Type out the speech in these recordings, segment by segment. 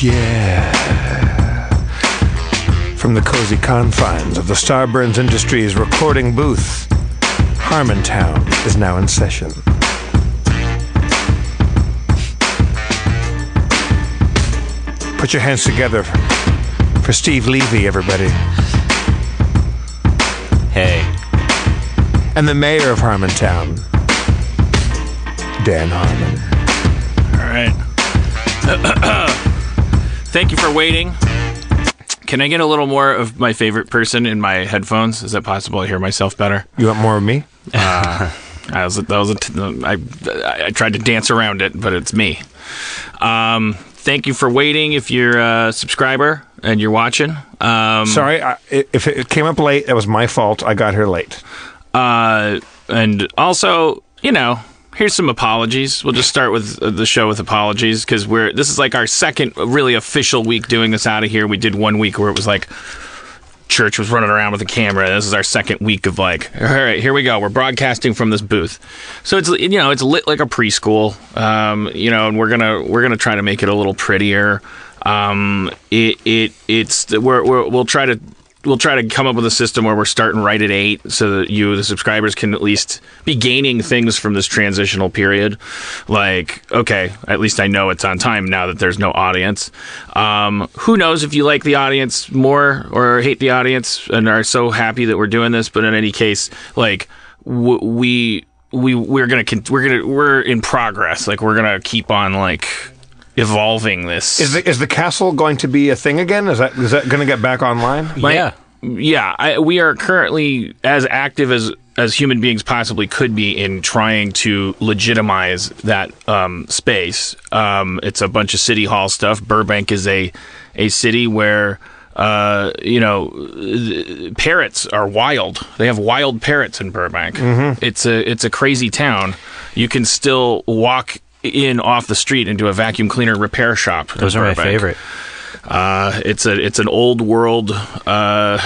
Yeah. From the cozy confines of the Starburns Industries recording booth, Harmontown is now in session. Put your hands together for Steve Levy, everybody. Hey. And the mayor of Harmontown, Dan Harmon. All right. Thank you for waiting. Can I get a little more of my favorite person in my headphones? Is that possible? I hear myself better. You want more of me? Uh, I was, that was a t- I, I tried to dance around it, but it's me. Um, thank you for waiting. If you're a subscriber and you're watching, um, Sorry, I, if it came up late, That was my fault. I got here late. Uh, and also, you know, here's some apologies. We'll just start with uh, the show with apologies because we're this is like our second really official week doing this out of here. We did one week where it was like church was running around with a camera. This is our second week of like, all right, here we go. We're broadcasting from this booth, so it's you know it's lit like a preschool. Um, you know, and we're gonna we're gonna try to make it a little prettier. Um, it it it's we're, we're we'll try to we'll try to come up with a system where we're starting right at eight so that you the subscribers can at least be gaining things from this transitional period. Like okay at least i know it's on time now that there's no audience. Um, who knows if you like the audience more or hate the audience and are so happy that we're doing this but in any case like w- we we we're gonna con- we're gonna we're in progress. Like we're gonna keep on like evolving this Is the is the castle going to be a thing again? Is that is that going to get back online? My- yeah. yeah. I, we are currently as active as as human beings possibly could be in trying to legitimize that um, space. Um, it's a bunch of city hall stuff. Burbank is a a city where. Uh, you know, th- parrots are wild. They have wild parrots in Burbank. It's a it's a crazy town. You can still walk in off the street into a vacuum cleaner repair shop. Those are my favorite. Uh, it's a it's an old world uh,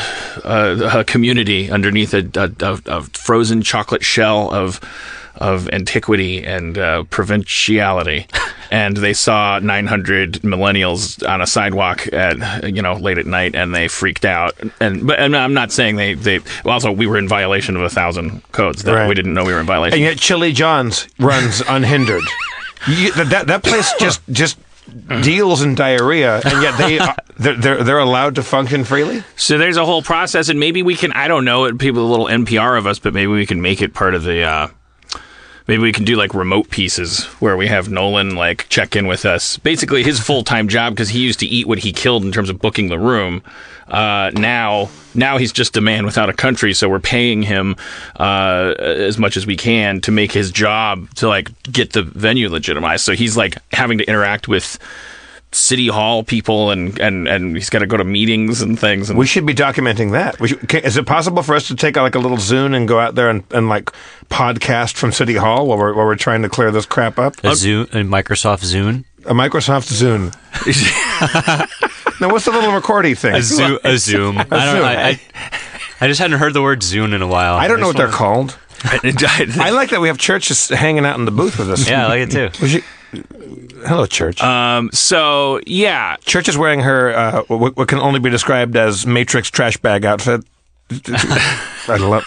uh, community underneath a, a, a, frozen chocolate shell of of antiquity and uh, provinciality. And they saw 900 millennials on a sidewalk at you know late at night, and they freaked out. And but and I'm not saying they they well, also we were in violation of a thousand codes that Right. we didn't know we were in violation. And yet Chili John's runs unhindered. You, that, that place just just deals in diarrhea, and yet they are, they're, they're they're allowed to function freely. So there's a whole process, and maybe we can, I don't know, it people, a little NPR of us, but maybe we can make it part of the, uh, maybe we can do like remote pieces where we have Nolan like check in with us. Basically, his full time job, because he used to eat what he killed in terms of booking the room. Uh, now, now he's just a man without a country, so we're paying him uh, as much as we can to make his job to like get the venue legitimized. So he's like having to interact with city hall people and and and he's got to go to meetings and things and We should be documenting that. We should, can, is it possible for us to take like a little Zune and go out there and, and like podcast from City Hall while we're while we're trying to clear this crap up? A Zoom, a Microsoft Zune. A Microsoft Zune. now, what's the little recordy thing? A, Zo- a Zoom. I don't. Zoom. I, I, I just hadn't heard the word Zune in a while. I don't know what just they're wanna- called. I like that we have churches hanging out in the booth with us. Yeah, I like it too. Hello, church. um so yeah Church is wearing her uh, what, what can only be described as Matrix trash bag outfit. I love.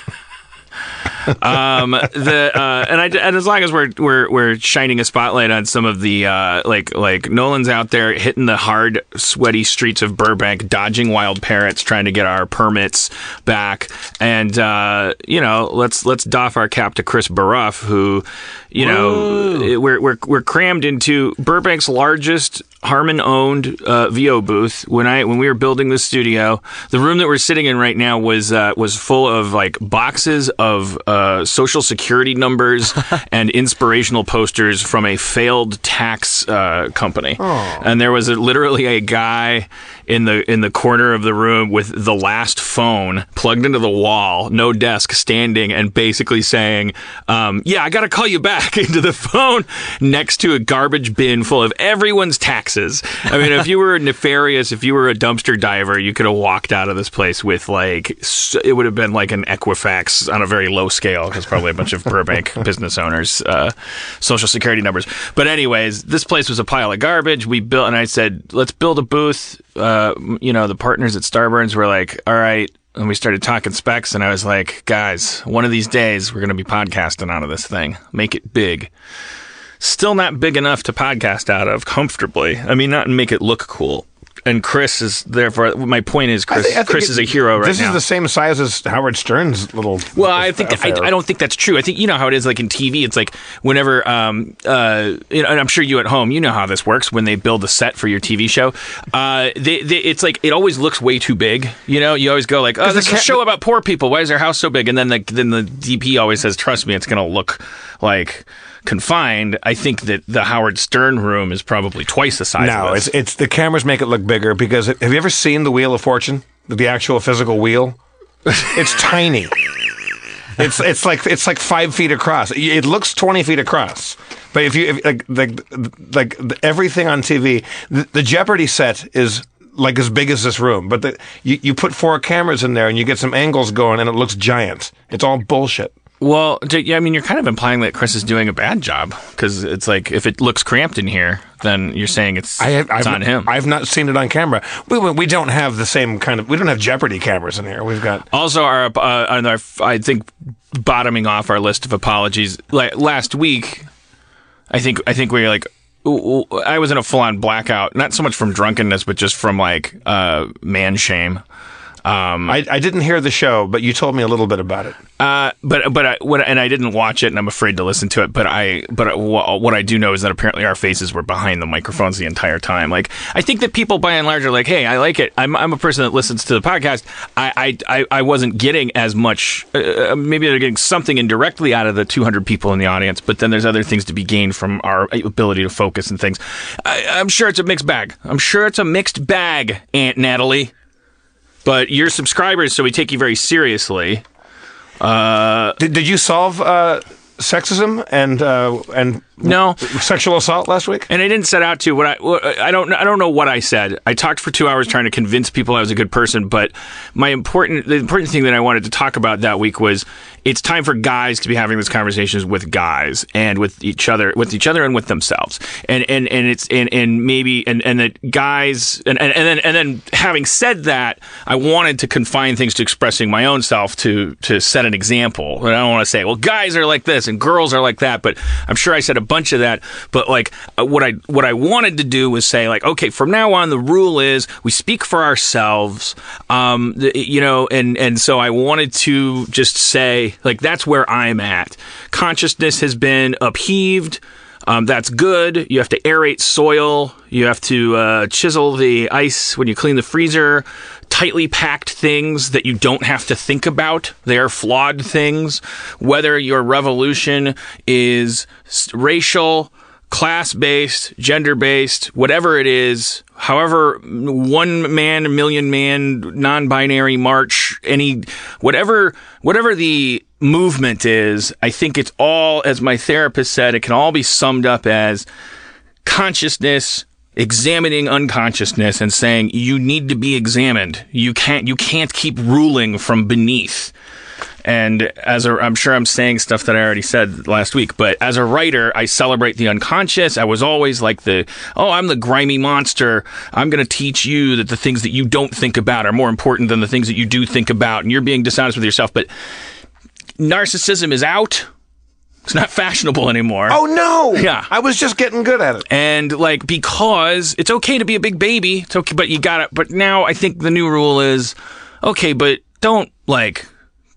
um the uh and I and as long as we're we're we're shining a spotlight on some of the uh like like Nolan's out there hitting the hard sweaty streets of Burbank dodging wild parrots trying to get our permits back and uh you know let's let's doff our cap to Chris Baruff who you know we're we're we're crammed into Burbank's largest Harmon owned uh, VO booth. When I when we were building the studio, the room that we're sitting in right now was uh, was full of like boxes of uh, social security numbers and inspirational posters from a failed tax uh, company. And there was a, literally a guy in the in the corner of the room with the last phone plugged into the wall, no desk, standing, and basically saying, um, "Yeah, I got to call you back." into the phone next to a garbage bin full of everyone's taxes. I mean, if you were nefarious, if you were a dumpster diver, you could have walked out of this place with like it would have been like an Equifax on a very low scale because probably a bunch of Burbank business owners, uh, social security numbers. But anyways, this place was a pile of garbage. We built, and I said, let's build a booth. Uh, you know, the partners at Starburns were like, all right. And we started talking specs, and I was like, guys, one of these days we're going to be podcasting out of this thing. Make it big. Still not big enough to podcast out of comfortably. I mean, not make it look cool. And Chris is therefore. My point is, Chris. I thi- I think Chris it- is a hero right this now. is the same size as Howard Stern's little. Well, I think I, affair. I don't think that's true. I think you know how it is. Like in TV, it's like whenever, um, uh, you know, and I'm sure you at home, you know how this works. When they build a set for your TV show, uh, they, they, it's like it always looks way too big. You know, you always go like, oh, this is a show about poor people. Why is their house so big? And then the then the DP always says, trust me, it's going to look like confined. I think that the Howard Stern room is probably twice the size. No, of it's it's the cameras make it look bigger because have you ever seen the Wheel of Fortune? The actual physical wheel. It's tiny. It's it's like it's like five feet across. It looks twenty feet across. But if you if, like like like everything on TV, the, the Jeopardy set is like as big as this room. But the, you you put four cameras in there and you get some angles going and it looks giant. It's all bullshit. Well, yeah, I mean, you're kind of implying that Chris is doing a bad job because it's like if it looks cramped in here, then you're saying it's I have, it's I've, on him. I've not seen it on camera. We we don't have the same kind of. We don't have Jeopardy cameras in here. We've got. also, our uh, our I think bottoming off our list of apologies. Like last week, I think I think we were like. I was in a full-on blackout, not so much from drunkenness, but just from like uh, man shame. Um, I, I didn't hear the show, but you told me a little bit about it. Uh, but but I what and I didn't watch it, and I'm afraid to listen to it. But I but what, what I do know is that apparently our faces were behind the microphones the entire time. Like I think that people by and large are like, hey, I like it. I'm I'm a person that listens to the podcast. I I I, I wasn't getting as much. Uh, maybe they're getting something indirectly out of the 200 people in the audience, but then there's other things to be gained from our ability to focus and things. I, I'm sure it's a mixed bag. I'm sure it's a mixed bag, Aunt Natalie. But you're subscribers, so we take you very seriously. Did, did you solve uh, sexism and uh, and No. sexual assault last week? and I didn't set out to. What I I don't I don't know what I said. I talked for two hours trying to convince people I was a good person. But my important the important thing that I wanted to talk about that week was it's time for guys to be having these conversations with guys and with each other, with each other and with themselves. And and and it's and and maybe and and that guys and and, and then and then having said that, I wanted to confine things to expressing my own self to to set an example. And I don't want to say, well, guys are like this and girls are like that, but I'm sure I said a bunch of that. But like uh, what I what I wanted to do was say like, okay, from now on, the rule is we speak for ourselves. Um, you know, and and so I wanted to just say like that's where I'm at. Consciousness has been upheaved. Um, that's good. You have to aerate soil. You have to uh, chisel the ice when you clean the freezer. Tightly packed things that you don't have to think about. They are flawed things. Whether your revolution is racial, class based, gender based, whatever it is, however, one man, million man, non binary march, any, whatever, whatever the movement is, I think it's all, as my therapist said, it can all be summed up as consciousness examining unconsciousness and saying you need to be examined. You can't you can't keep ruling from beneath and as a, I'm sure I'm saying stuff that I already said last week, but as a writer, I celebrate the unconscious. I was always like the, oh, I'm the grimy monster. I'm going to teach you that the things that you don't think about are more important than the things that you do think about, and you're being dishonest with yourself. But narcissism is out. It's not fashionable anymore. Oh no! Yeah. I was just getting good at it. And like because it's okay to be a big baby, it's okay, but you gotta. But now I think the new rule is okay, but don't like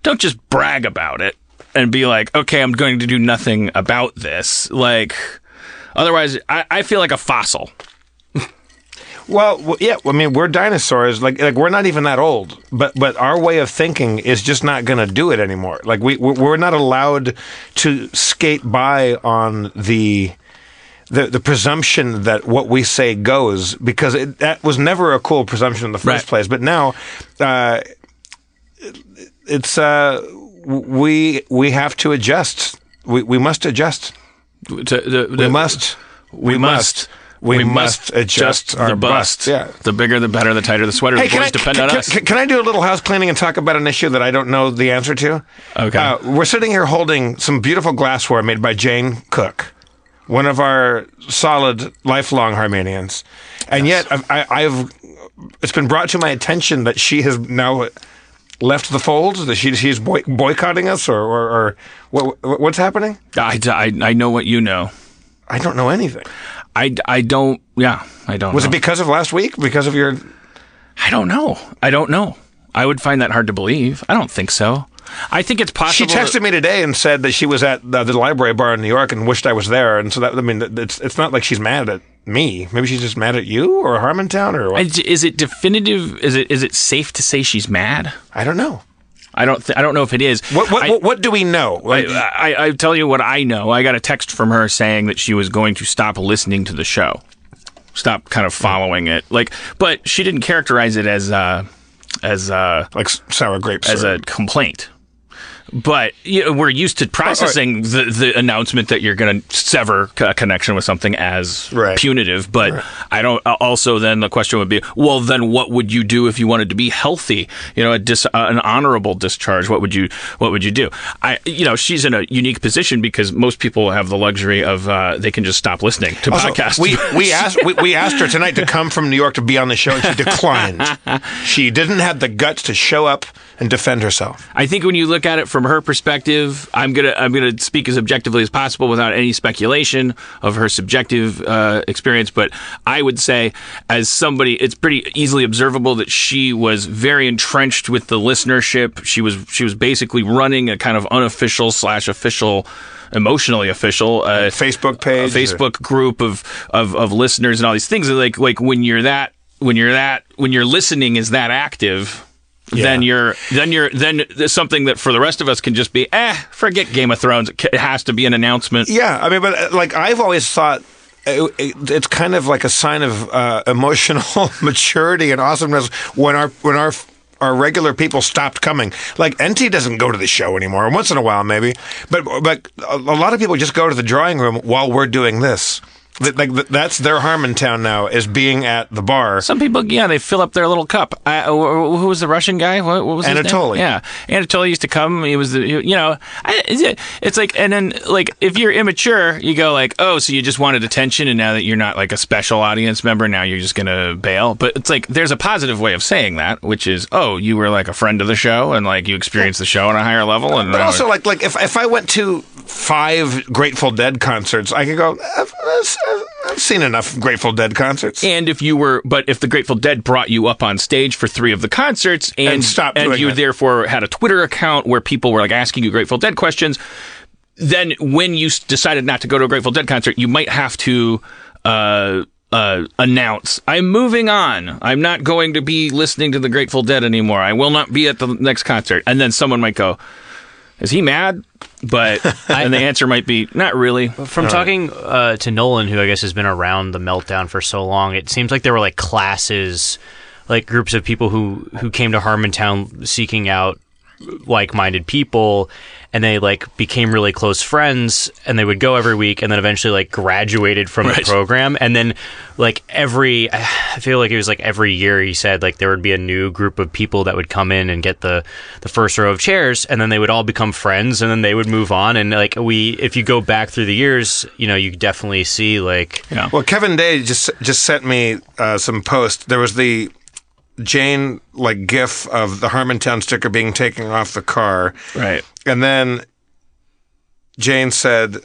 don't just brag about it and be like, okay, I'm going to do nothing about this. Like otherwise, I, I feel like a fossil. Well, yeah. I mean, we're dinosaurs. Like, like we're not even that old. But, but our way of thinking is just not going to do it anymore. Like, we we- we're not allowed to skate by on the. The, the presumption that what we say goes because it, that was never a cool presumption in the first Right. place. But now, uh, it's uh, we we have to adjust. We we must adjust. To- the- We the- must. We must. We, must adjust our the bust. bust. Yeah. The bigger, the better. The tighter, the sweater. Hey, the can boys I, depend can, on can- us. can- can I do a little house cleaning and talk about an issue that I don't know the answer to? Okay. Uh, we're sitting here holding some beautiful glassware made by Jane Cook, one of our solid, lifelong Harmenians. And yet, I've, I, I've it's been brought to my attention that she has now left the fold, she, she's boy, boycotting us, or, or, or what, what's happening? I, I, I know what you know. I don't know anything. I, I don't. Yeah, I don't. Was know. it because of last week? Because of your. I don't know. I don't know. I would find that hard to believe. I don't think so. I think it's possible. She texted me today and said that she was at the, the library bar in New York and wished I was there. And so that I mean, it's it's not like she's mad at me. Maybe she's just mad at you or Harmontown or what? Is it definitive? Is it is it safe to say she's mad? I don't know. I don't. Th- I don't know if it is. What what, I, what do we know? Like, I, I, I tell you what I know. I got a text from her saying that she was going to stop listening to the show, stop kind of following it. Like, but she didn't characterize it as uh, as uh, like sour grapes. as a complaint. But you know, we're used to processing the, the announcement that you're going to sever a connection with something as Right. punitive. But I don't. uh, Also, then the question would be, well, then what would you do if you wanted to be healthy? You know, a dis, uh, an honorable discharge. What would you What would you do? I, you know, she's in a unique position because most people have the luxury of uh, they can just stop listening to Also, podcasts. we we asked we, we asked her tonight to come from New York to be on the show, and she declined. she didn't have the guts to show up and defend herself. I think when you look at it from her perspective, I'm gonna I'm gonna speak as objectively as possible without any speculation of her subjective uh, experience. But I would say, as somebody, it's pretty easily observable that she was very entrenched with the listenership. She was she was basically running a kind of unofficial slash official. Emotionally official uh, Facebook page, a Facebook group of, of of listeners and all these things. Like like when you're that when you're that when you're listening is that active, then you're then you're then something that for the rest of us can just be eh forget Game of Thrones it has to be an announcement Yeah, I mean, but uh, like I've always thought. It, it, it's kind of like a sign of uh, emotional maturity and awesomeness when our when our our regular people stopped coming. Like NT doesn't go to the show anymore. Once in a while, maybe, but but a lot of people just go to the drawing room while we're doing this. Th- Like th- that's their Harmontown now is being at the bar. some people yeah they fill up their little cup I, wh- wh- who was the Russian guy what, what was his name? Anatoly. yeah Anatoly used to come he was the you know I, it's like and then like if you're immature you go like oh so you just wanted attention and now that you're not like a special audience member now you're just gonna bail but it's like there's a positive way of saying that which is oh you were like a friend of the show and like you experienced the show on a higher level and But also, like, like if, if I went to five Grateful Dead concerts, I could go. I've seen enough Grateful Dead concerts. And if you were, but if the Grateful Dead brought you up on stage for three of the concerts, and, And stopped doing you it. therefore had a Twitter account where people were like asking you Grateful Dead questions, then when you decided not to go to a Grateful Dead concert, you might have to. Uh, uh, announce I'm moving on. I'm not going to be listening to the Grateful Dead anymore. I will not be at the next concert. And then someone might go, "Is he mad?" But and the answer might be, "Not really." From talking uh, to Nolan, who I guess has been around the meltdown for so long, it seems like there were like classes, like groups of people who who came to Harmontown seeking out like-minded people, and they like became really close friends, and they would go every week, and then eventually like graduated from Right. the program, and then like every, I feel like it was like every year he said like there would be a new group of people that would come in and get the the first row of chairs, and then they would all become friends, and then they would move on, and like we, if you go back through the years, you know, you definitely see like Yeah. Well, Kevin Day just just sent me uh, some post. There was the Jane like GIF of the Harmontown sticker being taken off the car, Right. and then Jane said,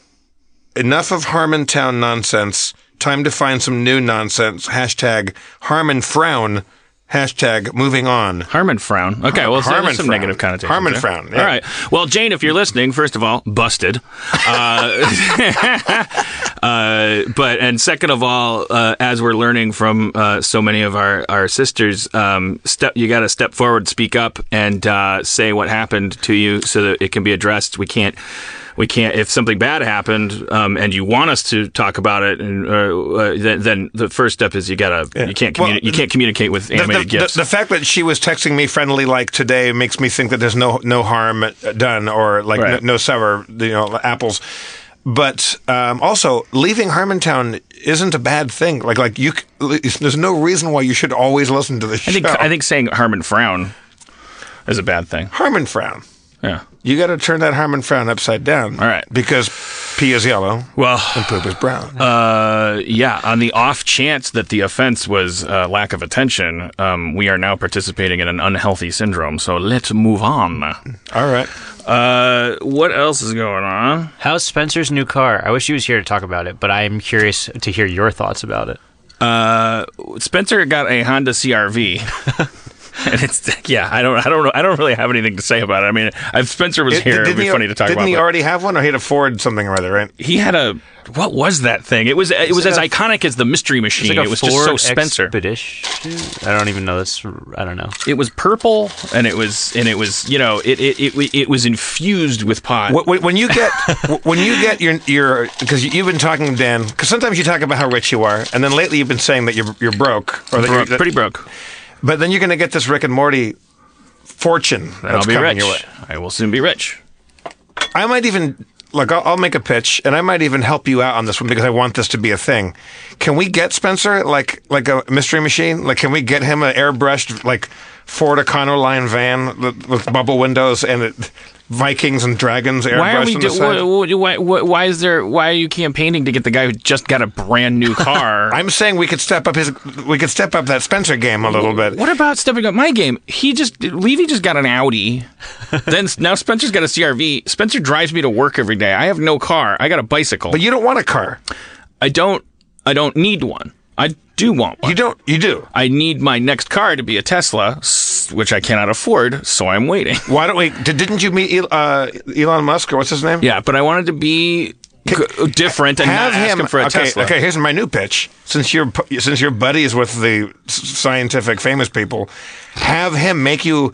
"Enough of Harmontown nonsense. Time to find some new nonsense." Hashtag Harmon frown. Hashtag moving on. Harmon frown. Okay, well, Harmon some frown. negative connotations. Harmon there. frown, yeah. All right. Well, Jane, if you're listening, first of all, busted. Uh, uh, but and second of all, uh, as we're learning from uh, so many of our our sisters, um, step you got to step forward, speak up, and uh, say what happened to you, so that it can be addressed. We can't. We can't. If something bad happened, um, and you want us to talk about it, and uh, uh, then, then the first step is you gotta. You can't. Well, you can't communicate with The, animated the, gifs. the, the fact that she was texting me friendly like today makes me think that there's no no harm done or like Right. no, no sour you know apples. But um, also, leaving Harmontown isn't a bad thing. Like like you, there's no reason why you should always listen to the show. I think I think saying Harmon frown is a bad thing. Harmon frown. Yeah. You got to turn that Harmon frown upside down. All right. Because pee is yellow Well, and poop is brown. uh, yeah. On the off chance that the offense was uh, lack of attention, um, we are now participating in an unhealthy syndrome. So let's move on. All right. Uh, what else is going on? How's Spencer's new car? I wish he was here to talk about it, but I'm curious to hear your thoughts about it. Uh, Spencer got a Honda CRV. And it's yeah, I don't, I don't know, I don't really have anything to say about it. I mean, if Spencer was here, it'd be he, funny to talk about. didn't he but- already have one, or he had a Ford something or other, right? he had a what was that thing? It was it was like as a- iconic as the Mystery Machine. it was just so Spencer. Expedition? I don't even know this. I don't know. It was purple, and it was and it was you know it it it, it was infused with pot. Wh- wh- When you get when you get your your because you've been talking Dan because sometimes you talk about how rich you are and then lately you've been saying that you're you're broke or that Broke, you're that- pretty broke. But then you're going to get this Rick and Morty fortune And I'll that's be rich. I will soon be rich. I might even look. I'll, I'll make a pitch and I might even help you out on this one because I want this to be a thing. Can we get Spencer like like a mystery machine? Like can we get him an airbrushed like Ford Econoline van with, with bubble windows and it, Vikings and dragons Why are we do, why, why, why is there why are you campaigning to get the guy who just got a brand new car? I'm saying we could step up his we could step up that Spencer game a little bit. What about stepping up my game? He just Levy just got an Audi. then now Spencer's got a CRV. Spencer drives me to work every day. I have no car. I got a bicycle. But you don't want a car. I don't I don't need one. I do want one. You don't. You do. I need my next car to be a Tesla, which I cannot afford, so I'm waiting. Why don't we? Did, didn't you meet uh, Elon Musk or what's his name? Yeah, but I wanted to be different and Have him. him for a okay. Tesla. Okay. Here's my new pitch. Since you're pu- since you're buddies with the scientific famous people, have him make you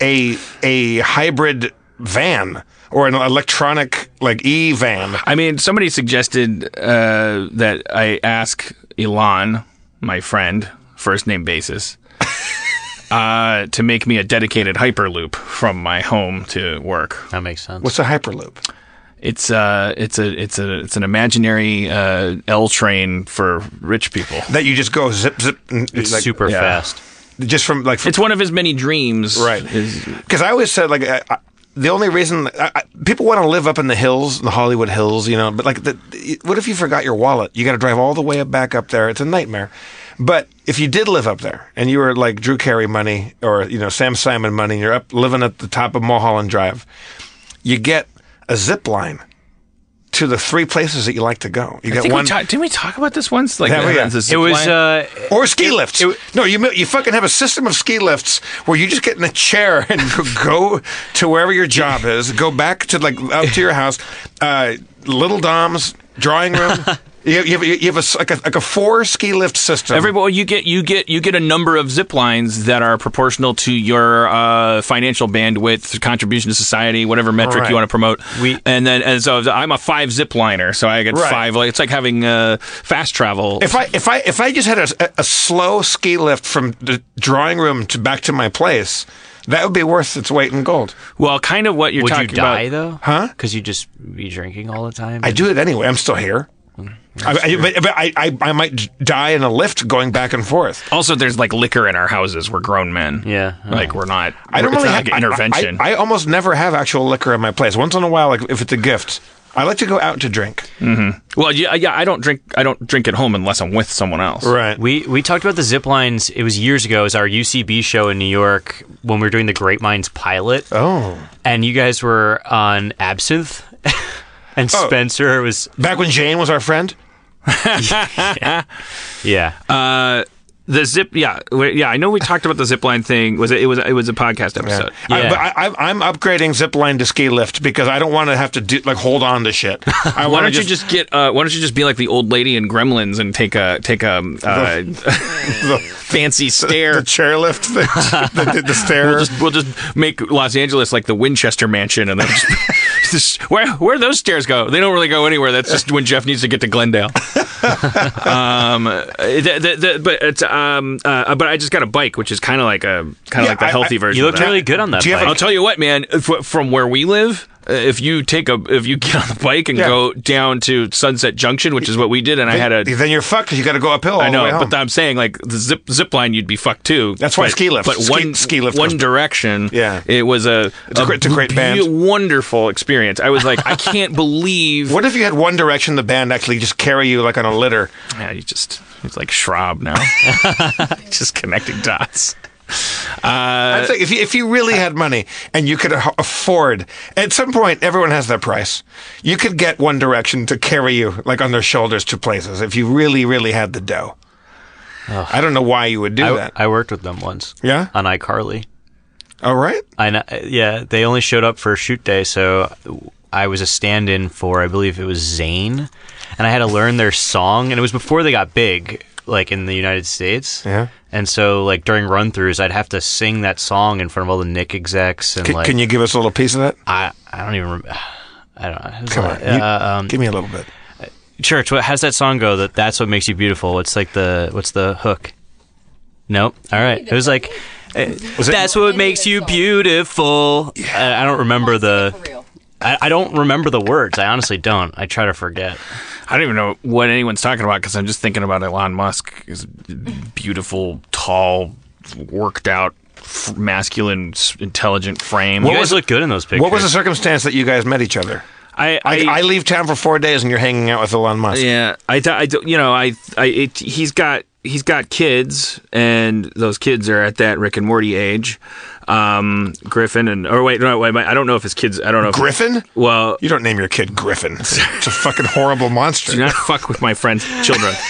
a a hybrid van or an electronic like e van. I mean, somebody suggested uh, that I ask Elon, my friend, first name basis, uh, to make me a dedicated Hyperloop from my home to work. That makes sense. What's a hyperloop? It's uh, it's a it's a it's an imaginary uh, L train for rich people. That you just go zip zip. and, it's like, super yeah. fast. Just from like from It's one of his many dreams. Right. Because I always said like I, I, the only reason I, I, people want to live up in the hills, the Hollywood hills, you know. But like, the, what if you forgot your wallet? You got to drive all the way back up there. It's a nightmare. But if you did live up there and you were like Drew Carey money or you know Sam Simon money, and you're up living at the top of Mulholland Drive, you get a zip line to the three places that you like to go. You I get think one we ta- didn't we talk about this once? Like Yeah, we- yeah. It was. Uh, or ski lifts. no, you you fucking have a system of ski lifts where you just get in a chair and go to wherever your job is, go back to like up to your house, uh, little Dom's drawing room. you, you have, you have a, s- like a like a four ski lift system. Everybody, you get you get you get a number of zip lines that are proportional to your uh, financial bandwidth, contribution to society, whatever metric Right. you want to promote. We- and then and so I'm a five zip liner, so I get Right. five. Like it's like having uh, fast travel. if I if I if I just had a, a slow ski lift from the drawing room to back to my place, that would be worth its weight in gold. well, kind of what you're would you talking die about. though? Huh? Because you just be drinking all the time. I do it anyway. I'm still here. I, I, but, but I, I I might die in a lift going back and forth. Also, there's like liquor in our houses. We're grown men. Yeah. Uh-huh. like we're not. I don't really have like intervention. I, I, I almost never have actual liquor in my place. Once in a while, like if it's a gift, I like to go out to drink. Mm-hmm. well, yeah, yeah. I don't drink. I don't drink at home unless I'm with someone else. Right. We we talked about the zip lines. It was years ago. It was our UCB show in New York when we were doing the Great Minds pilot, oh, and you guys were on absinthe, and Oh. Spencer was back when Jane was our friend. yeah. Uh, The zip, yeah, yeah. I know we talked about the zip line thing. Was it? It was. It was a podcast episode. I, Yeah. but I, I, I'm upgrading zipline to ski lift because I don't want to have to do like hold on to shit. I Why don't to you just get? Uh, why don't you just be like the old lady in Gremlins and take a take a uh, fancy stair, the stair? chairlift thing, the, the, the stair. We'll just we'll just make Los Angeles like the Winchester Mansion, and then just, just where where those stairs go? They don't really go anywhere. That's just when Jeff needs to get to Glendale. um, the, the, the, but it's, um, uh, but I just got a bike, which is kind of like a kind of Yeah, like the healthy I- version. You of looked really good on that Do you have a- bike. I'll tell you what, man. f- From where we live, if you take a if you get on the bike and Yeah. go down to Sunset Junction, which is what we did, and I had a then you're fucked because you got to go uphill. All I the way know, but I'm saying like the zip zip line, you'd be fucked too. That's why But- ski lift- But ski- one ski lift one direction. Yeah. it was a It's a great- it's a great band. wonderful experience. I was like, I can't believe. what if you had One Direction, the band, actually just carry you like on a litter? Yeah, you just it's like Schraub now, just connecting dots. Uh, I think if you, if you really had money and you could afford, at some point, everyone has their price. You could get One Direction to carry you like on their shoulders to places if you really, really had the dough. I don't know why you would do I, that. I worked with them once. Yeah? On iCarly. All right. I know, yeah, they only showed up for a shoot day, so I was a stand-in for I believe it was Zayn, and I had to learn their song, and it was before they got big, like in the United States. Yeah. And so, like during run-throughs, I'd have to sing that song in front of all the Nick execs, and C- like can you give us a little piece of that? I I don't even remember. I don't know. Come a on. You- Uh, um, give me a little bit. Church, what how's that song go? That that's what makes you beautiful. What's like the what's the hook? Nope. All right. It was like uh, Was it- that's what makes you beautiful. I, I don't remember the. I, I don't remember the words. I honestly don't. I try to forget. I don't even know what anyone's talking about because I'm just thinking about Elon Musk, his beautiful, tall, worked out, f- masculine, s- intelligent frame. You guys look good in those pictures. What was the circumstance that you guys met each other? I, I, I leave town for four days and you're hanging out with Elon Musk. Yeah, I, th- I do- you know, I, I, it, he's got, he's got kids, and those kids are at that Rick and Morty age. Um, Griffin and, or wait, no, wait, I don't know if his kids, I don't know. If, Griffin? Well, You don't name your kid Griffin. It's a fucking horrible monster. do not fuck with my friend's children.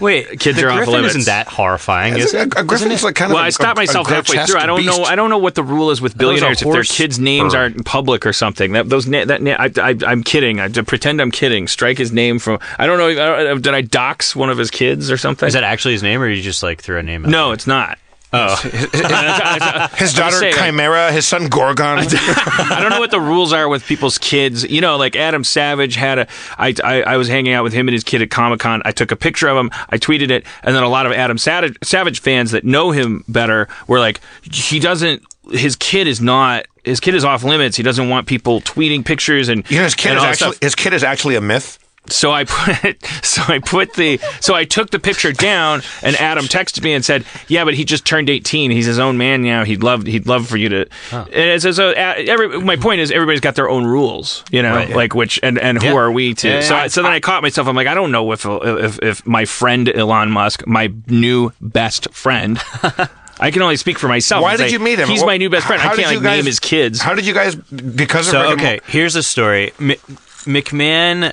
Wait, Kids the are off Griffin limits. isn't that horrifying, It's is a, it? a Griffin's like kind Well, of. I a- stopped myself a halfway through. I don't know. I don't know what the rule is with thought it was a billionaires if their kids' names bird. aren't public or something. That those na- that na- I, I, I'm kidding. I pretend I'm kidding. Strike his name from. I don't know. I don't, did I dox one of his kids or something? Is that actually his name, or you just like threw a name? out no, it's not. Oh. His daughter like- Chimera, his son Gorgon. I don't know what the rules are with people's kids. You know, like Adam Savage had a. I, I, I was hanging out with him and his kid at Comic Con. I took a picture of him. I tweeted it, and then a lot of Adam Savage, Savage fans that know him better were like, he doesn't. His kid is not. His kid is off limits. He doesn't want people tweeting pictures and You know, his kid is actually stuff. his kid is actually a myth. So I put so I put the so I took the picture down and Adam texted me and said, "Yeah, but he just turned 18. He's his own man now. He'd love he'd love for you to." And it's, so uh, every my point is everybody's got their own rules, you know, Right, yeah. like which and and who Yeah. are we to? Yeah, so. I, so then I caught myself. I'm like, I don't know if if if my friend Elon Musk, my new best friend. I can only speak for myself. Why did say, you meet him? He's my new best friend. how I did can't you like guys- name his kids. How did you guys because of So okay, here's the story. M- McMahan,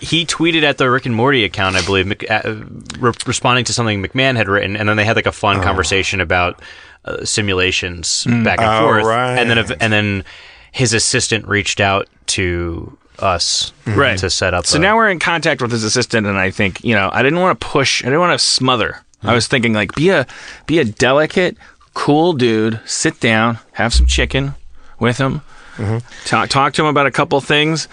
he tweeted at the Rick and Morty account, I believe, uh, re- responding to something McMahan had written, and then they had like a fun conversation about uh, simulations back and Oh, forth, right. and then and then his assistant reached out to us Right. to set up. So a- now we're in contact with his assistant, and I think you know I didn't want to push. I didn't want to smother. I was thinking like be a be a delicate, cool dude. Sit down, have some chicken with him. Talk talk to him about a couple things.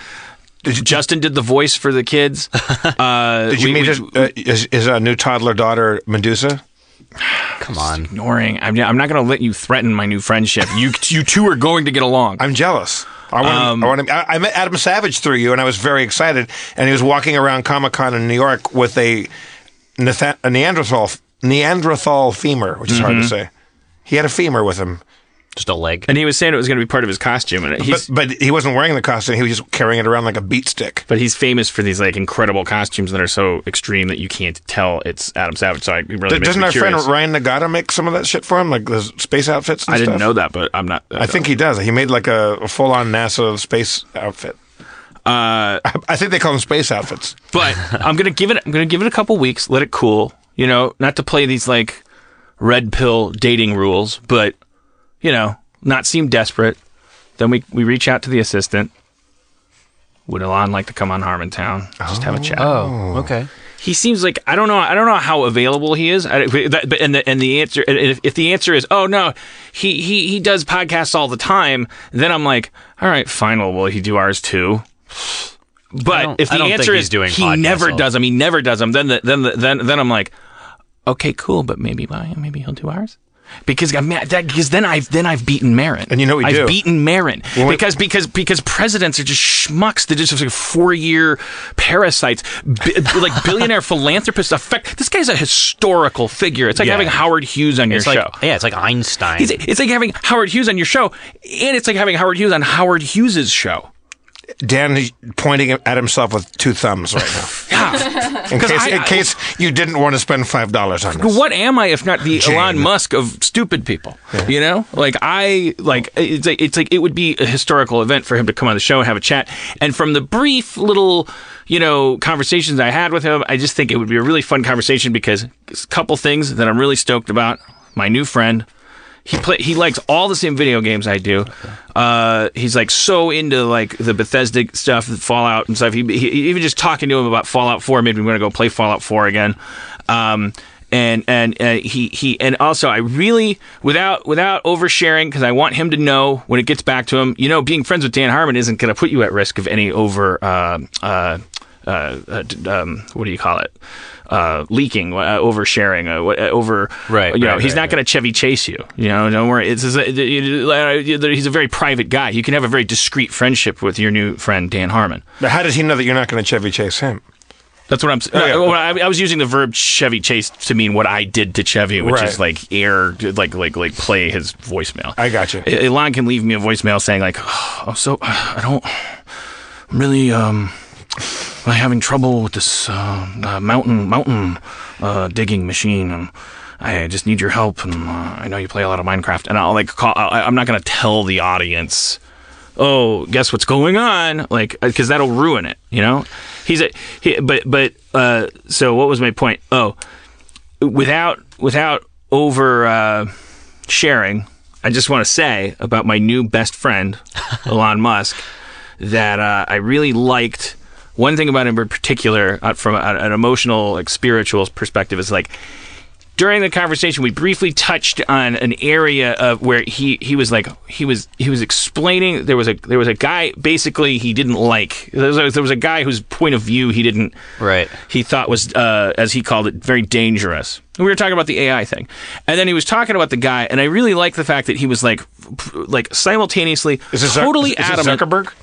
Justin did the voice for the kids. Uh, Did you we- meet we- his, uh, his, his uh, new toddler daughter Medusa? come on. ignoring? I'm, I'm not going to let you threaten my new friendship. You you two are going to get along. I'm jealous. I want. Um, I, want I, I met Adam Savage through you, and I was very excited. And he was walking around Comic Con in New York with a, Netha- a Neanderthal Neanderthal femur, which is hard Mm-hmm. to say. He had a femur with him, Just a leg. and he was saying it was going to be part of his costume, and he's but but he wasn't wearing the costume. He was just carrying it around like a beat stick. But he's famous for these like incredible costumes that are so extreme that you can't tell it's Adam Savage. So I really D- makes Doesn't me our curious. friend Ryan Nagata make some of that shit for him, like the space outfits? And I didn't know that, but I'm not. I think he does. He made like a, a full-on NASA space outfit. Uh, I think they call them space outfits. but I'm gonna give it. I'm gonna give it a couple weeks. Let it cool. you know, not to play these like red pill dating rules, but you know, not seem desperate. Then we we reach out to the assistant. Would Elon like to come on Harmontown? Just have a chat. Oh, okay. He seems like I don't know. I don't know how available he is. I, that, but and the and the answer if, if the answer is oh no, he he he does podcasts all the time. Then I'm like, all right, fine. Well, will he do ours too? But if the answer he's is doing he never all- does them, he never does them. Then the, then the, then then I'm like, okay, cool. But maybe why? Maybe he'll do ours. Because I'm mad- that because then I've then I've beaten Maron And you know we I've do? beaten Maron Well, because because because presidents are just schmucks. They're just like four year parasites, bi- like billionaire philanthropists. Affect this guy's a historical figure. It's like Yeah. having Howard Hughes on your It's like show. yeah, it's like Einstein. It's, it's like having Howard Hughes on your show, and it's like having Howard Hughes on Howard Hughes's show. Dan is pointing at himself with two thumbs right now. Yeah. In case, I- in case you didn't want to spend five dollars on this. what am I if not the Jane. Elon Musk of stupid people? You know, like I like it's like it's like it would be a historical event for him to come on the show and have a chat. And from the brief little you know conversations I had with him, I just think it would be a really fun conversation because a couple things that I'm really stoked about. My new friend. He play. He likes all the same video games I do. Uh, he's like so into like the Bethesda stuff, Fallout and stuff. He, he even just talking to him about Fallout Four made me want to go play Fallout Four again. Um, and and uh, he he and also I really without without oversharing because I want him to know when it gets back to him. You know, being friends with Dan Harmon isn't going to put you at risk of any over. Uh, uh, uh, uh, um, what do you call it? Uh, leaking, uh, oversharing, uh, uh, over. Right, You know, right, he's right, not going to Chevy chase you. You know, don't worry. It's, it's he's a very private guy. You can have a very discreet friendship with your new friend Dan Harmon. But how does he know that you're not going to Chevy chase him? That's what I'm. Oh, yeah. I, I was using the verb Chevy chase to mean what I did to Chevy, which Right. is like air, like like like play his voicemail. I got you. Elon can leave me a voicemail saying like, "Oh, so I don't I'm really um I'm having trouble with this uh, uh, mountain mountain uh, digging machine and." I just need your help, and uh, I know you play a lot of Minecraft. And I'll like call. I, I'm not going to tell the audience oh, guess what's going on? Like, because that'll ruin it, you know. He's a, he, but but uh, so what was my point? Oh, without without over uh, sharing, I just want to say about my new best friend, Elon Musk, that uh, I really liked. One thing about him in particular, uh, from a, an emotional, like spiritual perspective, is like during the conversation we briefly touched on an area of where he he was like he was he was explaining there was a there was a guy basically he didn't like there was a, there was a guy whose point of view he didn't Right. he thought was uh, as he called it very dangerous we were talking about the AI thing and then he was talking about the guy and I really like the fact that he was like like simultaneously Is Zuck- totally this adamant Zuckerberg?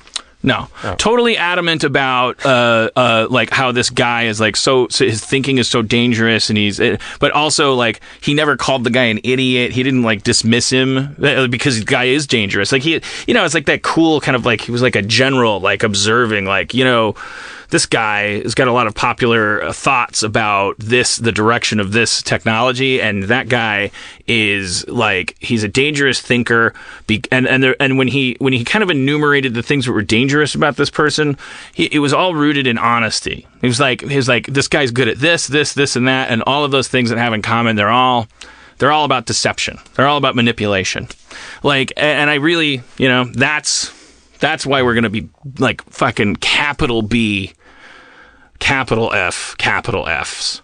No, totally adamant about uh, uh, like how this guy is like so, so his thinking is so dangerous, and he's uh, but also like he never called the guy an idiot. He didn't like dismiss him uh, because the guy is dangerous. Like he, you know, it's like that cool kind of like he was like a general, like observing, like you know. This guy has got a lot of popular uh, thoughts about this, the direction of this technology, and that guy is like he's a dangerous thinker. And and there, and when he when he kind of enumerated the things that were dangerous about this person, he, it was all rooted in honesty. He was like he was like this guy's good at this, this, this, and that, and all of those things that have in common. They're all they're all about deception. They're all about manipulation. Like, and I really, you know, that's that's why we're gonna be like fucking capital B, capital F, capital Fs.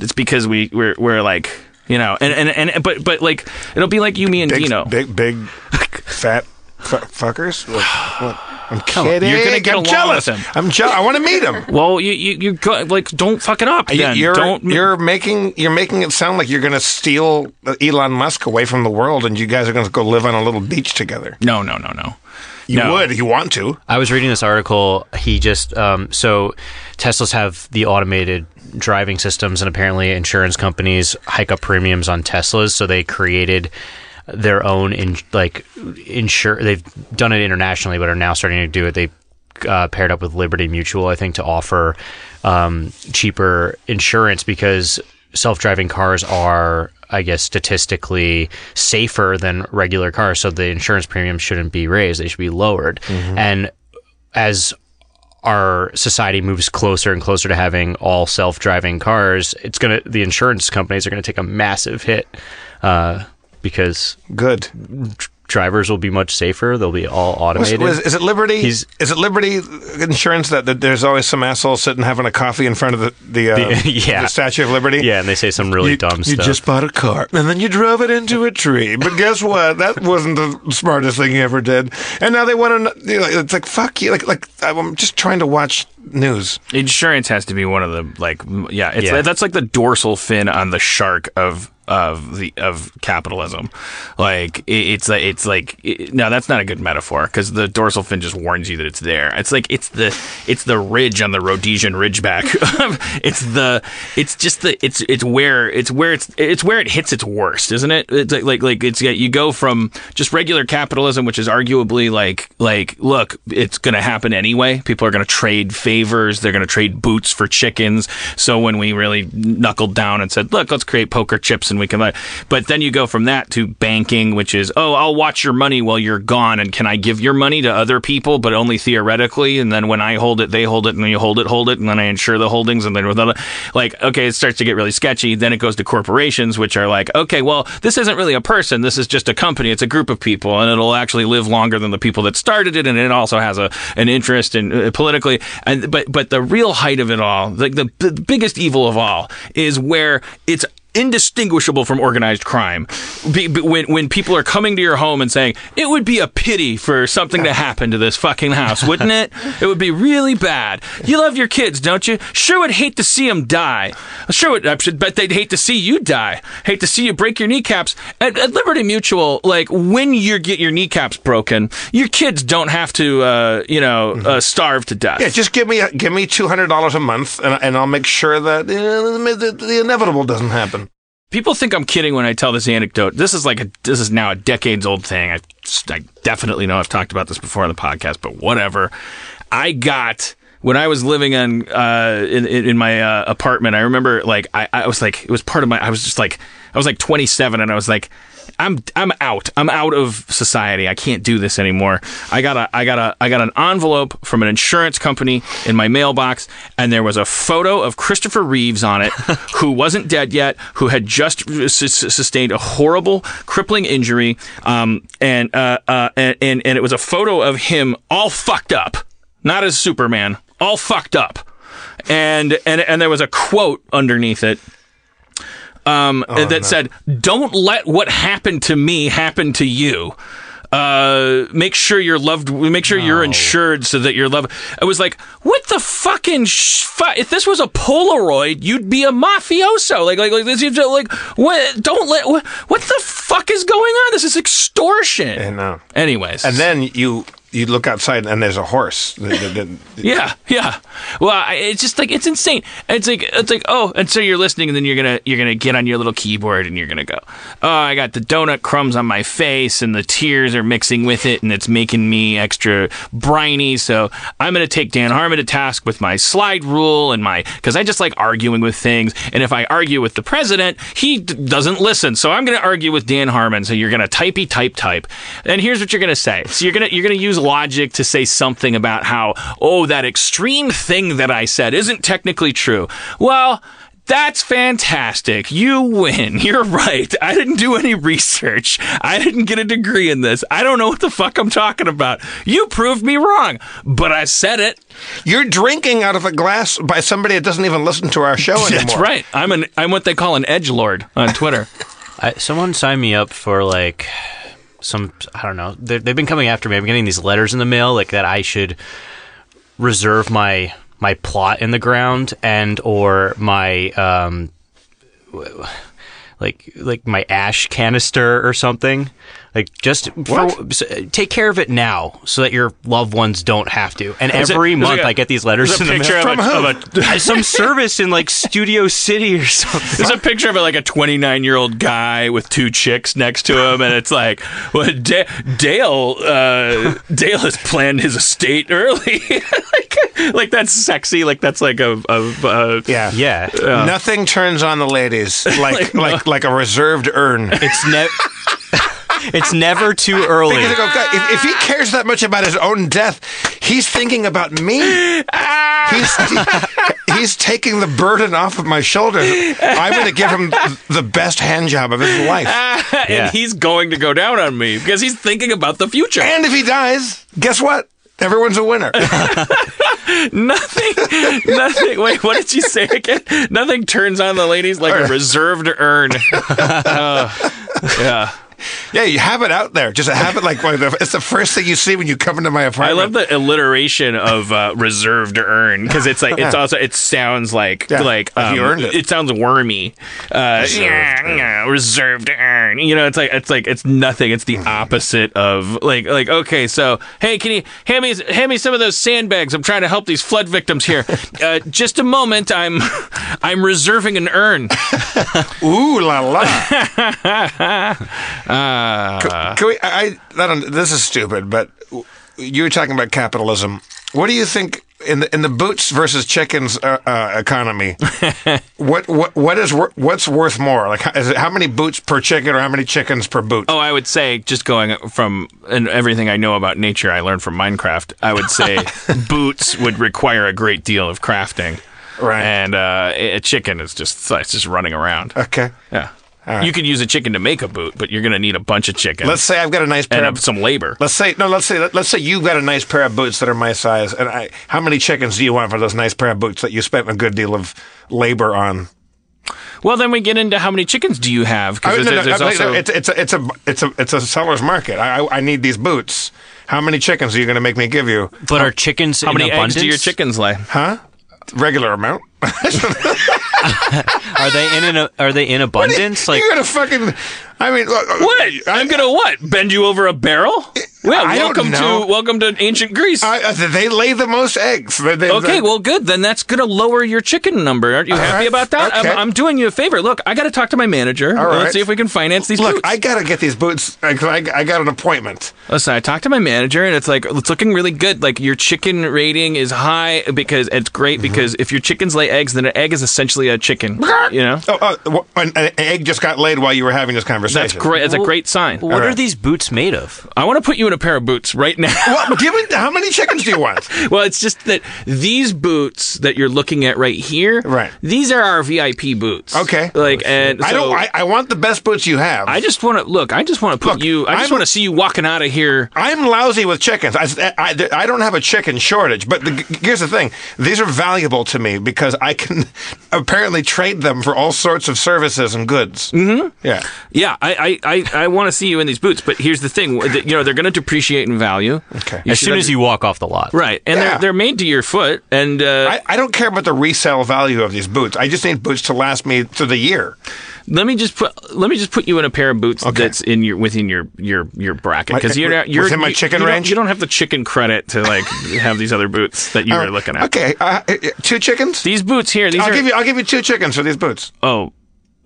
It's because we we're we're like you know, and and and but but like it'll be like you, me, and Big, Dino. big, big, fat fu- fuckers. What, what? I'm kidding. You're gonna get I'm jealous. him. I'm jealous. I want to meet him. Well, you you you go, like don't fuck it up. Then. You're don't you're making you're making it sound like you're going to steal Elon Musk away from the world, and you guys are going to go live on a little beach together. no no no no. You No. would if you want to. I was reading this article. He just um, so Teslas have the automated driving systems, and apparently insurance companies hike up premiums on Teslas. So they created their own in like insure. They've done it internationally, but are now starting to do it. They uh, paired up with Liberty Mutual, I think, to offer um, cheaper insurance because self-driving cars are, I guess, statistically safer than regular cars. So the insurance premium shouldn't be raised; they should be lowered. And as our society moves closer and closer to having all self-driving cars, it's gonna the insurance companies are gonna take a massive hit uh, because Good. Drivers will be much safer. They'll be all automated. was- is it Liberty? He's- is it Liberty Insurance that, that there's always some asshole sitting having a coffee in front of the the, uh, The- yeah. the Statue of Liberty? yeah, and they say some really you, dumb you stuff. You just bought a car and then you drove it into a tree. But guess what? That wasn't the smartest thing you ever did. And now they want to. You know, it's like fuck you. Like like I'm just trying to watch news. Insurance has to be one of the like m- yeah, it's Yeah. that's like the dorsal fin on the shark of of the of capitalism. Like it, it's like it's like it, no, that's not a good metaphor because the dorsal fin just warns you that it's there. It's like it's the it's the ridge on the Rhodesian ridgeback. it's the it's just the it's it's where it's where it's it's where it hits its worst, isn't it? It's like like like it's you go from just regular capitalism, which is arguably like like look, it's going to happen anyway. People are going to trade favors. They're going to trade boots for chickens. So when we really knuckled down and said, look, let's create poker chips and we can, but then you go from that to banking, which is, oh, I'll watch your money while you're gone. And can I give your money to other people, but only theoretically? And then when I hold it, they hold it and then you hold it, hold it. And then I insure the holdings. And then with other, like, okay, it starts to get really sketchy. Then it goes to corporations, which are like, okay, well, this isn't really a person. This is just a company. It's a group of people and it'll actually live longer than the people that started it. And it also has a, an interest in uh, politically. And, but, but the real height of it all, like the, the biggest evil of all is where it's indistinguishable from organized crime. Be, be- when when people are coming to your home and saying it would be a pity for something to happen to this fucking house, wouldn't it? It would be really bad. You love your kids, don't you? Sure would hate to see them die. Sure would. I should bet they'd hate to see you die. Hate to see you break your kneecaps. At, at Liberty Mutual, like when you get your kneecaps broken, your kids don't have to, uh, you know, uh, starve to death. Yeah, just give me give me two hundred dollars a month, and, and I'll make sure that uh, the, the inevitable doesn't happen. People think I'm kidding when I tell this anecdote. This is like a this is now a decades old thing. I, I definitely know I've talked about this before on the podcast, but whatever. I got when I was living on uh, in in my uh, apartment. I remember like I, I was like it was part of my. I was just like I was like 27, and I was like. I'm I'm out. I'm out of society. I can't do this anymore. I got a I got a I got an envelope from an insurance company in my mailbox, and there was a photo of Christopher Reeves on it, who wasn't dead yet, who had just su- su- sustained a horrible, crippling injury, um, and uh, uh, and and and it was a photo of him all fucked up, not as Superman, all fucked up, and and and there was a quote underneath it um, that said, "Don't let what happened to me happen to you." Uh, make sure you're loved. Make sure you're insured so that you're loved. I was like, what the fucking sh- fu- if this was a Polaroid, you'd be a mafioso. Like, like, like this. You just, like, what? Don't let. What, what the fuck is going on? This is extortion. And uh, Anyways, and then you you look outside and there's a horse. Yeah, yeah. Well, I, it's just like it's insane. It's like it's like oh, and so you're listening, and then you're gonna you're gonna get on your little keyboard, and you're gonna go, oh, I got the donut crumbs on my face, and the tears are mixing with it, and it's making me extra briny. So I'm gonna take Dan Harmon to task with my slide rule and my because I just like arguing with things, and if I argue with the president, he d- doesn't listen. So I'm gonna argue with Dan Harmon. So you're gonna typey type type, and here's what you're gonna say. So you're gonna you're gonna use logic to say something about how oh that extreme thing that I said isn't technically true. Well. That's fantastic. You win. You're right. I didn't do any research. I didn't get a degree in this. I don't know what the fuck I'm talking about. You proved me wrong, but I said it. You're drinking out of a glass by somebody that doesn't even listen to our show anymore. That's right. I'm an I'm what they call an edge lord on Twitter. I, someone signed me up for like some I don't know. They've been coming after me. I'm getting these letters in the mail like that I should reserve my my plot in the ground and or my um like like my ash canister or something. Like just for, uh, take care of it now so that your loved ones don't have to. And Is every it month a- I get these letters There's in a the picture mail of, a, of a uh, some service in like Studio City or something. There's a picture of like a 29 year old guy with two chicks next to him, and it's like, well, Da- Dale, uh, Dale has planned his estate early. like, like that's sexy. Like that's like a, a, a Yeah. Yeah. Nothing turns on the ladies like like like a reserved urn. It's ne- It's never too early. Because I go, God, if, if he cares that much about his own death, he's thinking about me. He's he's taking the burden off of my shoulders. I'm going to give him the best hand job of his life. and Yeah. he's going to go down on me because he's thinking about the future. And if he dies, guess what? Everyone's a winner. Nothing, nothing. Wait, what did you say again? Nothing turns on the ladies like a reserved urn. Uh, yeah. Yeah, you have it out there. Just have it like one of the, it's the first thing you see when you come into my apartment. I love the alliteration of uh, reserved urn because it's like it's also it sounds like Yeah, like like you um, earned it. sounds wormy. Uh, yeah, yeah, reserved urn. You know, it's like it's like it's nothing. It's the opposite of like like okay. So hey, can you hand me hand me some of those sandbags? I'm trying to help these flood victims here. Uh, just a moment. I'm I'm reserving an urn. Ooh la la. Uh, Can we? I, I don't. This is stupid, but you were talking about capitalism. What do you think in the in the boots versus chickens uh, uh, economy? what what what is wor- what's worth more? Like, it how many boots per chicken or how many chickens per boot? Oh, I would say just going from and everything I know about nature I learned from Minecraft. I would say boots would require a great deal of crafting, Right. And uh, a chicken is just it's just running around. Okay. Yeah, right. you could use a chicken to make a boot, but you're going to need a bunch of chickens. Let's say I've got a nice pair and of. some labor. Let's say no. Let's say let's say you've got a nice pair of boots that are my size, and I. How many chickens do you want for those nice pair of boots that you spent a good deal of labor on? Well, then we get into how many chickens do you have? Because no, no, there's, there's no, also it's it's a it's a it's a it's a seller's market. I I, I need these boots. How many chickens are you going to make me give you? but are chickens how in many abundance? eggs do your chickens lay? Huh? Regular amount. Are they in an, Are they in abundance? Like You're gonna fucking. I mean, look, What? I, I'm gonna what? Bend you over a barrel? Well, I welcome to welcome to ancient Greece. I, they lay the most eggs. They- they- Okay, they- well, good. Then that's going to lower your chicken number. Aren't you happy right. about that? Okay. I'm, I'm doing you a favor. Look, I got to talk to my manager. All right. Let's see if we can finance these boots. look, boots. I gotta get these boots. I, I, got an appointment. Listen, I talked to my manager, and it's like it's looking really good. Like your chicken rating is high because it's great Mm-hmm. because if your chickens lay eggs, then an egg is essentially a chicken. You know, Oh, uh, an, an egg just got laid while you were having this conversation. That's great. That's a great sign. what are these boots made of? I want to put you in a pair of boots right now. Well, give me how many chickens do you want? Well, it's just that these boots that you're looking at right here, Right. These are our VIP boots. Okay. Like, and I don't. I, I want the best boots you have. I just want to look. I just want to put Look, you. I just want to see you walking out of here. I'm lousy with chickens. I, I, I don't have a chicken shortage, but the, here's the thing: these are valuable to me because I can apparently trade them for all sorts of services and goods. Mm-hmm. Yeah. Yeah, I I, I, I want to see you in these boots. But here's the thing: you know, they're going to depreciate in value. Okay. As soon un- as you walk off the lot, right, and Yeah. they're they're made to your foot, and uh, I, I don't care about the resale value of these boots. I just need boots to last me through the year. let me just put let me just put you in a pair of boots that's in your within your your your bracket because you're not- you're within my you- chicken you don't- range? You don't have the chicken credit to like have these other boots that you were looking at. Okay, uh, uh, two chickens. These boots here, these I'll are give you. I'll give you two chickens for these boots. oh,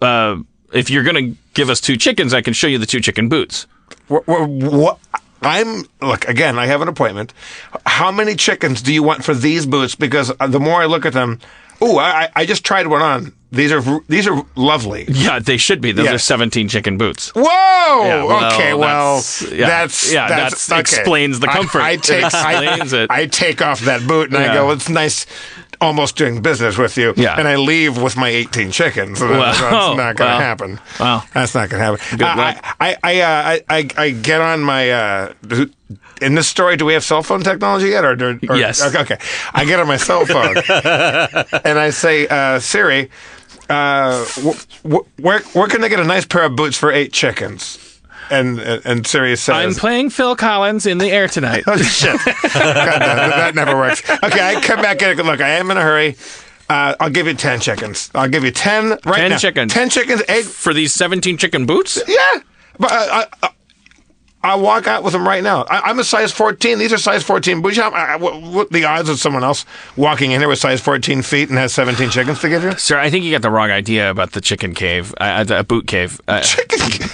uh, if you're gonna give us two chickens, I can show you the two chicken boots. What? what I'm look again. I have an appointment. How many chickens do you want for these boots? Because uh, the more I look at them, ooh, I, I- I just tried one on. These are these are lovely. Yeah, they should be. Those Yeah. are 17 chicken boots. Whoa! Yeah, well, okay, well, that's- yeah. that's Yeah, that's, that okay. explains the comfort. I, It take I. I take off that boot and I go. It's nice. Almost doing business with you, Yeah. and I leave with my 18 chickens. Wow. that's not going to Wow. happen. Wow. That's not going to happen. Good. I, I, I, uh, I, I, get on my. Uh, in this story, do we have cell phone technology yet? Or, or, or Yes. Okay, okay. I get on my cell phone and I say, uh, Siri, uh, wh- wh- where where can I get a nice pair of boots for eight chickens? And and, and Siri says, I'm playing Phil Collins in the air tonight. Oh shit! God, that, that never works. Okay, I come back in. Look, I am in a hurry. Uh, I'll give you ten chickens. I'll give you ten right 10 now. chickens. Ten chickens. Egg. For these 17 chicken boots? Yeah, but I, I, I walk out with them right now. I, I'm a size 14. These are size 14 boots. What, what the odds of someone else walking in here with size 14 feet and has 17 chickens to give you? Sir, I think you got the wrong idea about the chicken cave, uh, the boot cave. Uh, Chicken.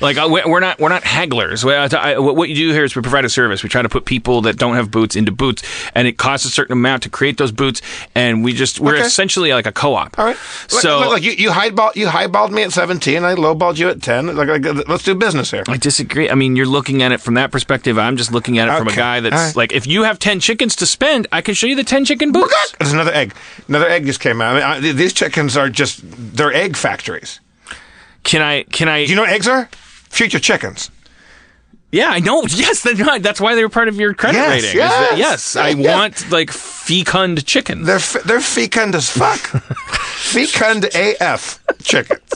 Like uh, we- we're not we're not hagglers. I- What you do here is we provide a service. We try to put people that don't have boots into boots, and it costs a certain amount to create those boots. And we just we're Okay. essentially like a co-op. All right. So look, look, you you highballed you highballed me at 17. I lowballed you at 10. Like, like, let's do business here. I disagree. I mean, you're looking at it from that perspective. I'm just looking at it from a guy that's right. like, if you have ten chickens to spend, I can show you the ten chicken boots. There's another egg. Another egg just came out. I mean, I, these chickens are just they're egg factories. Can I? Can I? Do you know what eggs are? Future chickens. yeah, I know. Yes, they're not. That's why they were part of your credit Yes, rating. that- yes, yes. I yes. want like fecund chickens. They're f- they're fecund as fuck. fecund AF chickens.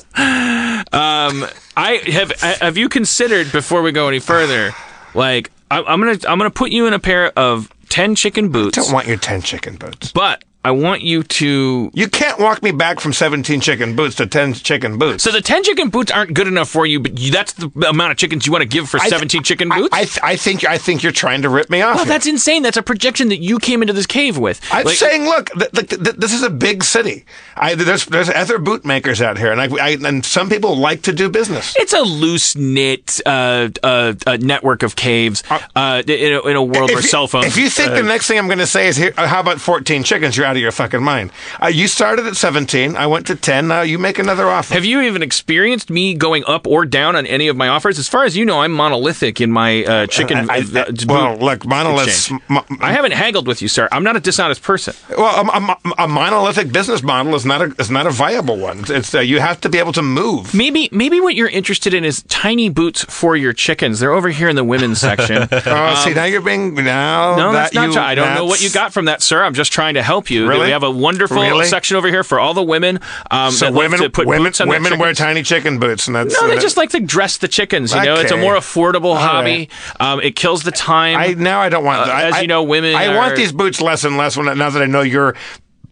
Um, I have. Have you considered before we go any further? Like, I, I'm gonna I'm gonna put you in a pair of ten chicken boots, I Don't want your 10 chicken boots. but I want you to. You can't walk me back from 17 chicken boots to 10 chicken boots. So the ten chicken boots aren't good enough for you, but you, that's the amount of chickens you want to give for th- seventeen chicken boots. I, th- I think I think you're trying to rip me off. Oh, here. that's insane. That's a projection that you came into this cave with. I'm Like- saying, look, th- th- th- this is a big city. I, there's there's other boot makers out here, and I, I and some people like to do business. It's a loose knit uh, uh, uh, network of caves uh, in, a, in a world where you- cell phones. If you think the next thing I'm going to say is, here, uh, how about 14 chickens? You're out of your fucking mind. Uh, you started at 17. I went to 10. Now you make another offer. have you even experienced me going up or down on any of my offers? As far as you know, I'm monolithic in my uh, chicken. I- I- uh, well, look, monoliths. mo- I haven't haggled with you, sir. I'm not a dishonest person. Well, a, a, a monolithic business model is not a is not a viable one. It's, uh, you have to be able to move. Maybe maybe what you're interested in is tiny boots for your chickens. They're over here in the women's section. Oh, see, now you're being now. Um, No, that that's not. you. I don't know what you got from that, sir. I'm just trying to help you. Really? We have a wonderful Really? section over here for all the women. Um, So that like women, women, women wear tiny chicken boots, and that's No, they that- just like to dress the chickens. You know, it's a more affordable hobby. right. Um, it kills the time. I now I don't want. Uh, I, as you know, women I are- want these boots less and less when now that I know your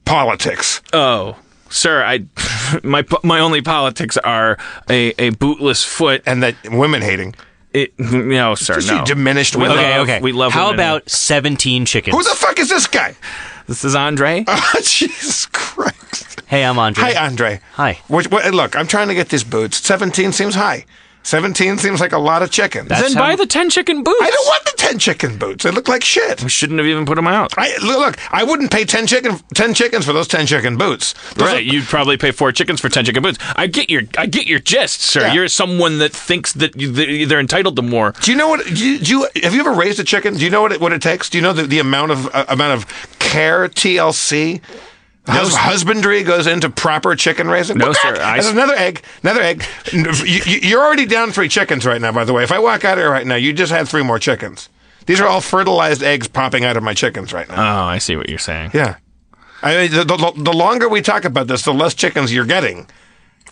politics. oh, sir, I my my only politics are a, a bootless foot. and that women hating. It, no, oh, sir, Just no. diminished We. Okay, love- okay. We love. How women. about 17 chickens? Who the fuck is this guy? this? Is Andre? Oh, Jesus Christ! hey, I'm Andre. Hi, Andre. Hi. Which, wh- look, I'm trying to get these boots. Seventeen seems high. Seventeen seems like a lot of chickens. That's then how- buy the ten chicken boots. I don't want the ten chicken boots. They look like shit. We shouldn't have even put them out. I look, look. I wouldn't pay ten chicken ten chickens for those ten chicken boots. Those Right, are- you'd probably pay four chickens for ten chicken boots. I get your, I get your gist, sir. Yeah. You're someone that thinks that you, that they're entitled to more. Do you know what? Do you, do you have you ever raised a chicken? Do you know what it, what it takes? Do you know the, the amount of uh, amount of care TLC hus- husbandry goes into proper chicken raising? No, sir. I- There's another egg. Another egg. You, you- you're already down three chickens right now. By the way, if I walk out here right now, you just had three more chickens. These are all fertilized eggs popping out of my chickens right now. Oh, I see what you're saying. yeah. I mean, the, the, the longer we talk about this, the less chickens you're getting.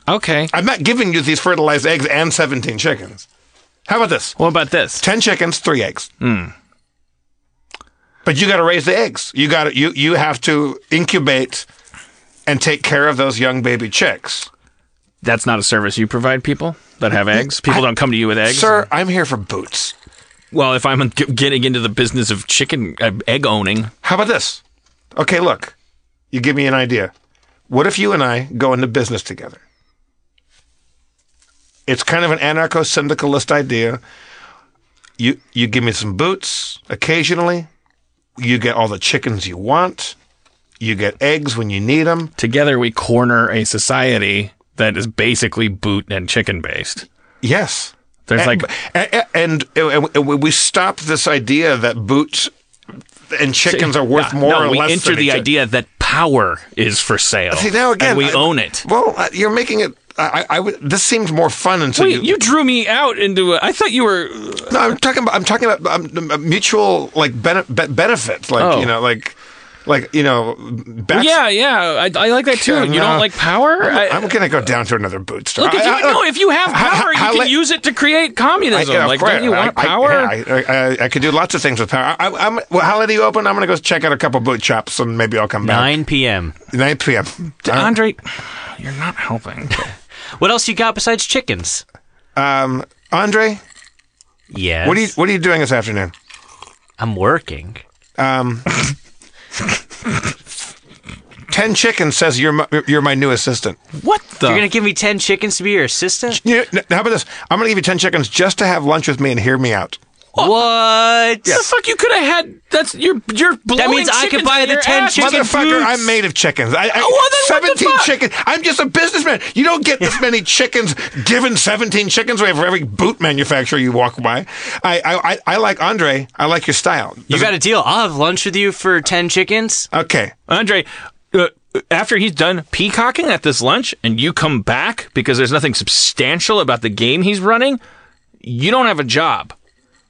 Okay. I'm not giving you these fertilized eggs and 17 chickens. How about this? What about this? 10 chickens, 3 eggs. Hmm. But you got to raise the eggs. You got to you you have to incubate and take care of those young baby chicks. That's not a service you provide people that have eggs. People don't come to you with eggs. Sir, I'm here for boots. Well, if I'm getting into the business of chicken uh, egg owning, How about this? Okay, look. You give me an idea. What if you and I go into business together? It's kind of an anarcho syndicalist idea. You you give me some boots occasionally. You get all the chickens you want. You get eggs when you need them. together we corner a society that is basically boot and chicken based. Yes. There's and, like and, and, and we stop this idea that boots and chickens are worth No, more no, or we less. enter than the idea that power is for sale. See now again, and we I- own it. Well, uh, you're making it. I, I would. This seems more fun until Wait, you drew me out into. A, I thought you were. No, I'm talking about. I'm talking about um, um, mutual like bene- be- benefits. Like Oh. you know, like like you know. Back, Yeah, yeah, I, I like that too. Yeah, you don't like power? I- I'm gonna go down to another boot store. look, if you I- know, if you have how- power, how- you can la- use it to create communism. yeah, like, course. don't you want I- I- power? yeah, I, I, I could do lots of things with power. I, I'm, well, how late are you open? I'm going to go check out a couple boot shops and maybe I'll come back. 9 p.m. 9 p.m. Andre, you're not helping. What else you got besides chickens? Um, Andre, Yes. what are you what are you doing this afternoon? I'm working. Um, ten chickens says you're my, you're my new assistant. What the? You're gonna give me ten chickens to be your assistant? You know, how about this? I'm going to give you ten chickens just to have lunch with me and hear me out. What? the fuck you could have had? That's you're you're blowing That means I could buy out the 10 ass. chicken Motherfucker, boots. I'm made of chickens. I, I, well, then what the seventeen fuck? chickens. I'm just a businessman. You don't get this many chickens given seventeen chickens away for every boot manufacturer you walk by. I I, I, I like Andre. I like your style. You got a deal. I'll have lunch with you for ten chickens. okay. Andre, uh, after he's done peacocking at this lunch and you come back because there's nothing substantial about the game he's running, you don't have a job.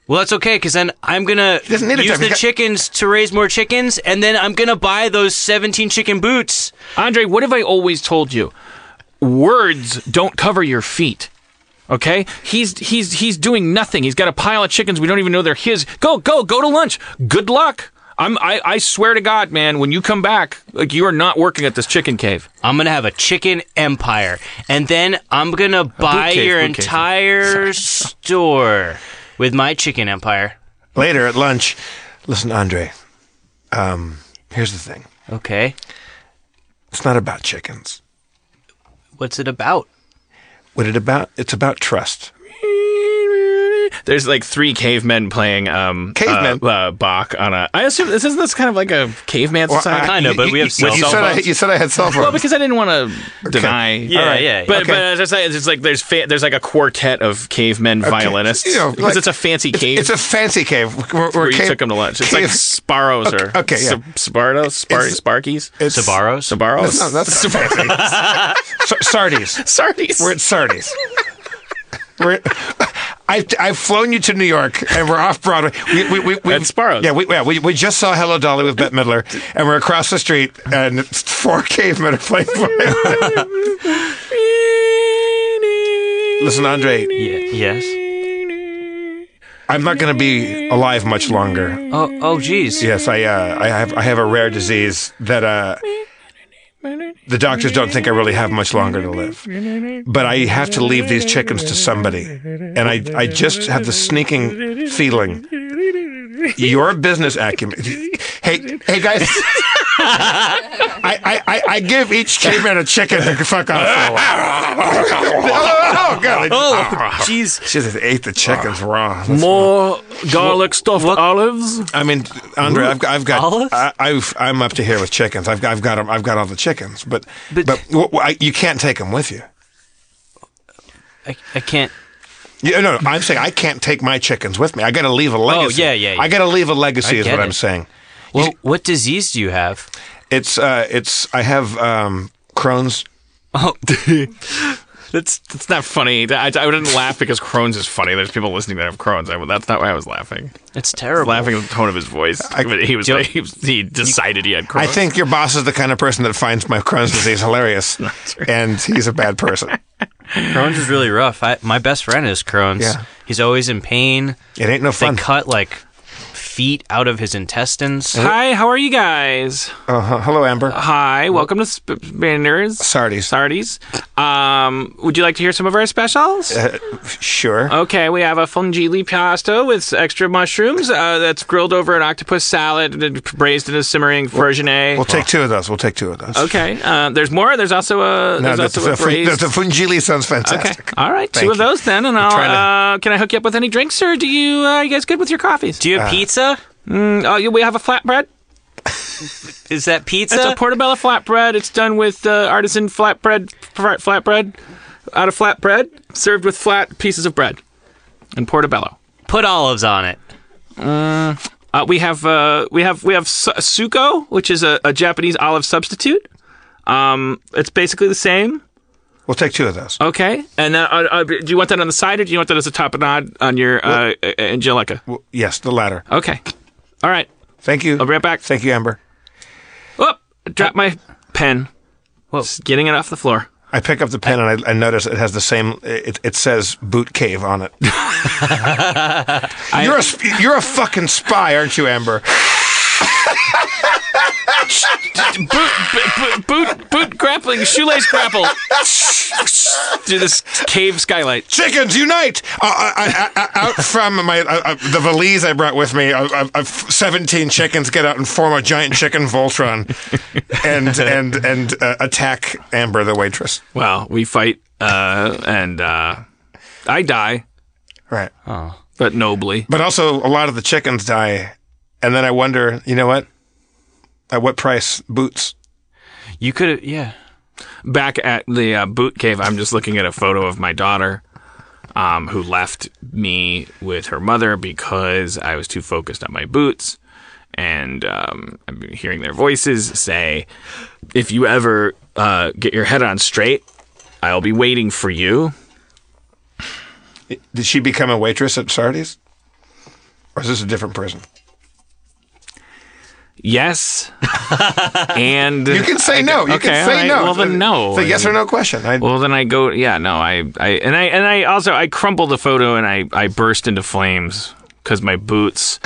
Well, that's okay because then I'm gonna doesn't need a use job. The got- chickens to raise more chickens, and then I'm gonna buy those 17 chicken boots. Andre, what have I always told you? Words don't cover your feet. Okay? He's he's he's doing nothing. He's got a pile of chickens. We don't even know they're his. Go, go, go to lunch. Good luck. I'm I, I swear to God, man, when you come back, like you are not working at this chicken cave. I'm gonna have a chicken empire, and then I'm gonna buy cave, your entire store with my chicken empire. Later at lunch, listen, Andre. Um, here's the thing. Okay, It's not about chickens. what's it about? What it about? It's about trust. There's like three cavemen playing um Cavemen? uh, uh, Bach on a. I assume this isn't this kind of like a caveman Well, society. I- Kinda, but you- we have you, cell you said I, you said I had cell phones. well, because I didn't want to deny. Yeah, All right. yeah. But Okay. but as I say, it's like there's fa- there's like a quartet of cavemen violinists You know, because like- it's a fancy cave. It's a fancy cave. We're, we're where you took them to lunch. It's cave- like Sparrows or okay, yeah. Sp- Spartos, Spar- It's- Sparkies, Sabaros? Sabaros, No, that's fancy. Sa- Sardi's. Sardis. We're at Sardi's. We're, I've, I've flown you to New York, and we're off Broadway. We, we, we, we, At Sparrow's. Yeah, we, yeah we, we just saw Hello Dolly with Bette Midler, and we're across the street, and it's four cavemen are playing violin. Listen, Andre, Yeah, yes. I'm not going to be alive much longer. Oh, oh, geez. Yes, I, uh, I have I have a rare disease that uh, the doctors don't think I really have much longer to live. But I have to leave these chickens to somebody, and I I just have the sneaking feeling your business acumen. Hey hey guys. I, I, I, I give each caveman a chicken to fuck off for a while. Oh, oh, God. Oh, jeez. She just ate the chickens raw. That's- More garlic stuffed olives. I mean, Andre, I've, I've got, Olives? I, I've, I'm up to here with chickens. I've, got- I've got, 'em- I've got all the chickens, but, but, But- w- w- I- you can't take them with you. I, I can't. You, no, no, I'm saying I can't take my chickens with me. I got to leave a oh, legacy. yeah, yeah, yeah. I got to leave a legacy, I is get what I'm it. saying. Well, what disease do you have? It's, uh, it's. I have um, Crohn's. Oh, That's that's not funny. I, I didn't laugh because Crohn's is funny. There's people listening that have Crohn's. I, that's not why I was laughing. it's terrible. Laughing at the tone of his voice. But he was, he, was he decided he had Crohn's. I think your boss is the kind of person that finds my Crohn's disease hilarious, and he's a bad person. Crohn's is really rough. I, my best friend is Crohn's. Yeah. He's always in pain. It ain't no fun. They cut like feet out of his intestines. Hi, how are you guys? Uh, hello, Amber. Hi, welcome to Spanners. Sardi's. Sardi's. Um, would you like to hear some of our specials? Uh, sure. Okay, we have a fungili pasta with extra mushrooms uh, that's grilled over an octopus salad and braised in a simmering Vergenet. We'll take two of those. We'll take two of those. Okay, uh, there's more. There's also a No, there's the, also the, a fun- braised. the, the fungili sounds Okay, fantastic. all right, Thank two of you. those then, and I'll. trying Uh, can I hook you up with any drinks, or do you? Uh, you guys good with your coffees? Do you have pizza? Mm, oh, we have a flatbread. Is that pizza? It's a portobello flatbread. It's done with uh, artisan flatbread, flatbread out of flatbread, served with flat pieces of bread and portobello. Put olives on it. Uh, we have uh, we have we have su- suko, which is a, a Japanese olive substitute. Um, it's basically the same. We'll take two of those. Okay, and then uh, uh, do you want that on the side, or do you want that as a top and odd on your uh, uh, Angelica? Well, yes, the latter. Okay, all right. Thank you. I'll be right back. Thank you, Amber. Oh, I dropped uh, my pen. Just getting it off the floor. I pick up the pen and I, I notice it has the same. It, it says "boot cave" on it. you're a you're a fucking spy, aren't you, Amber? boot, boot, boot, boot grappling, shoelace grapple. Do this cave skylight. Chickens unite! Uh, I, I, I, out from my uh, uh, the valise I brought with me, uh, uh, uh, seventeen chickens get out and form a giant chicken Voltron, and and and uh, attack Amber, the waitress. Well, we fight, uh, and uh, I die, Right. Oh. but nobly. But also, a lot of the chickens die, and then I wonder, you know what? At what price? Boots. You could, yeah. Back at the uh, boot cave, I'm just looking at a photo of my daughter, um, who left me with her mother because I was too focused on my boots. And um, I'm hearing their voices say, "If you ever uh, get your head on straight, I'll be waiting for you." Did she become a waitress at Sardi's? Or is this a different prison? Yes, and You can say no. You okay, can say right. no. Well, then no. It's a yes or no question. I, Well, then I go. Yeah, no, I, I, and I, and I also I crumple the photo and I, I burst into flames because my boots,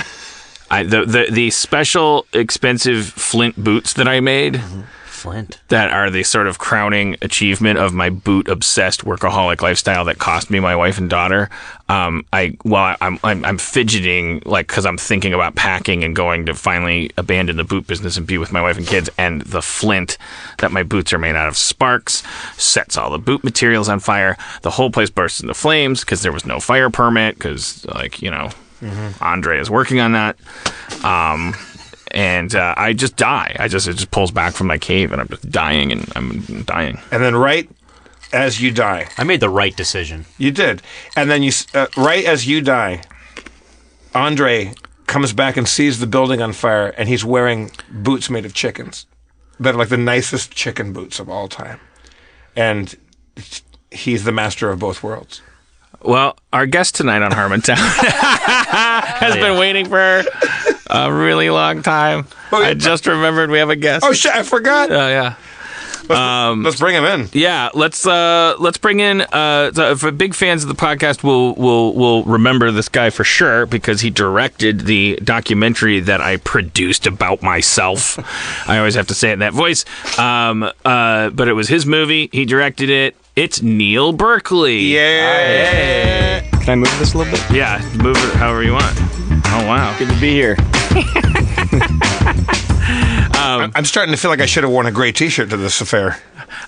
I the, the the special expensive Flint boots that I made mm-hmm. Flint. that are the sort of crowning achievement of my boot obsessed workaholic lifestyle that cost me my wife and daughter. Um, I while I'm I'm, I'm fidgeting like because I'm thinking about packing and going to finally abandon the boot business and be with my wife and kids, and the flint that my boots are made out of sparks sets all the boot materials on fire. The whole place bursts into flames because there was no fire permit because like you know. Andre is working on that. Um, and uh, I just die. I just it just pulls back from my cave, and I'm just dying, and I'm dying. and then right as you die, I made the right decision. you did. And then you, s- uh, right as you die, Andre comes back and sees the building on fire, and he's wearing boots made of chickens that are like the nicest chicken boots of all time. And he's the master of both worlds. Well, our guest tonight on Harmontown has been waiting for a really long time. Oh. I just remembered we have a guest. Oh shit! I forgot. Oh yeah. Let's bring him in. Yeah, let's uh let's bring in uh so for big fans of the podcast will will will remember this guy for sure because he directed the documentary that I produced about myself. I always have to say it in that voice. Um uh but it was his movie, he directed it. It's Neil Berkeley. Yeah. Can I move this a little bit? Yeah, move it however you want. Oh wow. Good to be here. Um, I'm starting to feel like I should have worn a gray T-shirt to this affair.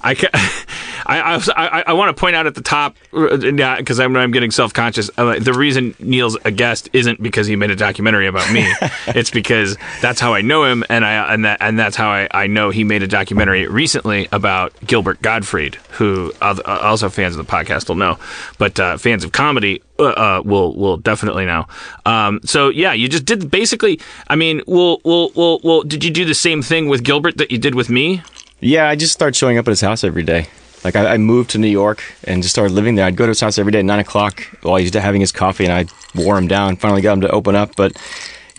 I, ca- I, I, I, I want to point out at the top, because I'm, I'm getting self conscious. Uh, the reason Neil's a guest isn't because he made a documentary about me. it's because that's how I know him, and I and that and that's how I, I know he made a documentary recently about Gilbert Gottfried, who uh, also fans of the podcast will know, but uh, fans of comedy uh, uh, will will definitely know. Um, so yeah, you just did basically. I mean, well, well, well, well. Did you do the same thing with Gilbert that you did with me? Yeah, I just started showing up at his house every day. Like I, I moved to New York and just started living there. I'd go to his house every day at nine o'clock while he's having his coffee, and I wore him down. Finally got him to open up, but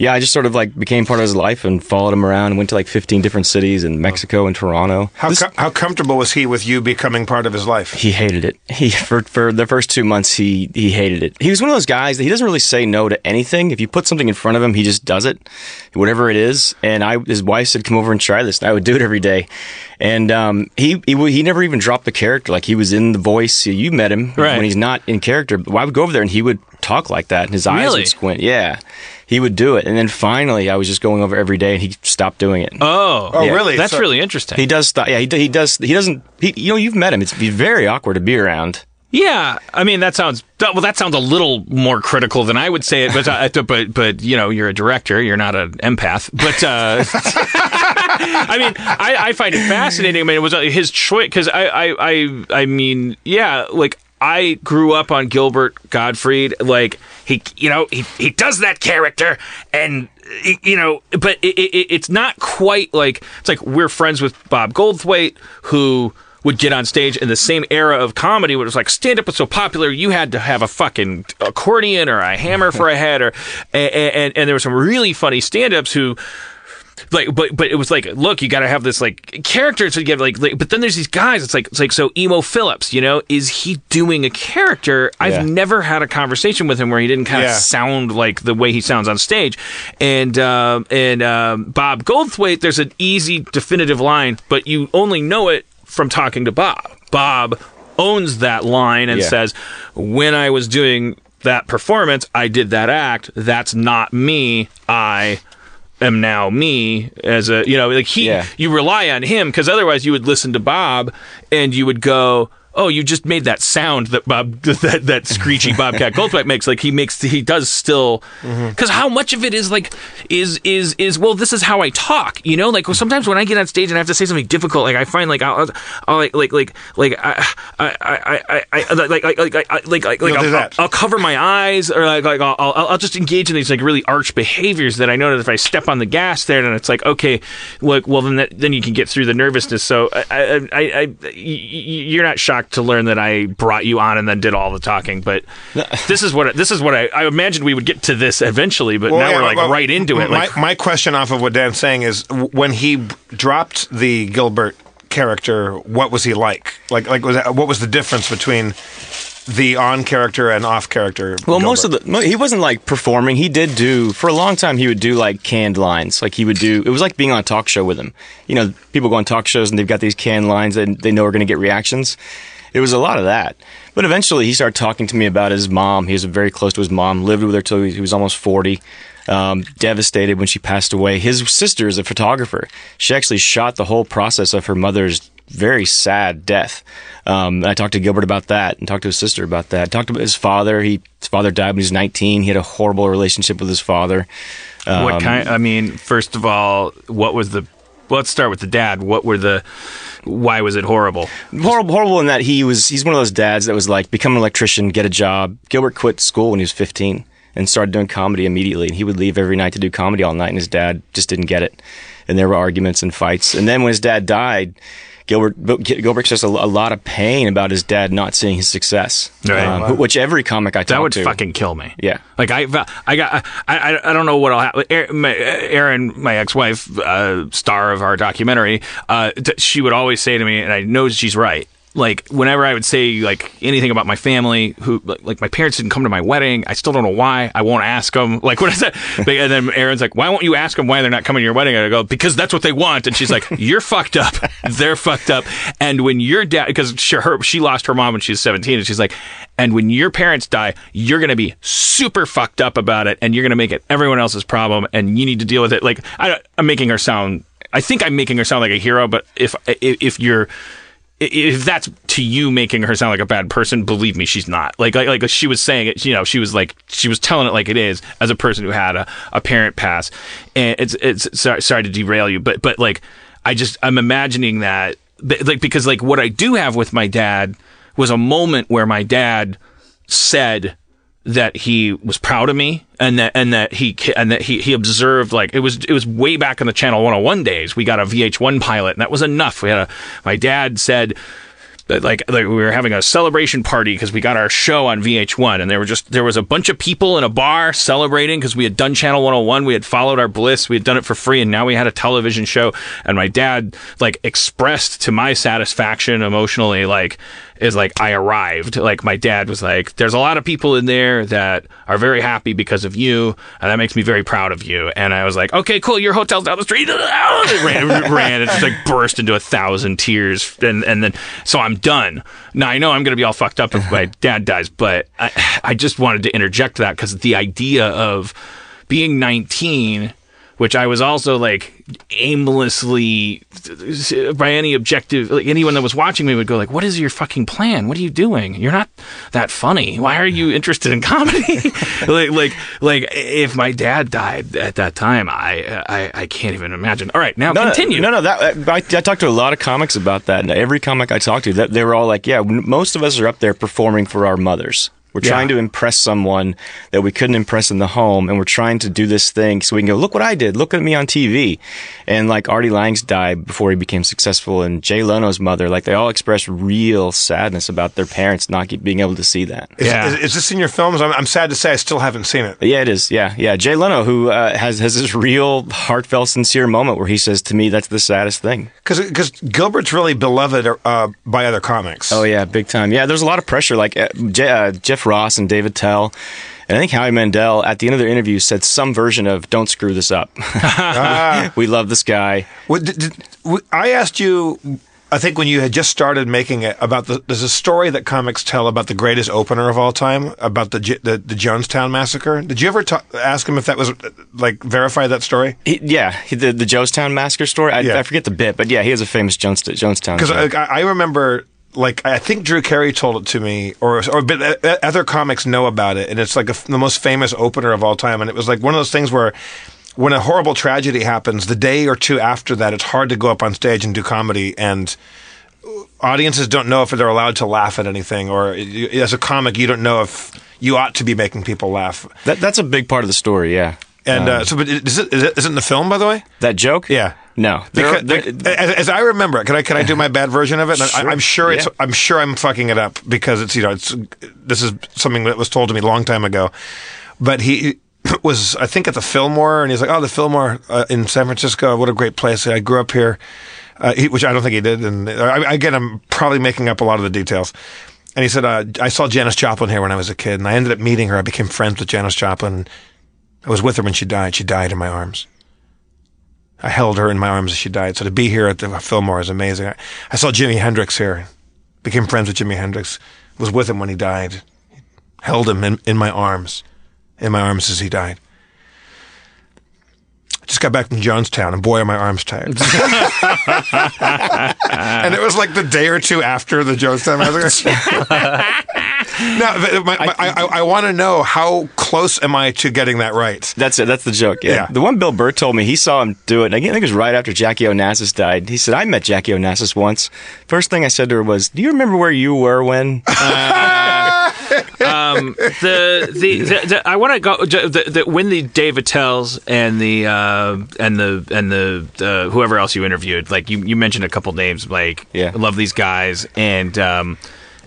yeah, I just sort of like became part of his life and followed him around. And went to like fifteen different cities in Mexico and Toronto. How This- co- how comfortable was he with you becoming part of his life? he hated it. He for for the first two months he he hated it. He was one of those guys that he doesn't really say no to anything. If you put something in front of him, he just does it, whatever it is. And I his wife said, "Come over and try this." And I would do it every day. And um, he he he never even dropped the character. Like he was in the voice. You met him Right. when he's not in character. Well, I would go over there and he would talk like that, and his eyes Really? would squint. Yeah, he would do it. And then finally, I was just going over every day, and he stopped doing it. Oh, Oh, Yeah. really? That's So- really interesting. He does. St- yeah, he, he does. He doesn't. He, you know, you've met him. It's very awkward to be around. yeah, I mean that sounds well. That sounds a little more critical than I would say it. But uh, but but you know, you're a director. You're not an empath. But uh, I mean, I, I find it fascinating. I mean, it was uh, his choice because I, I I I mean, yeah, like. I grew up on Gilbert Gottfried. Like he, you know, he he does that character, and you know, but it, it, it's not quite like it's like we're friends with Bob Goldthwait, who would get on stage in the same era of comedy where it was like stand up was so popular you had to have a fucking accordion or a hammer for a head or and and, and there were some really funny stand ups who like but but it was like look you got to have this like character to get like, like but then there's these guys it's like it's like so Emo Philips you know is he doing a character Yeah. i've never had a conversation with him where he didn't kind of Yeah. sound like the way he sounds on stage and um and um bob goldthwait there's an easy definitive line but you only know it from talking to bob bob owns that line and Yeah. says when i was doing that performance i did that act that's not me i am now me as a you know like he Yeah. you rely on him because otherwise you would listen to Bob and you would go oh you just made that sound that Bob that that screechy Bobcat Goldthwait makes like he makes he does still because how much of it is like is is is well this is how I talk you know like sometimes when I get on stage and I have to say something difficult like I find like I'll, I'll like like like like I I I I, I like like like like like like like I'll. I'll cover my eyes or like, like I'll, I'll, I'll just engage in these like really arch behaviors that I know that if I step on the gas there, then it's like okay, look, well then that, then you can get through the nervousness. So I, I, I, I you're not shocked to learn that I brought you on and then did all the talking, but this is what this is what I, I imagined we would get to this eventually, but Well, now yeah, we're like well, right into it. My, Like my question off of what Dan's saying is when he dropped the Gilbert character, what was he like? Like, like was that, what was the difference between the on character and off character? Well, most of the he wasn't like performing. He did do for a long time. He would do like canned lines. Like he would do. It was like being on a talk show with him. You know, people go on talk shows and they've got these canned lines and they know are going to get reactions. It was a lot of that. But eventually, he started talking to me about his mom. He was very close to his mom. Lived with her till he was almost forty. Um, devastated when she passed away. His sister is a photographer. She actually shot the whole process of her mother's very sad death. Um, I talked to Gilbert about that and talked to his sister about that. talked about his father. He his father died when he was 19. He had a horrible relationship with his father. Um, what kind? I mean, first of all, what was the? Let's start with the dad. What were the? Why was it horrible? horrible, horrible in that he was he's one of those dads that was like become an electrician, get a job. Gilbert quit school when he was 15 and started doing comedy immediately. And he would leave every night to do comedy all night, and his dad just didn't get it. And there were arguments and fights. And then when his dad died, Gilbert Gilbert expressed a, a lot of pain about his dad not seeing his success, Right. um, which every comic I talk That would to, fucking kill me. Yeah. Like I, I got, I, I, I don't know what I'll happen. Erin, my ex-wife, uh, star of our documentary, uh, she would always say to me, and I know she's right. Like whenever I would say like anything about my family, who like, like my parents didn't come to my wedding, I still don't know why. I won't ask them. Like what is that? and then Erin's like, "Why won't you ask them why they're not coming to your wedding?" And I go, "Because that's what they want." And she's like, "You're fucked up. They're fucked up." And when your dad, because she, her, she lost her mom when she was 17, and she's like, "And when your parents die, you're gonna be super fucked up about it, and you're gonna make it everyone else's problem, and you need to deal with it." Like I, I'm making her sound. I think I'm making her sound like a hero, but if if, if you're if that's to you making her sound like a bad person, believe me, she's not. Like, like, like she was saying it, you know, she was like, she was telling it like it is as a person who had a, a parent pass. And it's, it's, sorry, sorry to derail you, but, but like, I just, I'm imagining that, like, because like what I do have with my dad was a moment where my dad said, that he was proud of me and that and that he and that he, he observed like it was it was way back in the channel 101 days. We got a VH1 pilot and that was enough. We had a my dad said that like, like we were having a celebration party because we got our show on VH1 and there were just there was a bunch of people in a bar celebrating because we had done channel 101 we had followed our bliss we had done it for free and now we had a television show. And my dad like expressed to my satisfaction emotionally like is like I arrived. Like my dad was like, "There's a lot of people in there that are very happy because of you, and that makes me very proud of you." And I was like, "Okay, cool. Your hotel's down the street." It ran, ran, and just like burst into a thousand tears, and and then so I'm done. Now I know I'm gonna be all fucked up if my dad dies, but I I just wanted to interject that because the idea of being 19 which I was also like aimlessly by any objective like anyone that was watching me would go like what is your fucking plan? What are you doing? You're not that funny. Why are you interested in comedy? Like like like if my dad died at that time I I, I can't even imagine. All right now No, continue. No, no, that I, I talked to a lot of comics about that, and every comic I talked to, that they were all like, "Yeah, most of us are up there performing for our mothers." We're Yeah. trying to impress someone that we couldn't impress in the home, and we're trying to do this thing so we can go, look what I did, look at me on TV. And like Artie Lange's died before he became successful, and Jay Leno's mother, like they all expressed real sadness about their parents not get- being able to see that. Is, Yeah. is, is this in your films? I'm, I'm sad to say I still haven't seen it. Yeah, it is. Yeah, yeah. Jay Leno, who uh, has has this real heartfelt, sincere moment where he says to me, "That's the saddest thing." Because Gilbert's really beloved uh, by other comics. Oh yeah, big time. Yeah, there's a lot of pressure. Like uh, J- uh, Jeff Ross and Dave Attell, and I think Howie Mandel at the end of their interview said some version of "Don't screw this up." we love this guy. What, did, did, w- I asked you, I think when you had just started making it, about the there's a story that comics tell about the greatest opener of all time, about the the, the Jonestown massacre. Did you ever ta- ask him if that was like verify that story? He, yeah, he, the the Jonestown massacre story. I, Yeah. I forget the bit, but yeah, he has a famous Jones, Jonestown. Because. I, I remember, like, I think Drew Carey told it to me, or or but uh, other comics know about it, and it's like a the most famous opener of all time. And it was like one of those things where, when a horrible tragedy happens, the day or two after that, it's hard to go up on stage and do comedy, and audiences don't know if they're allowed to laugh at anything, or as a comic, you don't know if you ought to be making people laugh. that, that's a big part of the story. Yeah, And uh, so, but is it, is it is it in the film, by the way? that joke. Yeah. No, Because, they're- as, as I remember it, can I can I do my bad version of it? And I, I'm sure it's Yeah. I'm sure I'm fucking it up because it's you know it's this is something that was told to me a long time ago. But he was I think at the Fillmore and he's like, oh the Fillmore uh, in San Francisco, what a great place. I grew up here, uh, he, which I don't think he did. And I, again, I'm probably making up a lot of the details. And he said, uh, I saw Janis Joplin here when I was a kid, and I ended up meeting her. I became friends with Janis Joplin. I was with her when she died. She died in my arms. I held her in my arms as she died. So to be here at the Fillmore is amazing. I, I saw Jimi Hendrix here. Became friends with Jimi Hendrix. Was with him when he died. Held him in, in my arms. In my arms as he died. I just got back from Jonestown, and boy, are my arms tired. and it was like the day or two after the Jonestown massacre. now, my, my, I, I, I want to know how close am I to getting that right? That's it. That's the joke. Yeah. Yeah. The one Bill Burr told me he saw him do it. And I think it was right after Jackie Onassis died. He said, "I met Jackie Onassis once. First thing I said to her was, "Do you remember where you were when?" um, the, the, the, the I want to go the, the, when the Dave Attells and the uh, and the and the uh, whoever else you interviewed, like you, you mentioned a couple names, like Yeah. Love these guys, and um,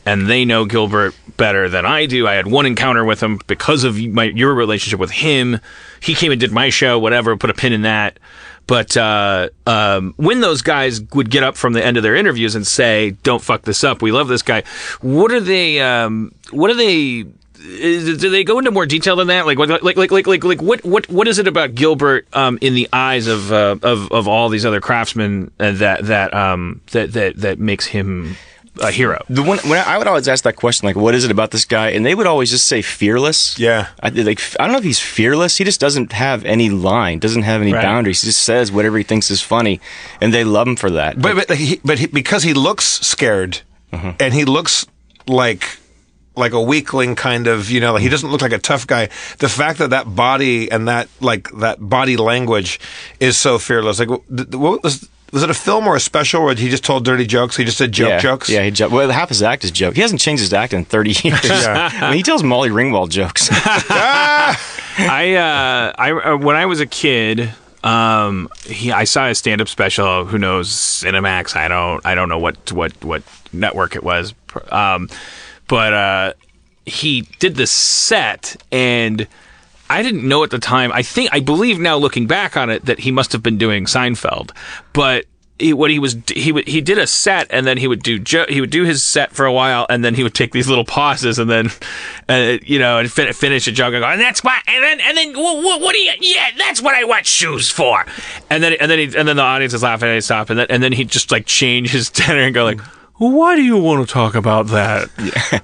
and they know Gilbert better than I do. I had one encounter with him because of my your relationship with him. He came and did my show, whatever. Put a pin in that. But uh, um, when those guys would get up from the end of their interviews and say, "Don't fuck this up. We love this guy," what are they? Um, what are they? Is, do they go into more detail than that? Like, what, like, like, like, like, like, what, what, what is it about Gilbert um, in the eyes of, uh, of of all these other craftsmen uh, that that um, that that that makes him a hero? The one when I would always ask that question, like, "What is it about this guy?" and they would always just say fearless. Yeah. I, like I don't know if he's fearless. He just doesn't have any line, doesn't have any Right. boundaries. He just says whatever he thinks is funny, and they love him for that. But but, he, but he, because he looks scared, mm-hmm. and he looks like like a weakling kind of you know like he doesn't look like a tough guy. The fact that that body and that like that body language is so fearless. Like what what was was it a film or a special where he just told dirty jokes? He just said joke yeah, jokes. Yeah, he jo- well, half his act is joke. He hasn't changed his act in thirty years. Yeah. I mean, he tells Molly Ringwald jokes. I uh, I uh, when I was a kid, um, he I saw his stand up special. Who knows Cinemax? I don't I don't know what what what network it was. Um, but uh, he did the set and. I didn't know at the time. I think I believe now, looking back on it, that he must have been doing Seinfeld. But he, what he was he would he did a set and then he would do jo- he would do his set for a while and then he would take these little pauses and then uh, you know and fin- finish a joke and go and that's why and then and then what, what, do you yeah that's what I want shoes for and then and then he, and then the audience is laughing and he stop and then and then he just like change his tenor and go like. Why do you want to talk about that?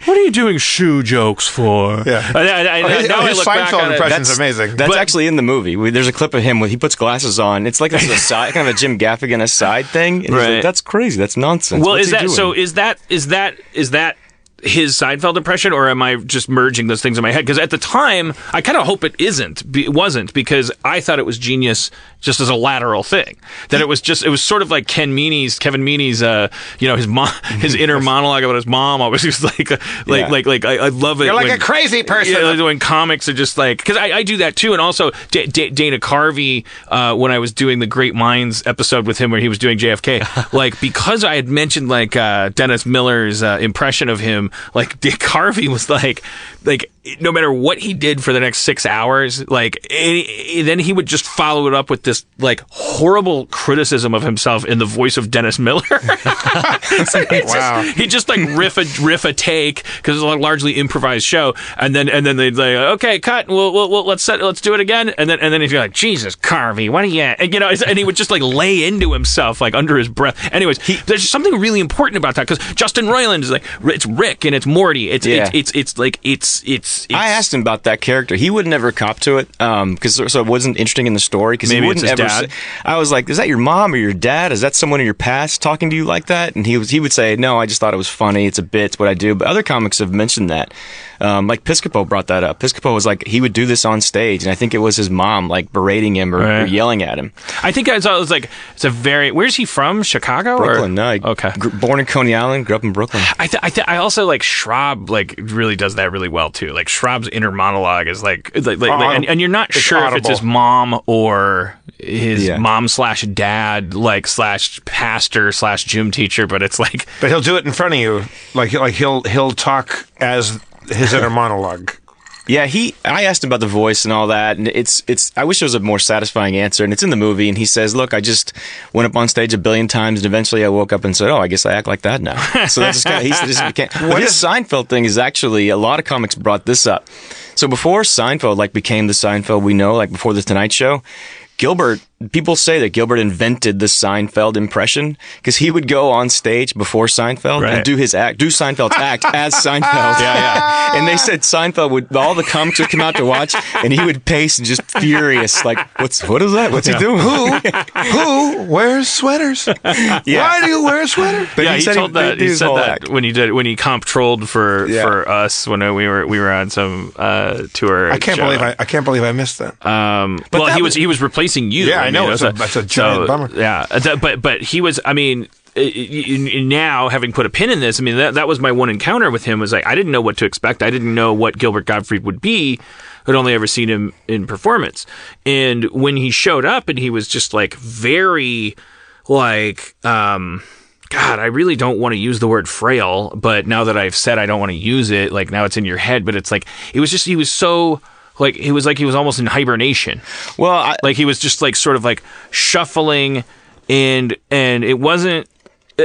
What are you doing shoe jokes for? Yeah. I, I, I, oh, his- now I his look Seinfeld impression- It's amazing. That's But- actually in the movie. We, there's a clip of him with he puts glasses on. It's like this is a side, kind of a Jim Gaffigan aside thing. And he's Right. like, That's crazy. That's nonsense. Well, What's is he that doing?" so? Is that is that is that his Seinfeld impression, or am I just merging those things in my head? Because at the time, I kind of hope it isn't, be, it wasn't, because I thought it was genius just as a lateral thing. That it was just, it was sort of like Ken Meaney's, Kevin Meaney's, uh, you know, his mom, his inner monologue about his mom. Always was like, uh, like, Yeah. like, like, I, I love it. You're like when- a crazy person. Yeah, like when comics are just like, because I, I do that too, and also D- D- Dana Carvey, uh, when I was doing the Great Minds episode with him, where he was doing JFK, like because I had mentioned like uh, Dennis Miller's uh, impression of him, like Dick Harvey was like, like no matter what he did for the next six hours, like and then he would just follow it up with this like horrible criticism of himself in the voice of Dennis Miller. It's like- it's Wow. just- he just like riff a riff a take because it's a largely improvised show, and then and then they'd like, okay, cut, we'll, we'll, we'll let's set, let's do it again, and then and then he'd be like, Jesus, Carvey, what are you? And, you know, and he would just like lay into himself like under his breath. Anyways, there's something really important about that because Justin Roiland is like it's Rick and it's Morty. It's Yeah. it's, it's it's like it's it's. it's I asked him about that character. He would never cop to it um, because so, so it wasn't interesting in the story. Because he wouldn't ever. dad. Say, I was like, "Is that your mom or your dad? Is that someone in your past talking to you like that?" And he was he would say, "No, I just thought it was funny. It's a bit. It's what I do." But other comics have mentioned that. Um, like Piscopo brought that up. Piscopo was like he would do this on stage, and I think it was his mom like berating him or, or yelling at him. I think I saw it was like it's a very. Where's he from? Chicago or Brooklyn, no, he okay. gr- born in Coney Island, grew up in Brooklyn. I th- I, th- I also like Schraub like really does that really well too. Like Schraub's inner monologue is like like, like, like- and, and you're not It's sure if it's his mom or his Yeah. mom slash dad like slash pastor slash gym teacher, but it's like But he'll do it in front of you, like like he'll he'll talk as his inner monologue. Yeah, he. I asked him about the voice and all that, and it's it's. I wish there was a more satisfying answer, and it's in the movie. And he says, "Look, I just went up on stage a billion times, and eventually I woke up and said, oh, I guess I act like that now.' So that's just kind of he just became. But his Seinfeld thing is actually a lot of comics brought this up. So before Seinfeld like became the Seinfeld we know, like before the Tonight Show, Gilbert. People say that Gilbert invented the Seinfeld impression because he would go on stage before Seinfeld Right. and do his act, do Seinfeld's act as Seinfeld. Yeah, yeah. And they said Seinfeld would all the comics would come out to watch, and he would pace and just furious, like, "What's what is that? What's he doing?" Who who wears sweaters? Why do you wear a sweater? But yeah, he, said told he'd that do he said that act. when he did when he comptrolled for Yeah. for us when we were we were on some uh, tour. I can't show. believe I, I can't believe I missed that. Um, well, that he was, was- he was replacing you. Yeah, I know. mean, It's a- that's a giant bummer. Yeah, uh, that- but but he was. I mean, now having put a pin in this, I mean that that was my one encounter with him. Was like I didn't know what to expect. I didn't know what Gilbert Gottfried would be. I'd only ever seen him in performance, and when he showed up, and he was just like very, like. um God, I really don't want to use the word frail, but now that I've said I don't want to use it, like now it's in your head, but it's like it was just he was so like it was like he was almost in hibernation. Well, I, Like he was just like sort of like shuffling and and it wasn't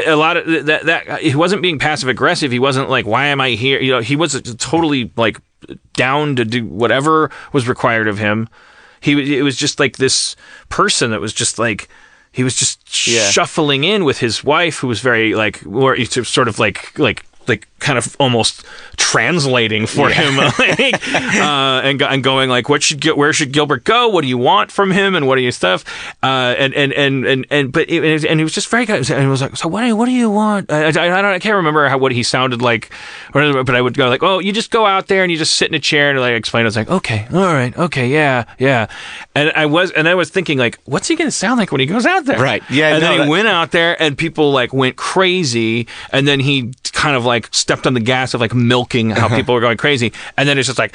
a lot of that that he wasn't being passive aggressive. He wasn't like why am I here? You know, he was totally like down to do whatever was required of him. He was- it was just like this person that was just like he was just Yeah. shuffling in with his wife who was very like or it's sort of like like like kind of almost translating for him like, uh, and, and going like what should where should Gilbert go? What do you want from him? And what do you stuff. Uh, and and and and and but it, and he was just very good and he was like so what do you, what do you want? I, I, I don't I can't remember how what he sounded like but I would go like oh you just go out there and you just sit in a chair and like explain. I was like okay all right okay yeah yeah. And I was and I was thinking like what's he gonna sound like when he goes out there? Right. Yeah, and no, then he that- went out there and people like went crazy and then he kind of like stepped on the gas of like milking how people were going crazy and then it's just like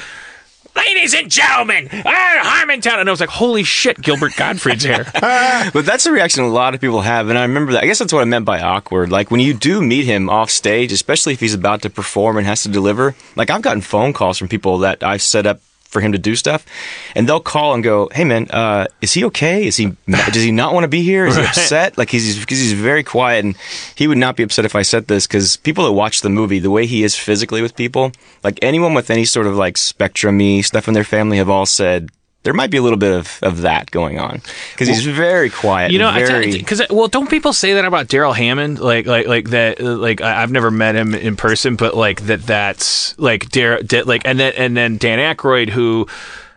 ladies and gentlemen ah, harmontown and i was like holy shit gilbert gottfried's here but that's the reaction a lot of people have, and I remember that. I guess that's what I meant by awkward. Like when you do meet him off stage, especially if he's about to perform and has to deliver. Like I've gotten phone calls from people that I've set up for him to do stuff, and they'll call and go, "Hey man, uh, is he okay? Is he does he not want to be here? Is he upset? Like he's because he's very quiet, and he would not be upset if I said this because people that watch the movie, the way he is physically with people, like anyone with any sort of like spectrum-y stuff in their family, have all said. There might be a little bit of, of that going on because he's very quiet. you know and very, because well don't people say that about darrell hammond like like like that like i've never met him in person but like that that's like Dar- like and then and then dan Aykroyd, who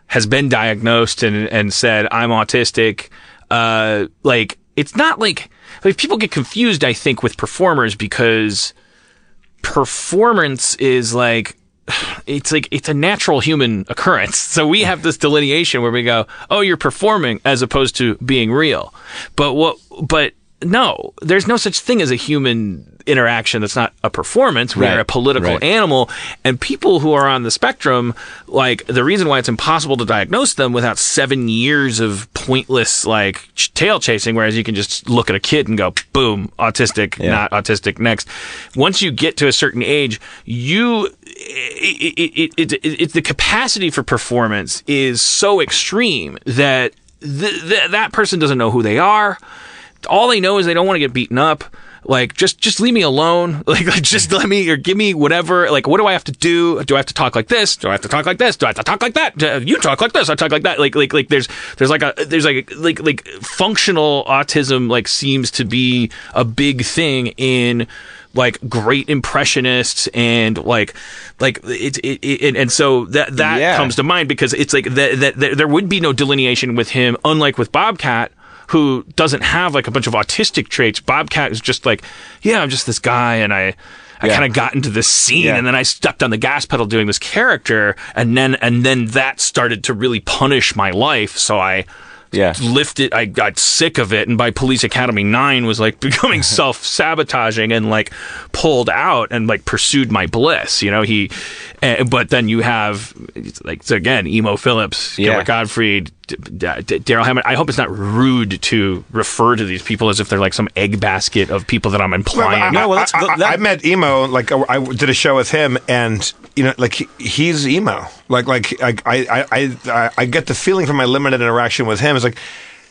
has been diagnosed and and said i'm autistic uh like it's not like like people get confused i think with performers because performance is like it's like it's a natural human occurrence. So we have this delineation where we go, "Oh, you're performing," as opposed to being real. But what? But no, there's no such thing as a human interaction that's not a performance. We're a political right. animal, and people who are on the spectrum, like the reason why it's impossible to diagnose them without seven years of pointless like ch- tail chasing, whereas you can just look at a kid and go, boom, autistic, Yeah. not autistic. Next, once you get to a certain age, you it, it, it, the capacity for performance is so extreme that th- th- that person doesn't know who they are. All they know is they don't want to get beaten up. Like just just leave me alone. Like, like just let me or give me whatever. Like what do I have to do? Do I have to talk like this? Do I have to talk like this? Do I have to talk like that? Do- uh, You talk like this. I talk like that. Like like like there's there's like a there's like like like functional autism like seems to be a big thing in like great impressionists and like like it's it, it, and- and so that that Yeah. comes to mind because it's like that, that, that there would be no delineation with him unlike with Bobcat who doesn't have like a bunch of autistic traits Bobcat is just like yeah I'm just this guy and I I Yeah. kind of got into this scene Yeah. and then I stepped on the gas pedal doing this character and then and then that started to really punish my life so I Yeah. lifted I got sick of it and by Police Academy 9 was like becoming self-sabotaging and like pulled out and like pursued my bliss you know he uh, but then you have like so again emo Philips Yeah. Gilbert Gottfried Darrell Hammond I hope it's not rude to refer to these people as if they're like some egg basket of people that I'm implying I, No, well, that's- I, I- that- I met emo. Like I, I did a show with him, and you know, like he, he's emo. Like like I I, I I I get the feeling from my limited interaction with him. It's like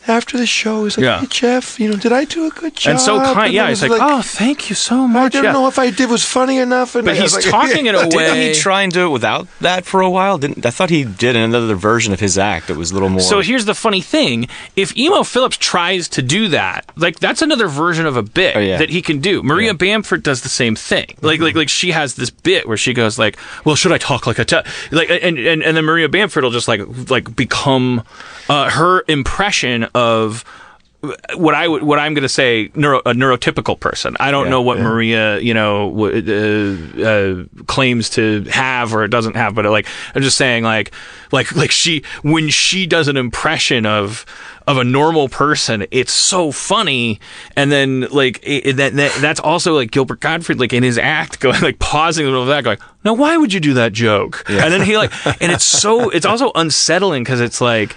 after the show, he's like, Yeah. "Hey Jeff, you know, did I do a good job?" and so kind yeah he's was like, oh thank you so much. I much don't yeah. know if I did was funny enough. And but I was he's like- talking in a Didn't he try and do it without that for a while? Didn't I thought he did another version of his act that was a little more. So here's the funny thing: if Emo Philips tries to do that, like that's another version of a bit Oh, yeah. that he can do. Maria Bamford does the same thing. Like, like, like she has this bit where she goes like, "Well, should I talk like a t-? like?" And and and then Maria Bamford will just like like become uh, her impression of what I would, what I'm going to say, neuro, a neurotypical person. I don't Yeah, know what yeah. Maria, you know, w- uh, uh, claims to have or doesn't have, but like, I'm just saying, like, like, like she, when she does an impression of, of a normal person, it's so funny. And then, like, it, that, that, that's also like Gilbert Gottfried, like in his act, going, like, pausing in the middle of that, going, now, why would you do that joke? And then he, like, and it's so, it's also unsettling because it's like,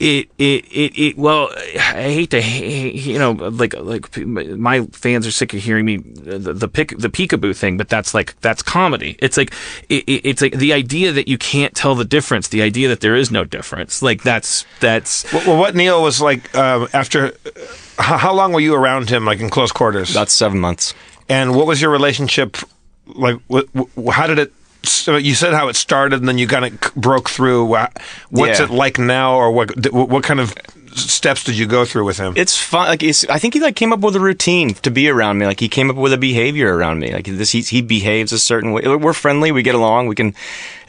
it, it, it, it, well, I hate to, you know, like, like my fans are sick of hearing me, the, the pick, the peekaboo thing, but that's like, that's comedy. It's like, it, it- it's like the idea that you can't tell the difference, the idea that there is no difference. Like, that's, that's, Well, what Neil was like um, after. How, how long were you around him, like in close quarters? about seven months. And what was your relationship like? Wh- wh- how did it? So you said how it started, and then you kind of broke through. What's Yeah. it like now, or what? What kind of steps did you go through with him? It's fun. Like it's, I think he like came up with a routine to be around me. Like he came up with a behavior around me. Like this, he, he behaves a certain way. We're friendly. We get along. We can.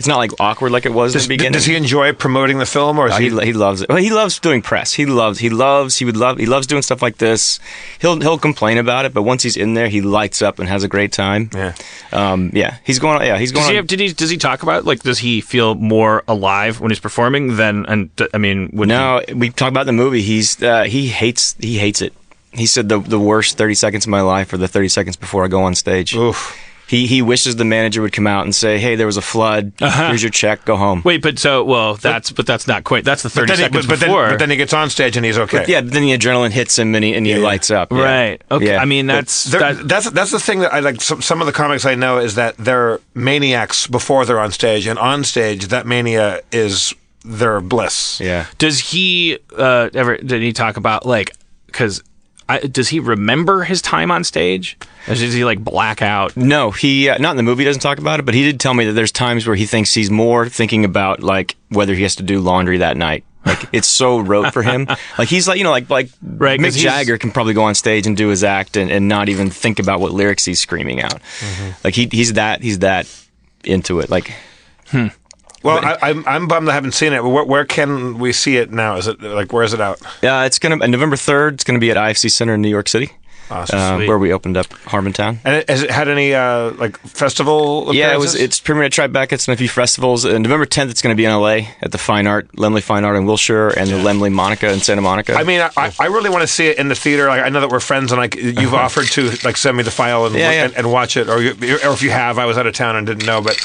It's not like awkward like it was does, in the beginning. does he enjoy promoting the film, or is Oh, he? he, he loves it. Well, he loves doing press. He loves. He loves. He would love. He loves doing stuff like this. He'll he'll complain about it, but once he's in there, he lights up and has a great time. Yeah. Um. Yeah. He's going. Yeah. He's going. does he on- have, did he, does he talk about, like, does he feel more alive when he's performing than, and, I mean, would he- we talk about the movie. He's uh, he hates he hates it. He said the the worst thirty seconds of my life are the thirty seconds before I go on stage. Oof. He he wishes the manager would come out and say, "Hey, there was a flood. Uh-huh. Here's your check. Go home." Wait, but so, well, that's, but that's not quite, that's the 30 Then he, seconds but, but, then, before. but then he gets on stage and he's okay. Yeah, but then the adrenaline hits him and he and he lights up. Yeah. Right. Okay. Yeah. I mean, that's There- that, that's that's the thing that I like. Some, some of the comics I know is that they're maniacs before they're on stage, and on stage that mania is their bliss. yeah. Does he uh, ever? Did he talk about like? Because does he remember his time on stage? Or does he like black out? No, he uh, not in the movie. Doesn't talk about it, but he did tell me that there's times where he thinks he's more thinking about like whether he has to do laundry that night. Like it's so rote for him. Like he's like you know like like Right, Mick Jagger can probably go on stage and do his act and, and not even think about what lyrics he's screaming out. Like he he's that he's that into it. Like Well, I, I'm I'm bummed I haven't seen it. Where, where can we see it now? Is it like where is it out? uh, it's gonna uh, November third. It's gonna be at IFC Center in New York City. Awesome. uh, Sweet. where we opened up Harmontown. And it, has it had any uh, like festival? Yeah, it was. It's premiered at Tribeca. It's in a few festivals. And November 10th, it's going to be in LA at the Fine Art, Laemmle Fine Art in Wilshire, and the Laemmle Monica in Santa Monica. I mean, I, I really want to see it in the theater. Like, I know that we're friends, and like you've offered to like send me the file and, Yeah, yeah. and, and watch it, or you, or if you have, I was out of town and didn't know. But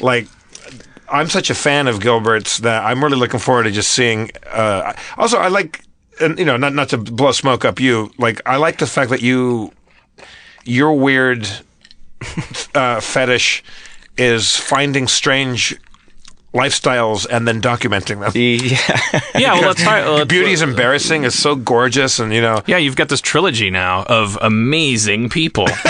like, I'm such a fan of Gilbert's that I'm really looking forward to just seeing. Uh, also, I like, and you know, not not to blow smoke up you. Like, I like the fact that you, your weird uh, fetish is finding strange lifestyles and then documenting them. yeah. Yeah, well, let's try. let's- Beauty is embarrassing. It's so gorgeous, and you know. Yeah, you've got this trilogy now of amazing people.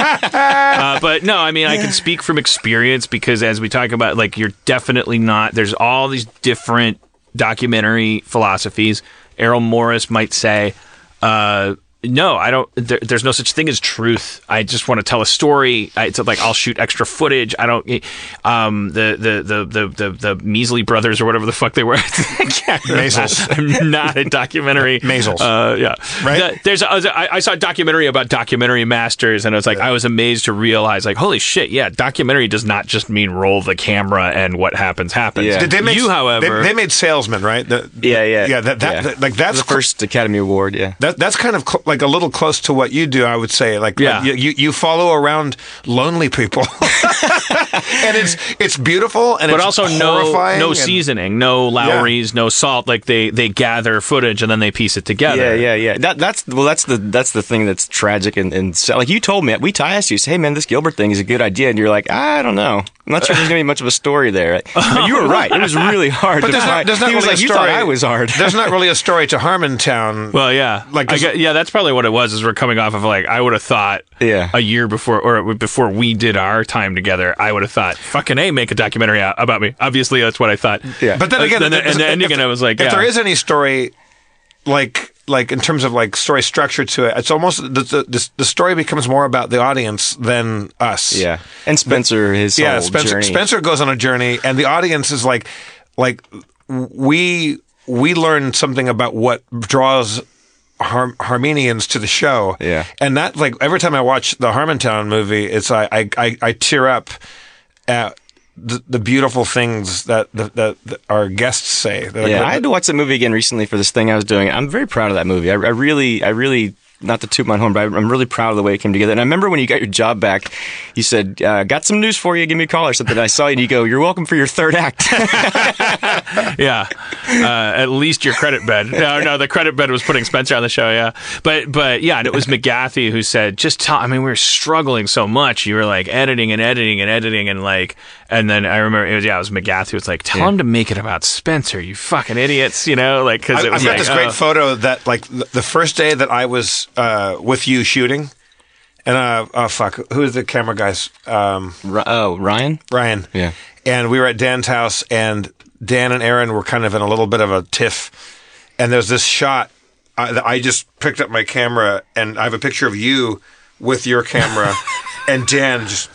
uh, but no, I mean, I can speak from experience because as we talk about, like, you're definitely not, there's all these different documentary philosophies. Errol Morris might say, uh, no, I don't. There, there's no such thing as truth. I just want to tell a story. I, it's like I'll shoot extra footage. I don't. Um, the the the the the, the Measley brothers or whatever the fuck they were. Measles. I'm not a documentary. Measles. Uh, yeah. Right? The- there's a, I, I saw a documentary about documentary masters, and I was like, I was amazed to realize, like, holy shit, yeah, documentary does not just mean roll the camera and what happens happens. Yeah. Did they make, you, however, they, they made salesman, right? The- Yeah, yeah. yeah. That, that, Yeah. like that's the cl- first Academy Award, yeah. That, that's kind of cl- like a little close to what you do, I would say. Like, Yeah. like you, you follow around lonely people, and it's it's beautiful and but it's also no horrifying no and- seasoning, no Lawry's, no salt. Like they they gather footage and then they piece it together. Yeah, yeah, yeah. That that's well, that's the that's the thing that's tragic and, and so, like you told me. We asked you, say, hey man, this Gilbert thing is a good idea, and you're like, I don't know. I'm not sure there's gonna be much of a story there. And you were right. It was really hard. But to there's not, there's not he was really like, a you story. thought I was hard. there's not really a story to Harmontown. Well, yeah, Like, like I 'cause- yeah, that's probably what it was. Is we're coming off of like I would have thought, Yeah. a year before or before we did our time together, I would have thought, fucking a, make a documentary out about me. Obviously, that's what I thought. Yeah. But then Uh, again, then the- if- and the ending, if- and I was like, if yeah. there is any story, like like in terms of like story structure to it, it's almost the the, the, the story becomes more about the audience than us. yeah. And Spencer, his yeah. whole Spencer journey. Spencer goes on a journey, and the audience is like like we we learn something about what draws. Har- Harmenians to the show, Yeah. and that like every time I watch the Harmontown movie, it's I I, I, I tear up at the, the beautiful things that, that, our guests say. Yeah, I had to watch that movie again recently for this thing I was doing. I'm very proud of that movie. I, I really, I really, not to toot my own horn, but I- I'm really proud of the way it came together. And I remember when you got your job back, you said, uh, "Got some news for you. Give me a call or something." I saw you, and you go, "You're welcome for your third act." yeah, uh, at least your credit bed. No, no, the credit bed was putting Spencer on the show. Yeah, but but yeah, and it was McGathy who said, just tell. I mean, we were struggling so much. You were like editing and editing and editing and like, and then I remember it was yeah, it was McGathy. Who was like, tell him to make it about Spencer. You fucking idiots. You know, like because I, it was I've got like, this great oh. photo that like the, the first day that I was uh, with you shooting, and uh, oh fuck, who's the camera guys? Um, Ri- oh, Ryan. Ryan. Yeah. And we were at Dan's house, and Dan and Aaron were kind of in a little bit of a tiff. And there's this shot uh, that I just picked up my camera, and I have a picture of you with your camera, and Dan just.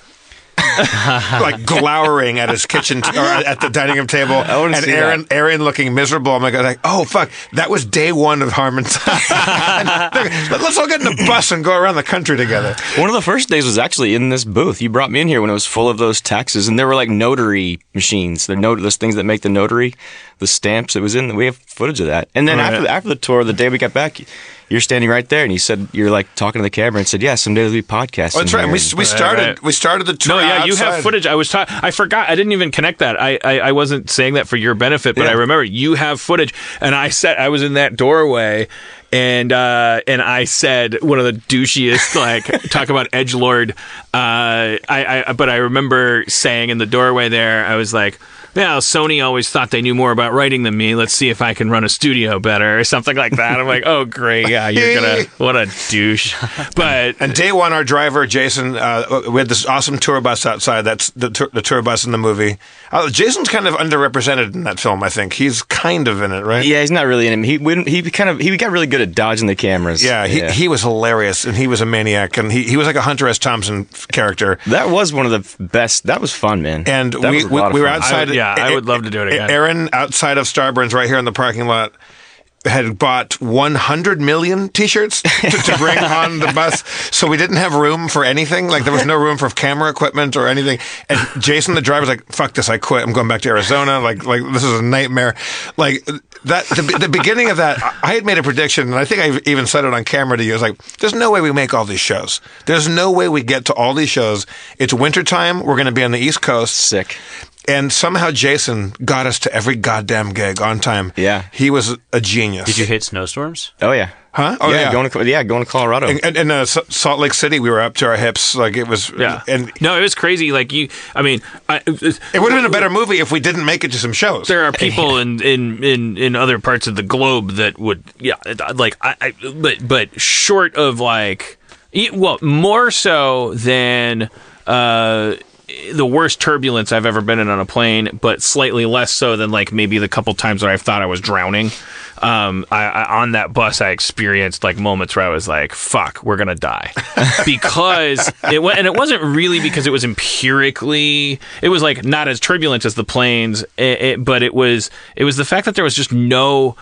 like glowering at his kitchen t- or at the dining room table, and see Aaron, that. Aaron looking miserable. I'm like, like, oh fuck, that was day one of. But Let's all get in the bus and go around the country together. One of the first days was actually in this booth. You brought me in here when it was full of those taxes, and there were like notary machines. The note, those things that make the notary, the stamps. It was in. We have footage of that. And then after the, after the tour, the day we got back, you're standing right there, and you said you're like talking to the camera and said, "Yeah, someday there'll be podcasts." Oh, that's right. And we, we started right. we started the tour. No, yeah, you have footage. I was ta- I forgot. I didn't even connect that. I, I, I wasn't saying that for your benefit, but Yeah. I remember you have footage, and I said I was in that doorway, and uh, and I said one of the douchiest like talk about edge lord. Uh, I, I but I remember saying in the doorway there, I was like. Yeah, Sony always thought they knew more about writing than me. Let's see if I can run a studio better or something like that. I'm like, oh great, yeah, you're gonna what a douche. But And day one, our driver Jason, uh, we had this awesome tour bus outside. That's the tour, the tour bus in the movie. Uh, Jason's kind of underrepresented in that film. I think he's kind of in it, right? Yeah, he's not really in it. He wouldn't. He kind of. He got really good at dodging the cameras. Yeah, he, he was hilarious, and he was a maniac, and he, he was like a Hunter S. Thompson character. that was one of the best. That was fun, man. And That we, was a we, lot of we were outside. I would- yeah, I would love to do it again. Aaron outside of Starburns, right here in the parking lot. had bought 100 million t-shirts to, to bring on the bus. So we didn't have room for anything. Like there was no room for camera equipment or anything. And jason the driver's like fuck this i quit. I'm going back to arizona. Like like this is a nightmare. Like that the, the beginning of that i had made a prediction and i think i even said it on camera to you. I was like there's no way we make all these shows. There's no way we get to all these shows. It's wintertime. We're going to be on the east coast. Sick. And somehow jason got us to every goddamn gig on time Yeah. he was a genius Did you hit snowstorms? Oh yeah. Huh? Oh, yeah, yeah. Going to yeah, going to Colorado. And, and in uh, Salt Lake City, we were up to our hips. Like it was, Yeah. And no, it was crazy. Like you, I mean, I, it would have been a better movie if we didn't make it to some shows. there are people in, in, in, in other parts of the globe that would, yeah, like I, I but but short of like, well, more so than uh, the worst turbulence I've ever been in on a plane, but slightly less so than like maybe the couple times that I thought I was drowning. Um, I, I on that bus, I experienced like moments where I was like, "Fuck, we're gonna die," because it went, and it wasn't really because it was empirically, it was like not as turbulent as the planes, it, it, but it was it was the fact that there was just no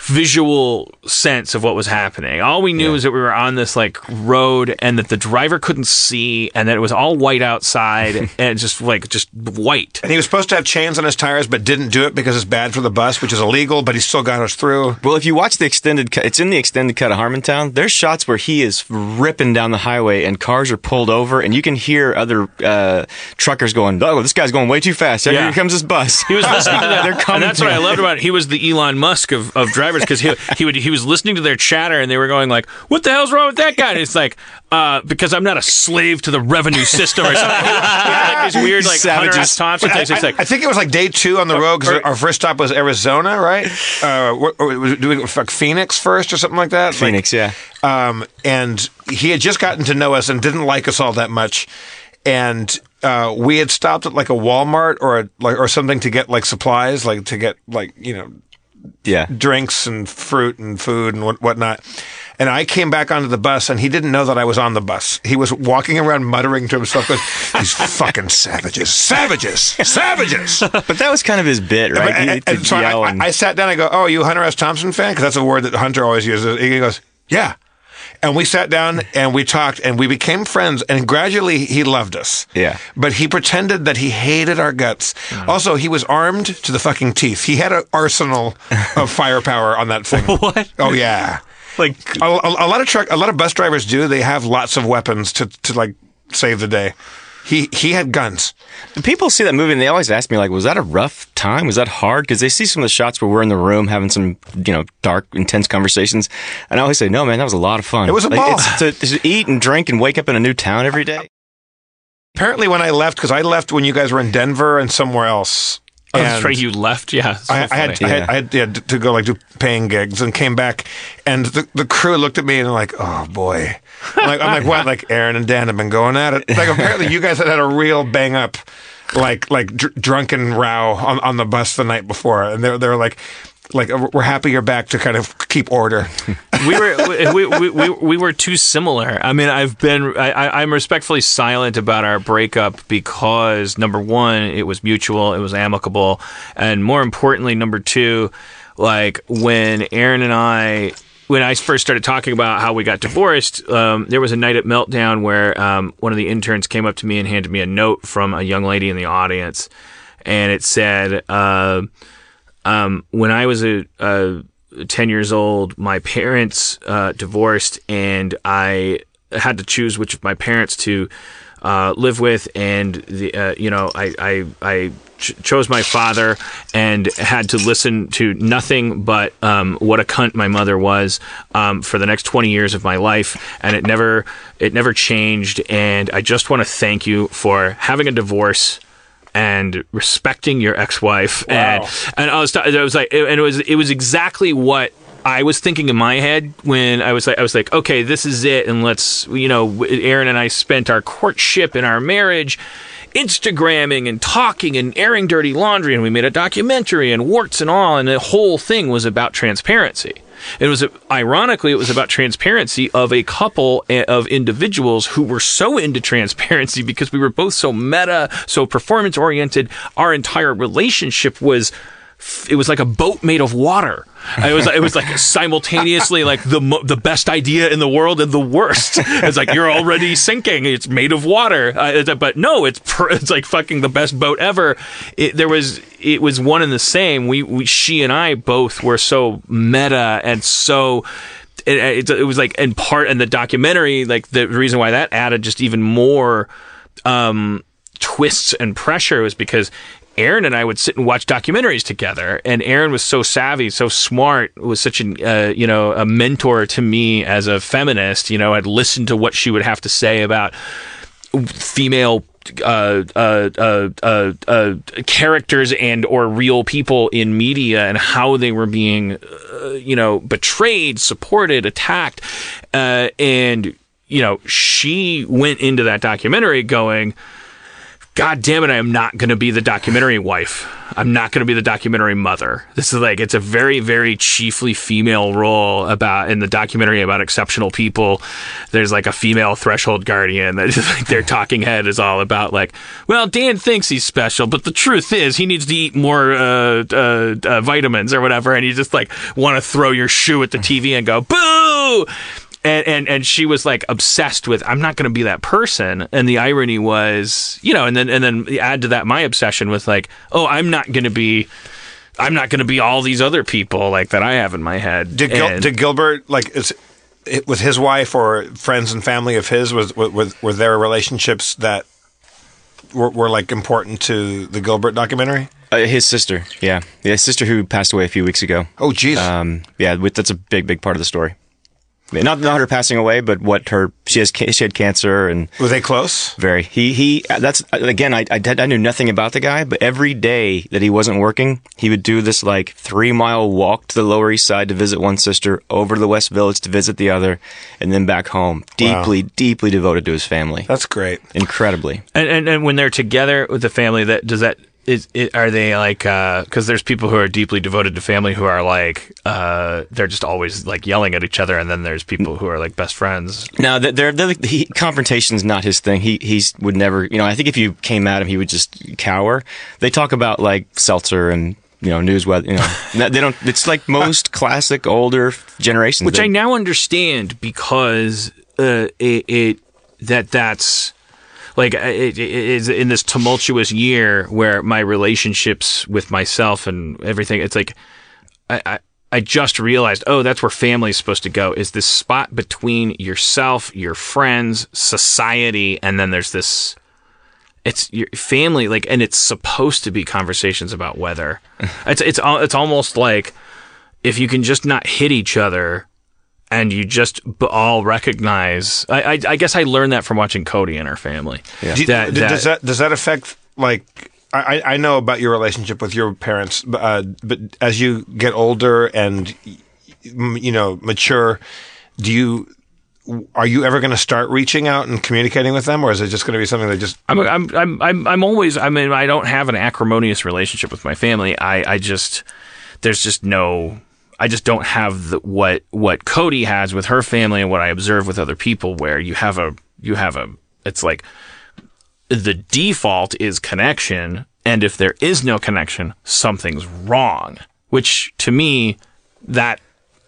visual sense of what was happening. All we knew was that we were on this like road and that the driver couldn't see and that it was all white outside and just like just white. and he was supposed to have chains on his tires, but didn't do it because it's bad for the bus, which is illegal. But he still got us through. Well, if you watch the extended cut, it's in the extended cut of Harmontown. There's shots where he is ripping down the highway and cars are pulled over, and you can hear other uh, truckers going, "Oh, this guy's going way too fast! Here Yeah. comes this bus." He was listening to that. They're coming. and that's what I loved about it. He was the Elon Musk of, of drivers because he he would he was listening to their chatter and they were going like, "What the hell's wrong with that guy?" And it's like, uh, because I'm not a slave to the revenue system or something. Like these weird like Hunter Savages. S. Thompson things. It's I, like, I think it was like day two on the road because our first stop was Arizona, right? Uh, what, or was it doing like Phoenix first or something like that. Like, Phoenix, yeah. um, and he had just gotten to know us and didn't like us all that much. And uh, we had stopped at like a Walmart or a, like or something to get like supplies, like to get like you know Yeah. drinks and fruit and food and what, whatnot. And I came back onto the bus, and he didn't know that I was on the bus. He was walking around muttering to himself, goes, "These fucking savages, savages, savages." But that was kind of his bit, right? And, and- and so I, yell I, I sat down. I go, "Oh, you a Hunter S. Thompson fan?" Because that's a word that Hunter always uses. He goes, "Yeah." And we sat down and we talked and we became friends. And gradually he loved us. Yeah. But he pretended that he hated our guts. Mm. Also, he was armed to the fucking teeth. He had an arsenal of firepower on that thing. What? Oh yeah. Like A, a, a lot of truck, a lot of bus drivers do. They have lots of weapons to to like save the day. He he had guns. People see that movie and they always ask me, like, was that a rough time? Was that hard? Because they see some of the shots where we're in the room having some, you know, dark, intense conversations. And I always say, no, man, that was a lot of fun. It was a Like, ball. It's to, to eat and drink and wake up in a new town every day. Apparently, when I left, because I left when you guys were in Denver and somewhere else. oh, that's right, you left. Yeah, so I, I had, funny. I had, I had yeah, to go like do paying gigs and came back, and the, the crew looked at me and they're like, "Oh boy," I'm like, I'm like, what? Like Aaron and Dan have been going at it. Like apparently you guys had had a real bang up, like like dr- drunken row on, on the bus the night before, and they're they're like. Like uh, we're happy you're back to kind of keep order. we were we, we, we, we were too similar. I mean, I've been I, I'm respectfully silent about our breakup because number one, it was mutual, it was amicable, and more importantly, number two, like when Aaron and I. When I first started talking about how we got divorced, um, there was a night at Meltdown where um, one of the interns came up to me and handed me a note from a young lady in the audience, and it said, uh, um, when I was a, a 10 years old, my parents uh, divorced, and I had to choose which of my parents to uh, live with. And, the, uh, you know, I, I, I ch- chose my father and had to listen to nothing but um, what a cunt my mother was um, for the next 20 years of my life. And it never, it never changed. And I just want to thank you for having a divorce and respecting your ex-wife and and I was I was like and it was it was exactly what I was thinking in my head when I was like I was like okay this is it and let's you know Aaron and I spent our courtship and our marriage Instagramming and talking and airing dirty laundry and we made a documentary and warts and all and the whole thing was about transparency. It was ironically, it was about transparency of a couple eh, of individuals who were so into transparency because we were both so meta, so performance oriented. Our entire relationship was it was like a boat made of water. It was it was like simultaneously like the the best idea in the world and the worst. It's like you're already sinking. It's made of water, uh, but no, it's it's like fucking the best boat ever. It, there was it was one and the same. We, we she and I both were so meta and so it, it, it was like in part in the documentary like the reason why that added just even more um twists and pressure was because Aaron and I would sit and watch documentaries together, and Aaron was so savvy, so smart, was such an uh, you know a mentor to me as a feminist. You know, I'd listen to what she would have to say about female uh, uh, uh, uh, uh, characters and or real people in media and how they were being, uh, you know, betrayed, supported, attacked, and you know, she went into that documentary going. God damn it, I am not going to be the documentary wife. I'm not going to be the documentary mother. This is like, it's a very, very chiefly female role about, in the documentary about exceptional people. There's like a female threshold guardian that like their talking head is all about like, well, Dan thinks he's special, but the truth is he needs to eat more, uh, uh, uh, vitamins or whatever. And you just like want to throw your shoe at the TV and go, boo! And and and she was like obsessed with I'm not going to be that person and the irony was you know and then and then add to that my obsession with like oh I'm not going to be I'm not going to be all these other people like that I have in my head Did, Gil- And- did Gilbert like is it, with his wife or friends and family of his was were, were there relationships that were, were like important to the Gilbert documentary? Uh, his sister, yeah, yeah, his sister who passed away a few weeks ago. Oh, jeez. Um, yeah, that's a big, big part of the story. I mean, not not her passing away, but what her she has she had cancer and were they close? very he he that's again I, I I knew nothing about the guy, but every day that he wasn't working, he would do this like three mile walk to the Lower East Side to visit one sister, over to the West Village to visit the other, and then back home. Deeply, deeply devoted to his family. That's great. Incredibly. and, and and when they're together with the family that does that is it, are they like because there's people who are deeply devoted to family who are like uh they're just always like yelling at each other and then there's people who are like best friends No, they're, they're, they're he, confrontation's not his thing. He he's would never. You know, I think if you came at him, he would just cower. They talk about like seltzer and you know news weather. You know, they don't. It's like most classic older generations. which They- I now understand because uh, it, it that that's like it, it is in this tumultuous year where my relationships with myself and everything. It's like I. I I just realized, oh, that's where family is supposed to go. Is this spot between yourself, your friends, society, and then there's this. It's your family, like, and it's supposed to be conversations about weather. it's it's it's almost like if you can just not hit each other and you just b- all recognize I, I, I guess I learned that from watching Cody and her family. Do you- That- d- does that- that does that affect like I, I know about your relationship with your parents, but, uh, but as you get older and you know mature, do you are you ever going to start reaching out and communicating with them, or is it just going to be something that just I'm, I'm, I'm, I'm, I'm always, I mean, I don't have an acrimonious relationship with my family. I, I just, there's just no, I just don't have the, what, what Cody has with her family and what I observe with other people where you have a, you have a, it's like the default is connection. And if there is no connection, something's wrong, which to me, that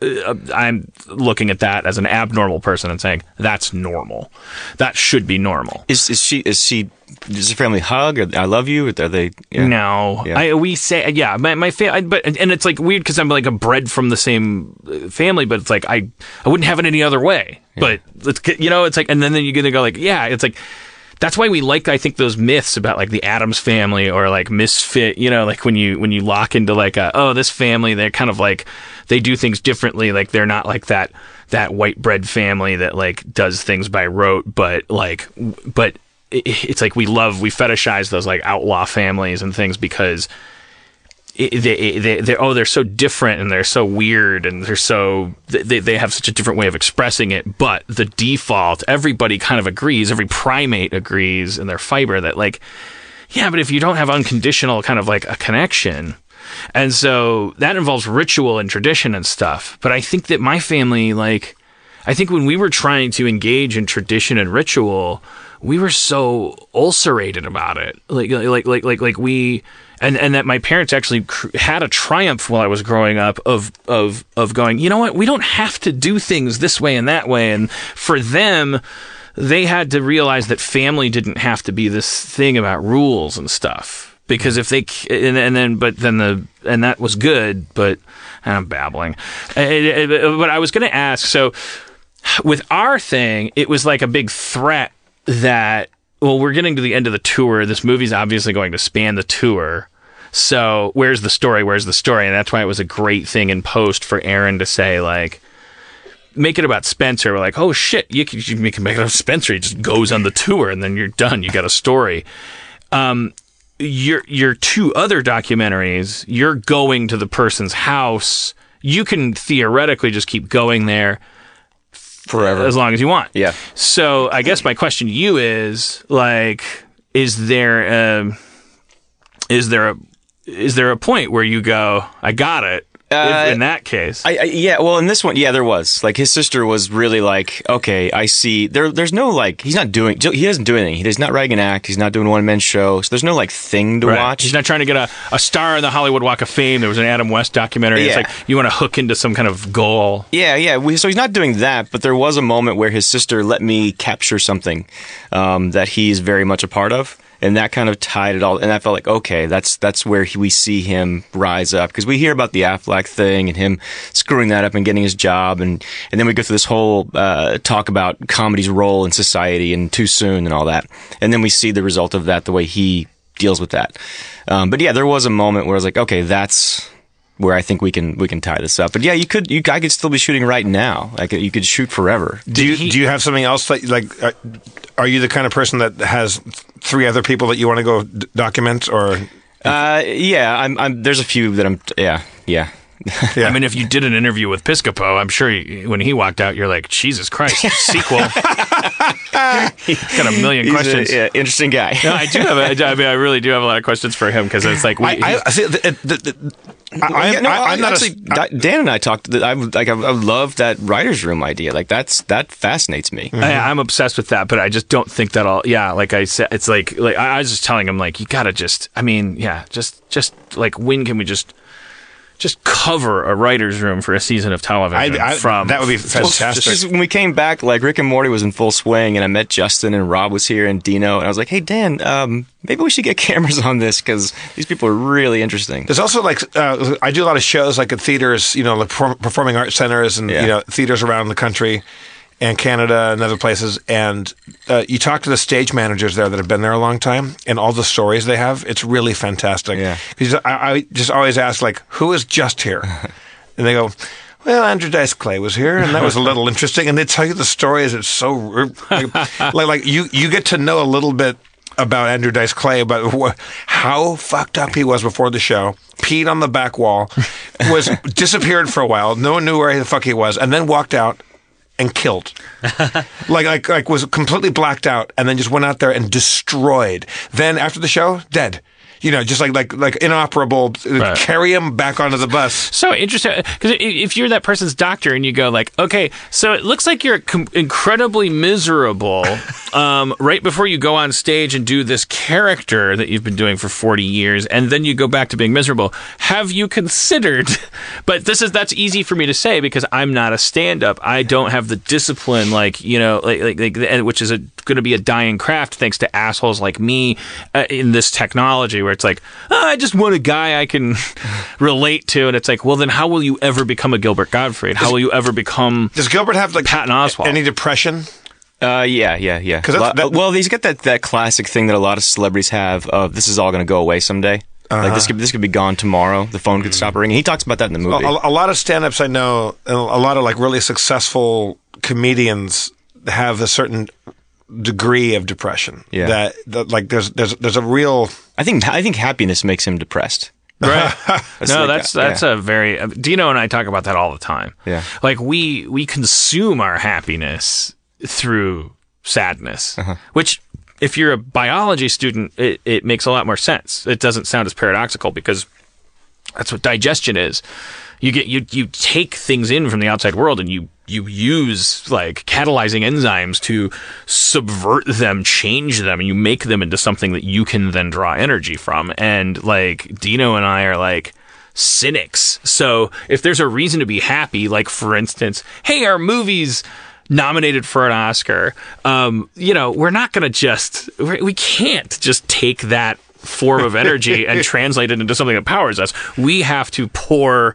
uh, I'm looking at that as an abnormal person and saying that's normal. That should be normal. is is she is she does your family hug? Or, I love you. Are they? yeah. No, Yeah. I we say yeah. My my family, but and it's like weird because I'm like a bred from the same uh, family, but it's like I I wouldn't have it any other way. But it's you know it's like and then then you're gonna go like yeah, it's like. That's why we like, I think, those myths about like the Addams family or like misfit. You know, like when you when you lock into like a oh this family, they're kind of like they do things differently. Like they're not like that that white bread family that like does things by rote, but like but it's like we love we fetishize those like outlaw families and things because they, they, they, oh, they're so different and they're so weird and they're so, they, they have such a different way of expressing it. But the default, everybody kind of agrees, every primate agrees in their fiber that, like, yeah, but if you don't have unconditional kind of like a connection, and so that involves ritual and tradition and stuff. But I think that my family, like, I think when we were trying to engage in tradition and ritual, we were so ulcerated about it. Like like like like like we and and that my parents actually cr- had a triumph while I was growing up of of of going, you know what? We don't have to do things this way and that way. And for them they had to realize that family didn't have to be this thing about rules and stuff. Because if they and, and then but then the and that was good but I'm babbling. Uh, but I was going to ask so with our thing it was like a big threat that well we're getting to the end of the tour. This movie's obviously going to span the tour so where's the story where's the story and that's why it was a great thing in post for Aaron to say like make it about Spencer. We're like, oh shit, you can, you can make it about Spencer. He just goes on the tour and then you're done. You got a story. Um, your your two other documentaries, you're going to the person's house. You can theoretically just keep going there Forever. as long as you want. Yeah. So I guess my question to you is like, is there um, is there a is there a point where you go, I got it? Uh, in that case, I, I, yeah, well, in this one, yeah, there was like his sister was really like, okay, I see. There, there's no like, he's not doing, he doesn't do anything. He's not writing an act. He's not doing one man show. So there's no like thing to Right. watch. He's not trying to get a, a star in the Hollywood Walk of Fame. There was an Adam West documentary. It's like you want to hook into some kind of goal. Yeah, yeah. We, so he's not doing that, but there was a moment where his sister let me capture something um, that he's very much a part of, and that kind of tied it all. And I felt like, okay, that's that's where he, we see him rise up because we hear about the Affleck thing and him screwing that up and getting his job, and and then we go through this whole uh, talk about comedy's role in society and too soon and all that, and then we see the result of that, the way he deals with that. Um, but yeah, there was a moment where I was like, okay, that's where I think we can we can tie this up. But yeah, you could you I could still be shooting right now. Like you could shoot forever. Do you he- do you have something else that like? Uh, are you the kind of person that has three other people that you want to go d- document or? Uh, yeah, I'm, I'm. There's a few that I'm. Yeah, yeah. Yeah. I mean, if you did an interview with Piscopo, I'm sure you, when he walked out, you're like, Jesus Christ, sequel. He's got a million He's a- questions. yeah, interesting guy. No, I do have. A, I I mean, I really do have a lot of questions for him because it's like we, I, I, see, the, the, the, I, I'm, no, I, I'm not actually, a, Dan and I talked. I like. I, I love that writers' room idea. Like that's that fascinates me. I, I'm obsessed with that, but I just don't think that all. Yeah, like I said, it's like like I I was just telling him like you gotta just. I mean, yeah, just just like when can we just just cover a writer's room for a season of television I- I- from that would be fantastic. just when we came back, like Rick and Morty was in full swing, and I met Justin and Rob was here and Dino, and I was like, "Hey Dan, um, maybe we should get cameras on this because these people are really interesting." There's also like uh, I do a lot of shows like at theaters, you know, like performing arts centers and Yeah. you know theaters around the country and Canada and other places. And uh, you talk to the stage managers there that have been there a long time, and all the stories they have. It's really fantastic. Yeah. because I, I just always ask like, who is just here, and they go. Well, Andrew Dice Clay was here, and that was a little interesting. And they tell you the stories. It's so like, like, like you you get to know a little bit about Andrew Dice Clay, about wh- how fucked up he was before the show, peed on the back wall, was disappeared for a while, no one knew where the fuck he was, and then walked out and killed. like, like, like was completely blacked out, and then just went out there and destroyed. Then after the show, dead. You know, just like like like inoperable. uh, Carry him back onto the bus. So interesting because if you're that person's doctor and you go like, okay, so it looks like you're com- incredibly miserable um, right before you go on stage and do this character that you've been doing for 40 years, and then you go back to being miserable. Have you considered? But this is that's easy for me to say because I'm not a stand-up. I don't have the discipline like you know, like like, like which is a going to be a dying craft thanks to assholes like me uh, in this technology where it's like oh, I just want a guy I can relate to and it's like well then how will you ever become a Gilbert Gottfried how will you ever become Does Gilbert have like Patton Oswalt. any depression? Uh, yeah, yeah, yeah. 'Cause that's- Lo- that- well, he's got that, that classic thing that a lot of celebrities have of this is all going to go away someday. Like Uh-huh. this could this could be gone tomorrow. The phone could stop ringing. He talks about that in the movie. A, a lot of stand-ups I know, and a lot of like really successful comedians have a certain degree of depression. Yeah. That, that like there's there's there's a real I think I think happiness makes him depressed. Right. no, like that's that, that's yeah. a very uh, Dino and I talk about that all the time. Yeah. Like we we consume our happiness through sadness, Uh-huh. which if you're a biology student, it, it makes a lot more sense. It doesn't sound as paradoxical because that's what digestion is. You get you you take things in from the outside world and you you use like catalyzing enzymes to subvert them, change them, and you make them into something that you can then draw energy from. And like Dino and I are like cynics. So if there's a reason to be happy, like for instance, hey, our movies nominated for an Oscar, um, you know, we're not going to just, we can't just take that form of energy and translate it into something that powers us. We have to pour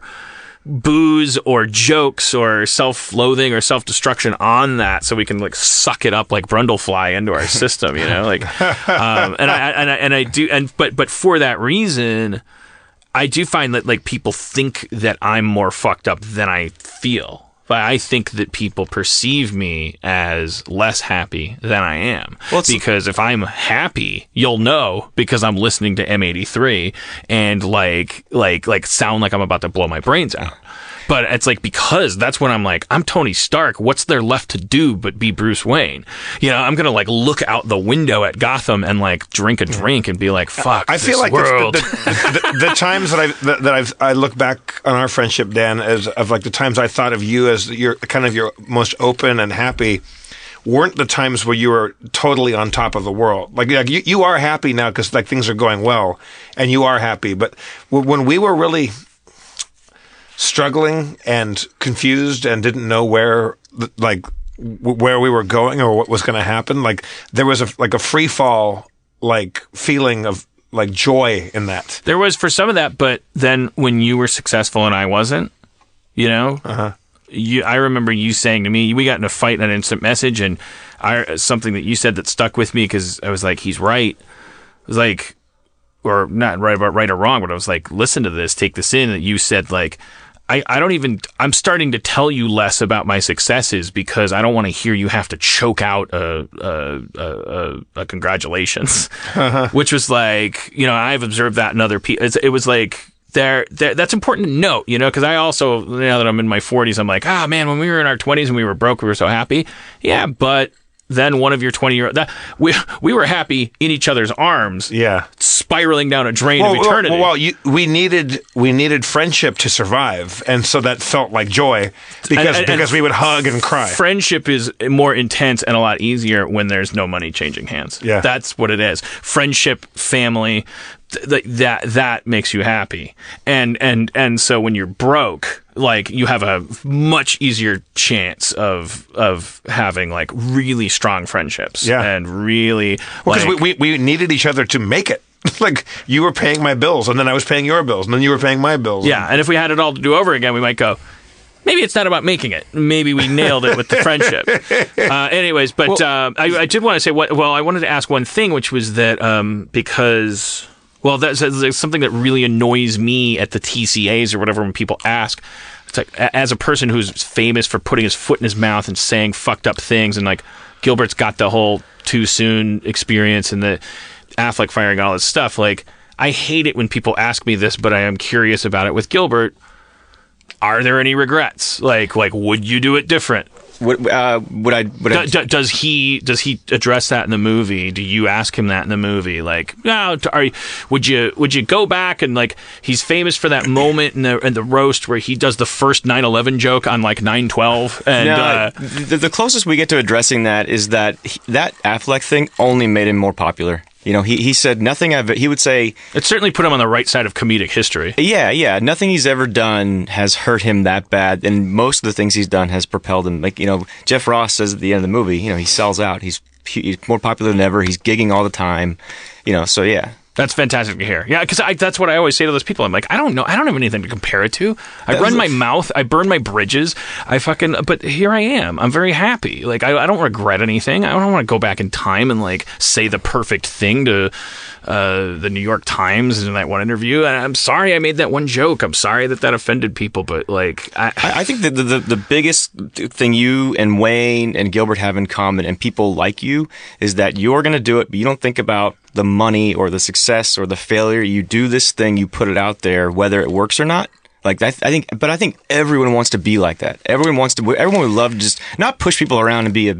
booze or jokes or self-loathing or self-destruction on that so we can like suck it up like brundlefly into our system you know? Like um, and I and I and I do and but but for that reason I do find that like people think that I'm more fucked up than I feel but I think that people perceive me as less happy than I am. Well, because if I'm happy, you'll know because I'm listening to M83 and like like like sound like I'm about to blow my brains out. But it's like because that's when I'm like I'm Tony Stark. What's there left to do but be Bruce Wayne? You know, I'm gonna like look out the window at Gotham and like drink a drink and be like, "Fuck." I feel like the, world. the, the, the, the times that I that, that I've I look back on our friendship, Dan, as of like the times I thought of you as your kind of your most open and happy, weren't the times where you were totally on top of the world. Like, like you, you are happy now because like things are going well, and you are happy. But w- when we were really struggling and confused and didn't know where like where we were going or what was going to happen, like there was a like a free fall like feeling of like joy in that. There was for some of that, but then when you were successful and I wasn't, you know, uh-huh. you, I remember you saying to me, we got in a fight in an instant message, and I something that you said that stuck with me because I was like, he's right. It was like, or not right about right or wrong, but I was like, listen to this, take this in. That you said like. I, I don't even I'm starting to tell you less about my successes because I don't want to hear you have to choke out a a, a, a, a congratulations, which was like you know I've observed that in other people. It was like there that's important to note, you know, because I also now that I'm in my 40s, I'm like, ah man, when we were in our 20s and we were broke, we were so happy. Yeah, but then one of your 20 year that we we were happy in each other's arms, Yeah. spiraling down a drain of eternity. well, well, you, we needed we needed friendship to survive, and so that felt like joy because And- and- because we would hug and cry. Friendship is more intense and a lot easier when there's no money changing hands. Yeah. that's what it is. Friendship, family, th- th- that that makes you happy. And and and so when you're broke, like you have a much easier chance of of having like really strong friendships. Yeah. and really because like, we, we we needed each other to make it. like you were paying my bills, and then I was paying your bills, and then you were paying my bills. Yeah, and if we had it all to do over again, we might go. Maybe it's not about making it. Maybe we nailed it with the friendship. Uh, anyways, but uh, I, I did want to say what. Well, I wanted to ask one thing, which was that um, because well, that's, that's something that really annoys me at the TCAs or whatever when people ask. It's like as a person who's famous for putting his foot in his mouth and saying fucked up things, and like Gilbert's got the whole too soon experience and the Affleck firing all this stuff. Like I hate it when people ask me this, but I am curious about it with Gilbert. Are there any regrets? Like, like, would you do it different? Would, uh, would I? Would I Do, do- does he does he address that in the movie? Do you ask him that in the movie? Like, no, t- are you, would you would you go back and like he's famous for that moment in the in the roast where he does the first 9/11 joke on like 9/12 and No, uh, the, the closest we get to addressing that is that he, that Affleck thing only made him more popular. You know, he, he said nothing I've, he would say, it certainly put him on the right side of comedic history. yeah, yeah, nothing he's ever done has hurt him that bad. And most of the things he's done has propelled him. Like, you know, Jeff Ross says at the end of the movie, you know, he sells out. He's, he's more popular than ever. He's gigging all the time. You know, so yeah. That's fantastic to hear. Yeah, because that's what I always say to those people. I'm like, I don't know. I don't have anything to compare it to. I run my mouth. I burn my bridges. I fucking. But here I am. I'm very happy. Like I, I don't regret anything. I don't want to go back in time and like say the perfect thing to uh, the New York Times in that one interview. And I'm sorry I made that one joke. I'm sorry that that offended people. But like, I, I I think that the, the, the biggest thing you and Wayne and Gilbert have in common, and people like you, is that you're going to do it, but you don't think about the money or the success or the failure. You do this thing, you put it out there, whether it works or not. Like I, I think, but I think everyone wants to be like that. Everyone wants to. Everyone would love to just not push people around and be a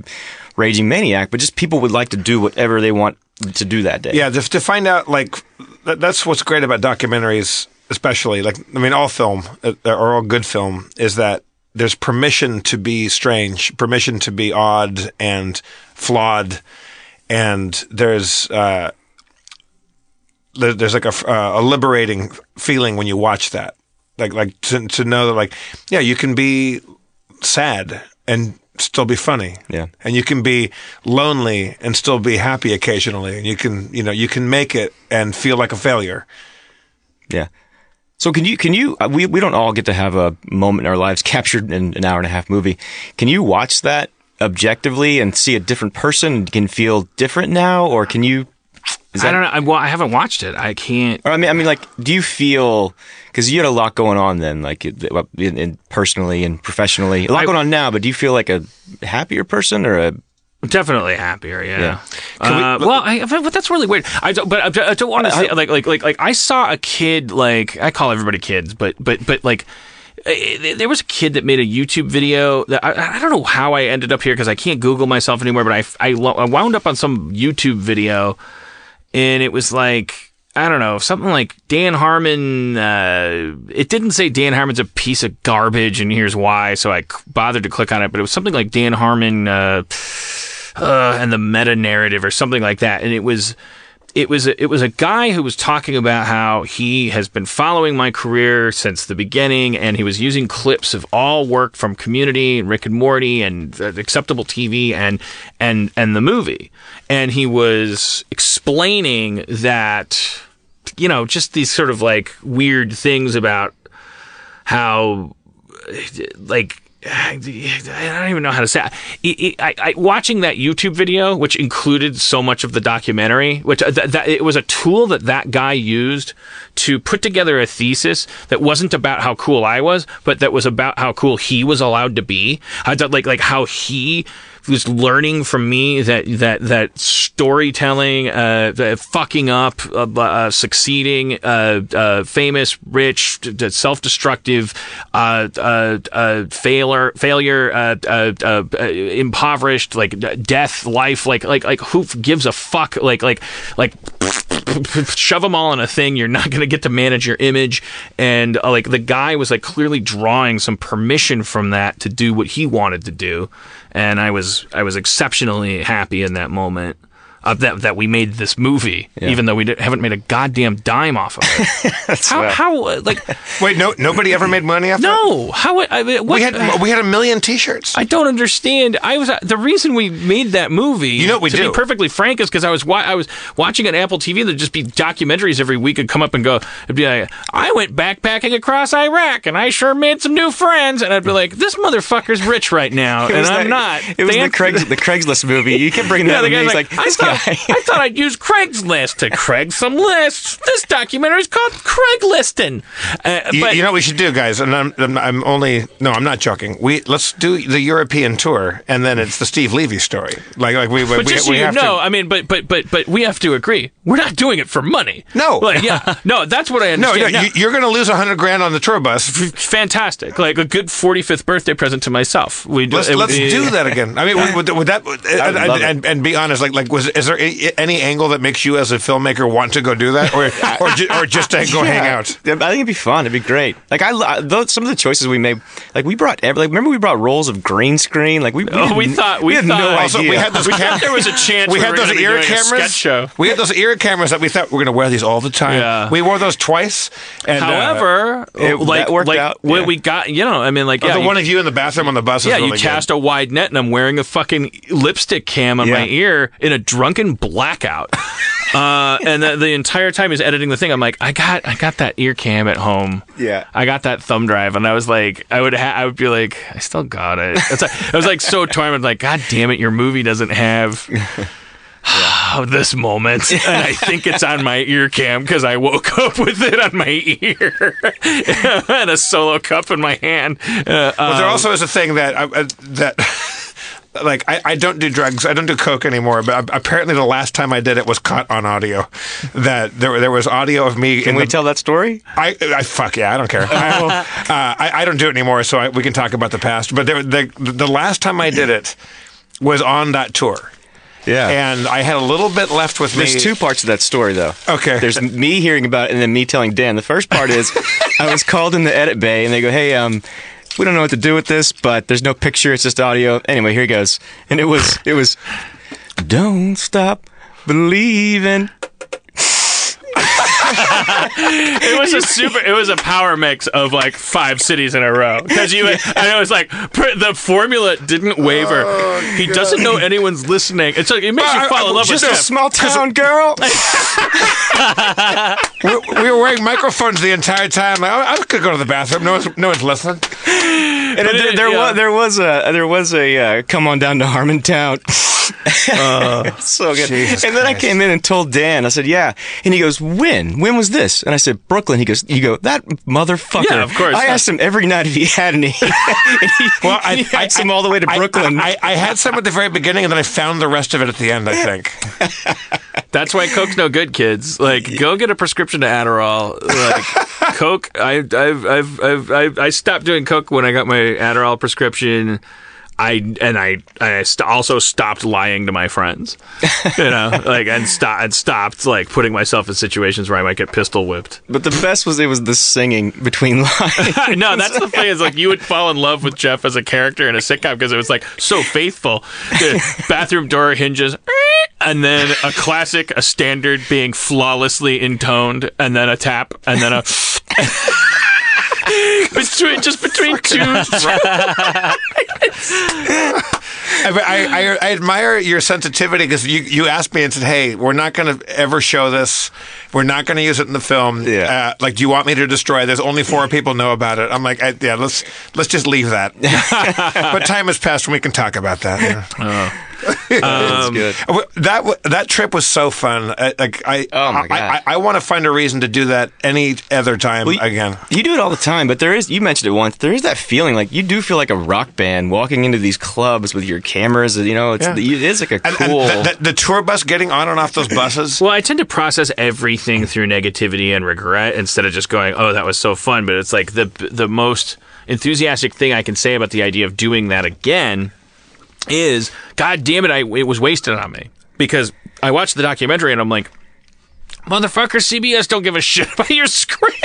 raging maniac, but just people would like to do whatever they want to do that day. yeah. Just to find out, like that, that's what's great about documentaries, especially like I mean, all film uh, or all good film is that there's permission to be strange, permission to be odd and flawed, and there's uh, there's like a, uh, a liberating feeling when you watch that, like like to to know that like yeah you can be sad and still be funny, Yeah. and you can be lonely and still be happy occasionally, and you can you know you can make it and feel like a failure. Yeah. So can you can you uh, we we don't all get to have a moment in our lives captured in an hour and a half movie. Can you watch that objectively and see a different person can feel different now or can you is I don't know. I, well, I haven't watched it. I can't. Or I mean I mean like do you feel cuz you had a lot going on then like in, in personally and professionally. A lot I- going on now, but do you feel like a happier person or a Definitely happier, yeah. Yeah. Uh, well, I, but that's really weird. I don't, but I, I don't want to say like like like like I saw a kid like I call everybody kids, but but but like eh, there was a kid that made a YouTube video that I, I don't know how I ended up here because I can't Google myself anymore, but I I, I wound up on some YouTube video and it was like I don't know something like Dan Harmon. Uh, it didn't say Dan Harmon's a piece of garbage, and here's why. So I bothered to click on it, but it was something like Dan Harmon uh, uh, and the meta narrative or something like that, and it was. It was a, it was a guy who was talking about how he has been following my career since the beginning, and he was using clips of all work from Community and Rick and Morty and uh, Acceptable TV and and and the movie, and he was explaining that you know just these sort of like weird things about how like I don't even know how to say. It. I, I, I, watching that YouTube video, which included so much of the documentary, which uh, th- that, it was a tool that that guy used to put together a thesis that wasn't about how cool I was, but that was about how cool he was allowed to be. Thought like like how he was learning from me that that that storytelling, uh, fucking up, uh, uh, succeeding, uh, uh, famous, rich, self-destructive, uh, failure, failure, impoverished, like death, life, like like like who gives a fuck, like like like shove them all in a thing. You're not going to get to manage your image. And uh, like the guy was like clearly drawing some permission from that to do what he wanted to do. And I was I was exceptionally happy in that moment. Uh, that that we made this movie, even though we did, haven't made a goddamn dime off of it. how well. how uh, like Wait, no, nobody ever made money after that? no how I mean, what, We had we had a million T-shirts. I don't understand. I was the reason we made that movie. You know what we to do? be perfectly frank is because I was wa- I was watching on Apple TV. There'd just be documentaries every week and come up and go. It'd be like, I went backpacking across Iraq and I sure made some new friends. And I'd be like, this motherfucker's rich right now, and I'm that- not. It was the, Craigs, the Craigslist movie. You kept bringing yeah, that the guy's like, like, I this thought, guy. I thought I'd use Craigslist to Craig some lists. This documentary is called Craiglisting. Uh, You, but you know what we should do, guys? And I'm, I'm, I'm only no, I'm not joking. We let's do the European tour, and then it's the Steve Levy story. Like like we we, But we, just so we you have know, to. I mean, but but but but we have to agree, we're not doing it for money. No. like, yeah, no, that's what I No, understand. no, now. you, you're going to lose a hundred grand on the tour bus. fantastic, like a good 45th birthday present to myself. We do, Let's it let's be- do that again. I mean, would, would, would that would and, and, and be honest? Like like was is there any, any angle that makes you as a filmmaker want to go do that, or or, ju- or just to go hang out? I think it'd be fun. It'd be great. Like I, I those, some of the choices we made. Like we brought, every, like remember we brought rolls of green screen. Like we, we, Oh, had we thought- we had thought- no Also, idea. we had those We cam- thought there was a chance we we had were those gonna be ear doing cameras. show. We had those ear cameras that we thought we were going to wear these all the time. Yeah. We wore those twice. And, uh, However, it- like that worked like out, what yeah. we got, you know, I mean, like oh, yeah, the you- one of you in the bathroom on the bus. yeah, is really you cast a wide net, and I'm wearing a fucking lipstick cam on my ear in a drunken blackout. uh, and the, the entire time he's editing the thing, I'm like, I got, I got that ear cam at home. Yeah. I got that thumb drive, and I was like, I would, ha- I would be like, I still got it. It's like, I was like so torn. I'm like, God damn it, your movie doesn't have. this moment, and I think it's on my ear cam because I woke up with it on my ear and a solo cup in my hand. Uh, But there um, also is a thing that I, uh, that. Like I, I don't do drugs. I don't do coke anymore. But apparently, the last time I did it was caught on audio. That there, there was audio of me. Can in we the, tell that story? I, I fuck yeah, I don't care. I, uh, I, I don't do it anymore, so I, we can talk about the past. But there, the the last time I did it was on that tour, Yeah. and I had a little bit left with me. There's two parts of that story, though. Okay. There's me hearing about it and then me telling Dan. The first part is I was called in the edit bay and they go, "Hey, um, we don't know what to do with this, but there's no picture. It's just audio. Anyway, here he goes. And it was, it was, don't stop believing. It was a super. It was a power mix of like five cities in a row because you. And it was like the formula didn't waver. he doesn't know anyone's listening. It's like it makes you fall in love with Just a small town girl. we, we were wearing microphones the entire time. Like, I, I could go to the bathroom. No one's, no one's listening. And But there, it- there yeah. was there was a there was a uh, come on down to Harmontown. so good. Jesus and then I came in and told Dan. I said, "Yeah," and he goes, "When? When was this?" And I said, "Brooklyn." He goes, "You go that motherfucker." Yeah, of course. I asked him every night if he had any. and he, Well, I, he I asked him all the way to I- Brooklyn. I, I, I had some at the very beginning, and then I found the rest of it at the end. I think. That's why Coke's no good, kids. Like, go get a prescription to Adderall. Like, Coke. I, I've, I've, I've, I've, I stopped doing Coke when I got my Adderall prescription. I and I, I st- also stopped lying to my friends. You know, like and stop and stopped like putting myself in situations where I might get pistol whipped. but the best was it was the singing between lines. no, that's the thing is like you would fall in love with Jeff as a character in a sitcom because it was like so faithful. The bathroom door hinges, and then a classic, a standard being flawlessly intoned, and then a tap, and then a. between just between two. I, I, I admire your sensitivity because you, you asked me and said, "Hey, we're not going to ever show this. We're not going to use it in the film. Yeah. Uh, like, do you want me to destroy this? Only four people know about it." I'm like, I, "Yeah, let's let's just leave that." but time has passed, and we can talk about that. yeah. That's good. Uh, That that trip was so fun. Uh, Like I, Oh, my I, God. I, I want to find a reason to do that any other time Well, you- again. You do it all the time, but there is, you mentioned it once, there is that feeling like you do feel like a rock band walking into these clubs with your cameras. You know, it's, Yeah. it is like a And, cool. and the, the, the tour bus getting on and off those buses. Well, I tend to process everything through negativity and regret instead of just going, "Oh, that was so fun." But it's like the the most enthusiastic thing I can say about the idea of doing that again is, God damn it, I it was wasted on me because I watched the documentary and I'm like. Motherfucker, CBS don't give a shit about your script.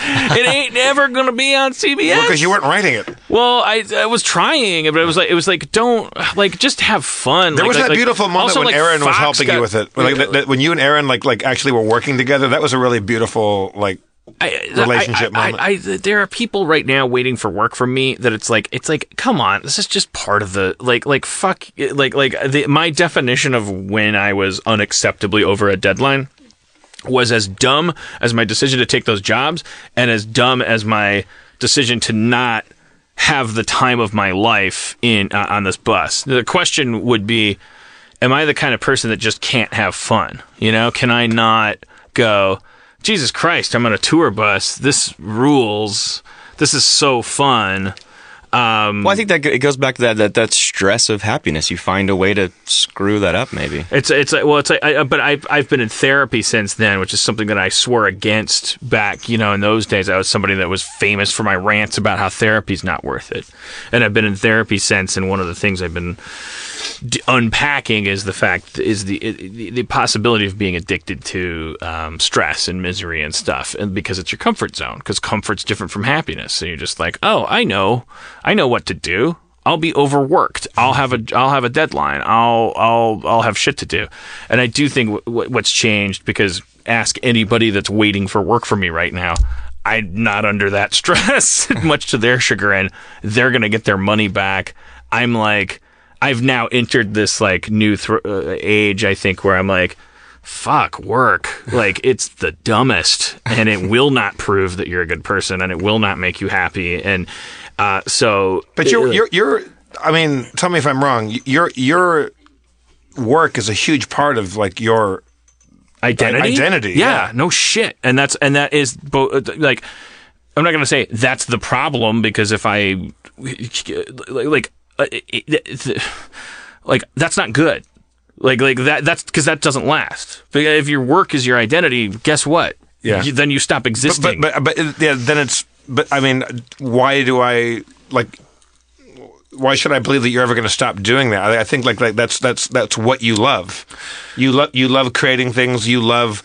it ain't ever gonna be on CBS. because you weren't writing it. Well, I I was trying, but it was like it was like don't like just have fun. There Like- was like- that like- beautiful moment also, when like, Aaron was helping got- you with it. Like that, that when you and Aaron like like actually were working together. That was a really beautiful like. I, relationship I, I, I, there are people right now waiting for work from me that it's like it's like come on this is just part of the like like fuck like like the, my definition of when I was unacceptably over a deadline was as dumb as my decision to take those jobs and as dumb as my decision to not have the time of my life in uh, on this bus. The question would be am I the kind of person that just can't have fun? You know, can I not go, Jesus Christ, I'm on a tour bus. This rules. This is so fun. Um, well, I think that it goes back to that, that that stress of happiness. You find a way to screw that up, maybe. It's it's like well it's like I, but I I've been in therapy since then, which is something that I swore against back. You know, in those days, I was somebody that was famous for my rants about how therapy's not worth it, and I've been in therapy since. And one of the things I've been d- unpacking is the fact is the the, the possibility of being addicted to um, stress and misery and stuff, and because it's your comfort zone, because comfort's different from happiness. So you're just like, oh, I know, I know what to do. I'll be overworked. I'll have a I'll have a deadline. I'll I'll I'll have shit to do. And I do think w- w- what's changed because ask anybody that's waiting for work for me right now. I'm not under that stress, much to their chagrin. They're gonna get their money back. I'm like, I've now entered this like new thr uh, age. I think where I'm like, fuck work. Like it's the dumbest, and it will not prove that you're a good person, and it will not make you happy. And uh, so, But you're you're you're. I mean, tell me if I'm wrong. Your your work is a huge part of like your identity identity, yeah, yeah. no shit and that's and that is both like i'm not going to say that's the problem because if i like like uh, like that's not good like like that that's because that doesn't last But if your work is your identity guess what Yeah. You- then you stop but existing but but yeah. Then it's. But I mean, why do I like? Why should I believe that you're ever going to stop doing that? I, I think like, like that's that's that's what you love. You love you love creating things. You love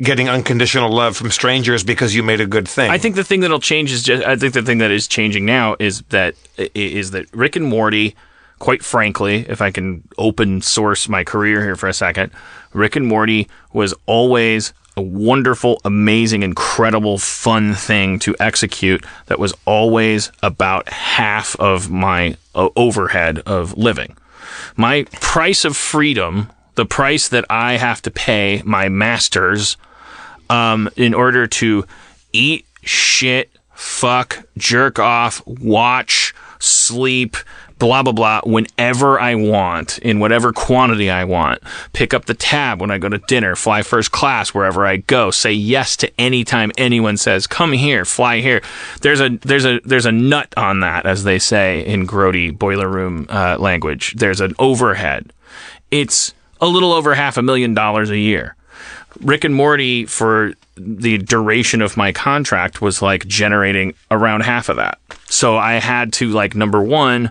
getting unconditional love from strangers because you made a good thing. I think the thing that'll change is just. I think the thing that is changing now is that is that Rick and Morty. Quite frankly, if I can open source my career here for a second, Rick and Morty was always a wonderful, amazing, incredible, fun thing to execute. That was always about half of my uh, overhead of living. My price of freedom, the price that I have to pay my masters um, in order to eat, shit, fuck, jerk off, watch, sleep, blah, blah, blah, whenever I want, in whatever quantity I want. Pick up the tab when I go to dinner, fly first class wherever I go, say yes to any time anyone says, come here, fly here. There's a, there's a, there's a nut on that, as they say in grody boiler room uh, language. There's an overhead. It's a little over half a million dollars a year. Rick and Morty for the duration of my contract was like generating around half of that. So I had to like number 1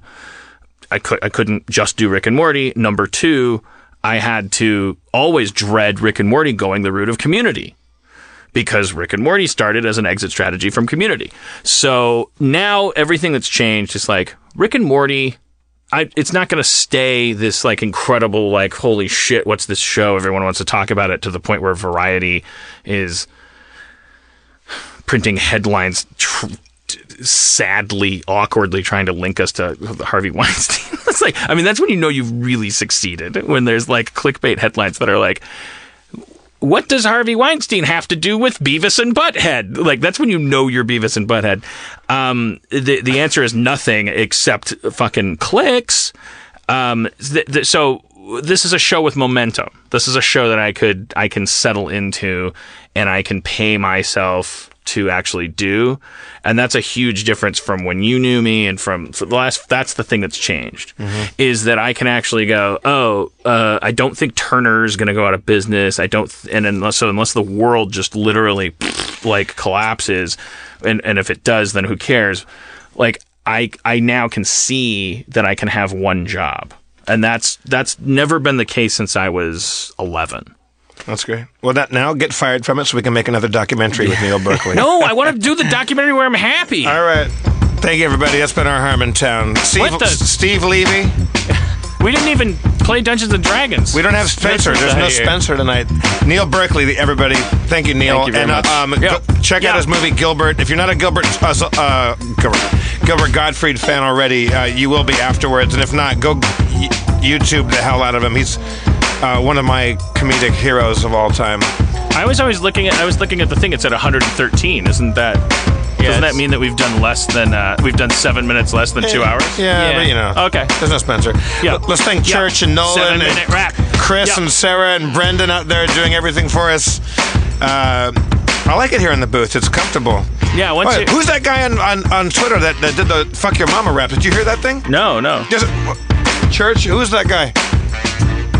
I could I couldn't just do Rick and Morty. Number 2, I had to always dread Rick and Morty going the route of community because Rick and Morty started as an exit strategy from community. So now everything that's changed is like Rick and Morty I, it's not going to stay this like incredible like holy shit what's this show? Everyone wants to talk about it to the point where variety is printing headlines tr- sadly awkwardly trying to link us to Harvey Weinstein. It's like I mean that's when you know you've really succeeded when there's like clickbait headlines that are like what does Harvey Weinstein have to do with Beavis and Butthead? Like that's when you know you're Beavis and Butthead. Um, the the answer is nothing except fucking clicks. Um, th- th- so this is a show with momentum. This is a show that I could I can settle into, and I can pay myself to actually do, and that's a huge difference from when you knew me and from the last. That's the thing that's changed is that I can actually go. Oh, uh, I don't think Turner's going to go out of business. I don't, th- and unless so unless the world just literally like collapses, and and if it does, then who cares? Like I I now can see that I can have one job. And that's that's never been the case since I was 11. That's great. Well, that now get fired from it so we can make another documentary with Neil Berkeley. No, I want to do the documentary where I'm happy. All right. Thank you, everybody. That's been our Harmontown. Steve, What the- Steve Levy. We didn't even play Dungeons and Dragons. We don't have Spencer. There's no Spencer tonight. Neil Berkeley, everybody. Thank you, Neil. Thank you very and, uh, much. Um, Yeah. check out Yeah. his movie Gilbert. If you're not a Gilbert uh, so- uh, Gilbert, Gilbert Gottfried fan already, uh, you will be afterwards. And if not, go y- YouTube the hell out of him. He's uh, one of my comedic heroes of all time. I was always looking at I was looking at the thing. It said 113. Isn't that? Yeah, doesn't that mean that we've done less than uh, we've done seven minutes less than two hours? Yeah, Yeah. but you know. Okay. There's no Spencer. Yeah. L- Let's thank Yeah. Church and Nolan Seven and minute wrap. Chris Yeah. and Sarah and Brendan out there doing everything for us. Uh, I like it here in the booth. It's comfortable. Yeah. Once Oh, you, who's that guy on, on, on Twitter that, that did the fuck your mama rap? Did you hear that thing? no, no. Just, Church, who's that guy?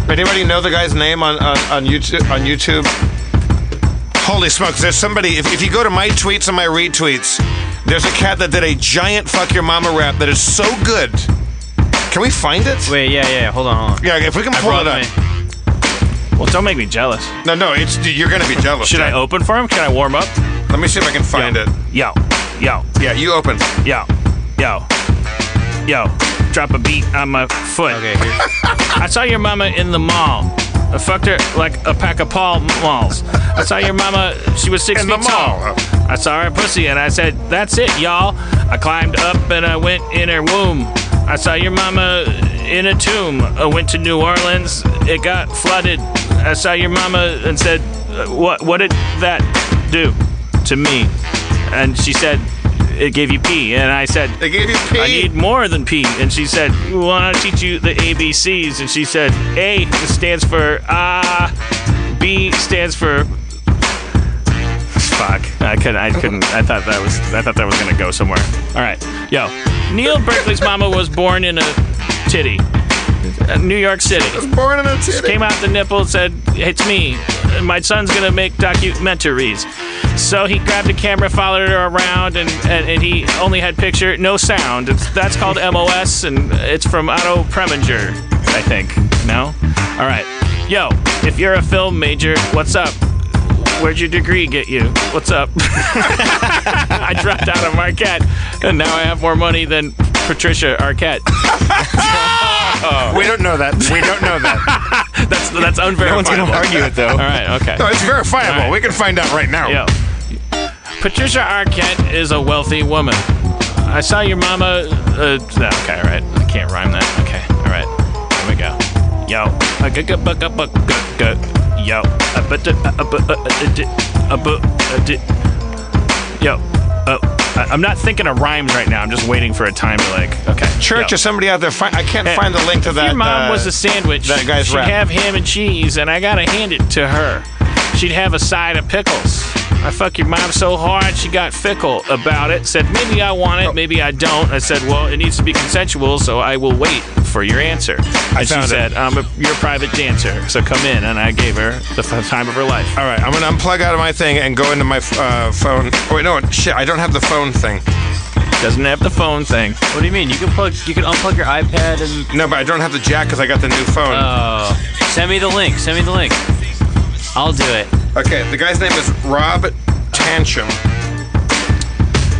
Anybody know the guy's name on, on, on YouTube? On YouTube? Holy smokes! There's somebody. If, if you go to my tweets and my retweets, there's a cat that did a giant "fuck your mama" rap that is so good. Can we find it? Wait, yeah, yeah. Hold on, hold on. Yeah, if we can I pull brought it up. my- Well, don't make me jealous. No, no, it's you're gonna be jealous. Should I Jack. open for him? Can I warm up? Let me see if I can find it. Yo, yo, Yeah, you open. yo, yo, yo. Drop a beat on my foot. Okay, here. I saw your mama in the mall. I fucked her like a pack of Pall Malls. I saw your mama, she was six In the feet tall. mall. I saw her pussy and I said, That's it, y'all. I climbed up and I went in her womb. I saw your mama in a tomb. I went to New Orleans, it got flooded. I saw your mama and said, "Uh, What, what did that do to me? And she said, It gave you pee. And I said, They gave you pee. I need more than P. And she said, well, I want to teach you the ABCs. And she said, A stands for ah, B stands for. Fuck. I couldn't. I couldn't. I thought that was. I thought that was gonna go somewhere. All right. Yo, Neil Berkeley's mama was born in a titty, uh, New York City Was Born in a city. came out the nipple said, It's me. My son's gonna make documentaries. So he grabbed a camera, followed her around, and, and, and he only had picture, no sound. It's, that's called MOS, and it's from Otto Preminger, I think. No? All right. Yo, if you're a film major, what's up? where'd your degree get you? What's up? I dropped out of Marquette, and now I have more money than Patricia Arquette. We don't know that. We don't know that. That's that's unverifiable. No one's gonna argue it though. All right, okay. No, it's verifiable. Right. We can find out right now. Yo. Patricia Arquette is a wealthy woman. I saw your mama. Uh, okay, all right. I can't rhyme that. Okay, all right. Here we go. Yo. Gu- gu- bu- gu- bu- gu- gu- Yo. Bu- du- bu- di- bu- di- Yo. Uh, I- I'm not thinking of rhymes right now. I'm just waiting for a time to like. Okay. Church or somebody out there. Fi- I can't find the link to If that. Your mom uh, was a sandwich. that guy's she'd rap. have ham and cheese, and I gotta hand it to her. She'd have a side of pickles. I fuck your mom so hard she got fickle about it. Said maybe I want it, maybe I don't. I said, well, it needs to be consensual, so I will wait for your answer. I and she found it. said, I'm a, you're a private dancer, so come in. And I gave her the f- time of her life. All right, I'm gonna unplug out of my thing and go into my uh, phone. Oh, wait, no, shit, I don't have the phone thing. Doesn't have the phone thing. What do you mean? You can plug. You can unplug your iPad and. No, but I don't have the jack because I got the new phone. Oh, send me the link. Send me the link. I'll do it. okay, the guy's name is Rob Tanchum.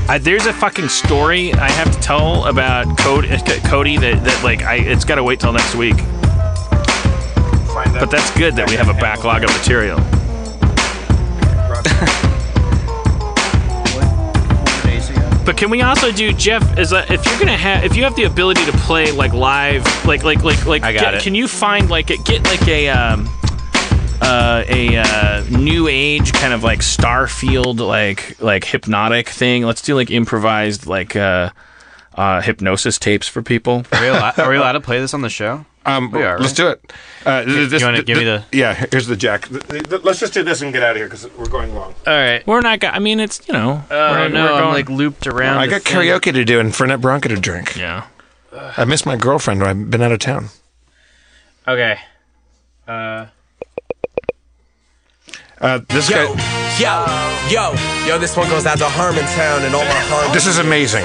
I, there's a fucking story I have to tell about Cody, Cody that, that like I it's got to wait till next week. Find. But that's good that we have a backlog of material. But can we also do Jeff? Is a, if you're gonna have if you have the ability to play like live, like like like like, I got get- it. Can you find like a, get like a um uh, a uh, new age kind of like Starfield like like hypnotic thing? Let's do like improvised like uh, uh, hypnosis tapes for people. Are we, allowed, are we allowed to play this on the show? Um, We are, let's right? do it. Uh, this, wanna give me the- Yeah, here's the jack. Th- th- Let's just do this and get out of here because we're going long. All right. We're not. Go- I mean, it's you know. Oh we're, no, we're I'm like looped around. I the got thing. karaoke to do and Fernet Branca to drink. Yeah. I miss my girlfriend. I've been out of town. Okay. Uh, Uh, this Yo, guy. yo, yo, yo, this one goes out to Harmontown and all my Harmon. This is amazing.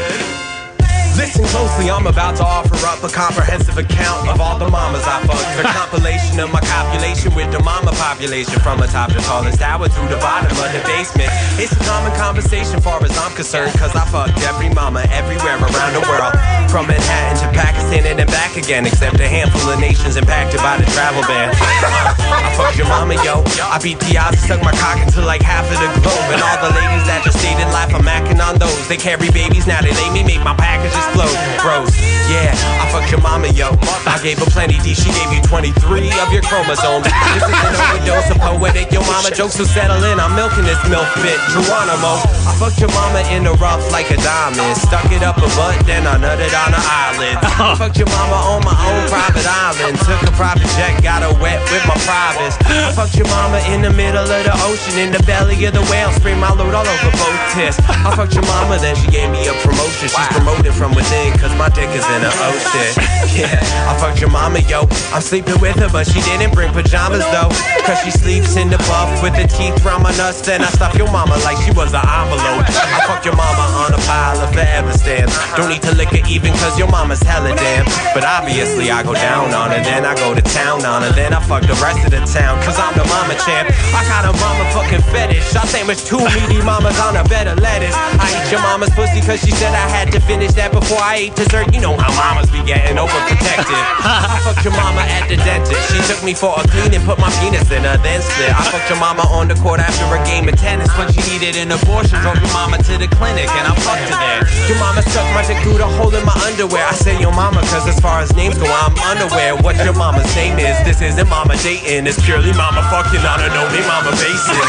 Listen closely, I'm about to offer up a comprehensive account of all the mamas I fucked. A compilation of my copulation with the mama population from the top to the tallest tower through the bottom of the basement. It's a common conversation far as I'm concerned, cause I fucked every mama everywhere around the world. From Manhattan to Pakistan and then back again, except a handful of nations impacted by the travel ban. I fucked your mama, yo. I beat the odds and stuck my cock into like half of the globe. And all the ladies that just stayed in life, I'm macking on those. They carry babies, now they lay me, make my packages float. Gross. Yeah, I fucked your mama, yo. I gave her plenty D, she gave you 23 of your chromosomes. This is an overdose of poetic. Your mama jokes will settle in. I'm milking this milk bit. Geronimo. I fucked your mama in the rough like a diamond. Stuck it up her butt, then I nutted on her eyelid. I fucked your mama on my own private island. Took a private jet, got her wet with my privates. I fucked your mama in the middle of the ocean, in the belly of the whale. Spray my load all over both tits. I fucked your mama, then she gave me a promotion. She's promoted from within, cause my dick is in the ocean. Yeah, I fucked your mama, yo. I'm sleeping with her, but she didn't bring pajamas though. Cause she sleeps in the buff with the teeth my nuts. Then I stuff your mama like she was an envelope. I fuck your mama on a pile of forever stamps. Don't need to lick her even cause your mama's hella damn. But obviously I go down on her, then I go to town on her, then I fuck the rest of the town. Cause I'm the mama champ. I got a mama fucking fetish. I sandwich two meaty mamas on a bed of lettuce. I eat your mama's pussy cause she said I had to finish that before I ate dessert. You know how mamas be getting overprotective. I fucked your mama at the dentist. She took me for a clean and put my penis in her, then split. I fucked your mama on the court after a game of tennis when she needed an abortion. Drove your mama to the clinic and I fucked her there. Your mama stuck my dick through the hole in my underwear. I say your mama cause as far as names go, I'm unaware what your mama's name is. This isn't mama dating, it's purely mama fucking on a no name mama basis.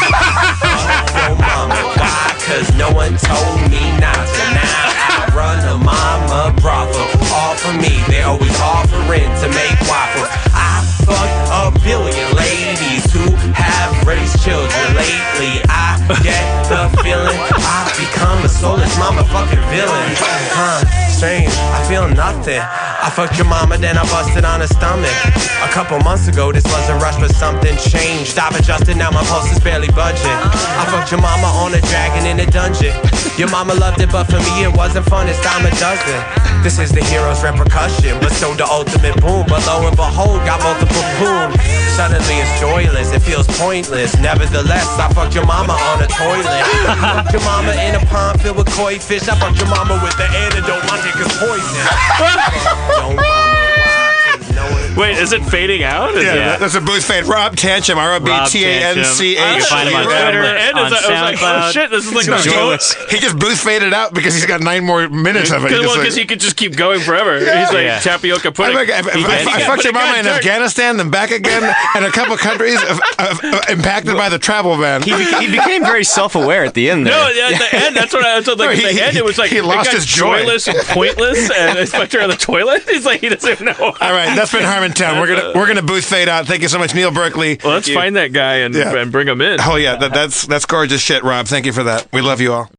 Fuck your mama, why? Cause no one told me not to. Now I run a mama brothel. All for me, they always offering to make waffles. I fucked a billion ladies who have raised children lately. I get the feeling. I've become a soulless motherfucking villain. Huh, strange, I feel nothing. I fucked your mama, then I busted on her stomach. A couple months ago, this was a rush, but something changed. I've adjusted, now my pulse is barely budging. I fucked your mama on a dragon in a dungeon. Your mama loved it, but for me it wasn't fun, it's time a dozen. This is the hero's repercussion, but so the ultimate boom. But lo and behold, got multiple boom. Suddenly it's joyless, it feels pointless. Nevertheless, I fucked your mama on a toilet. I fucked your mama in a pond filled with koi fish. I fucked your mama with the antidote, dick is poison. Wait, is it fading out? Is Yeah, it- that's a booth fade. Rob Tanchum, R O B T A N C Rob H. Tantrum. You can oh, find him on Twitter, the end, on it's like- I was like, oh shit, this is like the Joyless. He just booth faded out because he's got nine more minutes of it. Because well, like- he could just keep going forever. He's like Yeah. tapioca pudding. like- I, I- I- He I fucked your mama in dark. Afghanistan, then back again, and a couple countries of, of, of impacted by the travel ban. He, beca- he became very self-aware at the end there. No, at the end, that's what I was like. No, at the he- end, it was like he lost his joy. joyless and pointless, and Inspector on the toilet. He's like, he doesn't know. All right, that's been Harmontown. We're gonna we're gonna booth fade out. Thank you so much, Neil Berkeley. Well, let's find that guy and, Yeah. and bring him in. Oh yeah, that, that's that's gorgeous shit, Rob. Thank you for that. We love you all.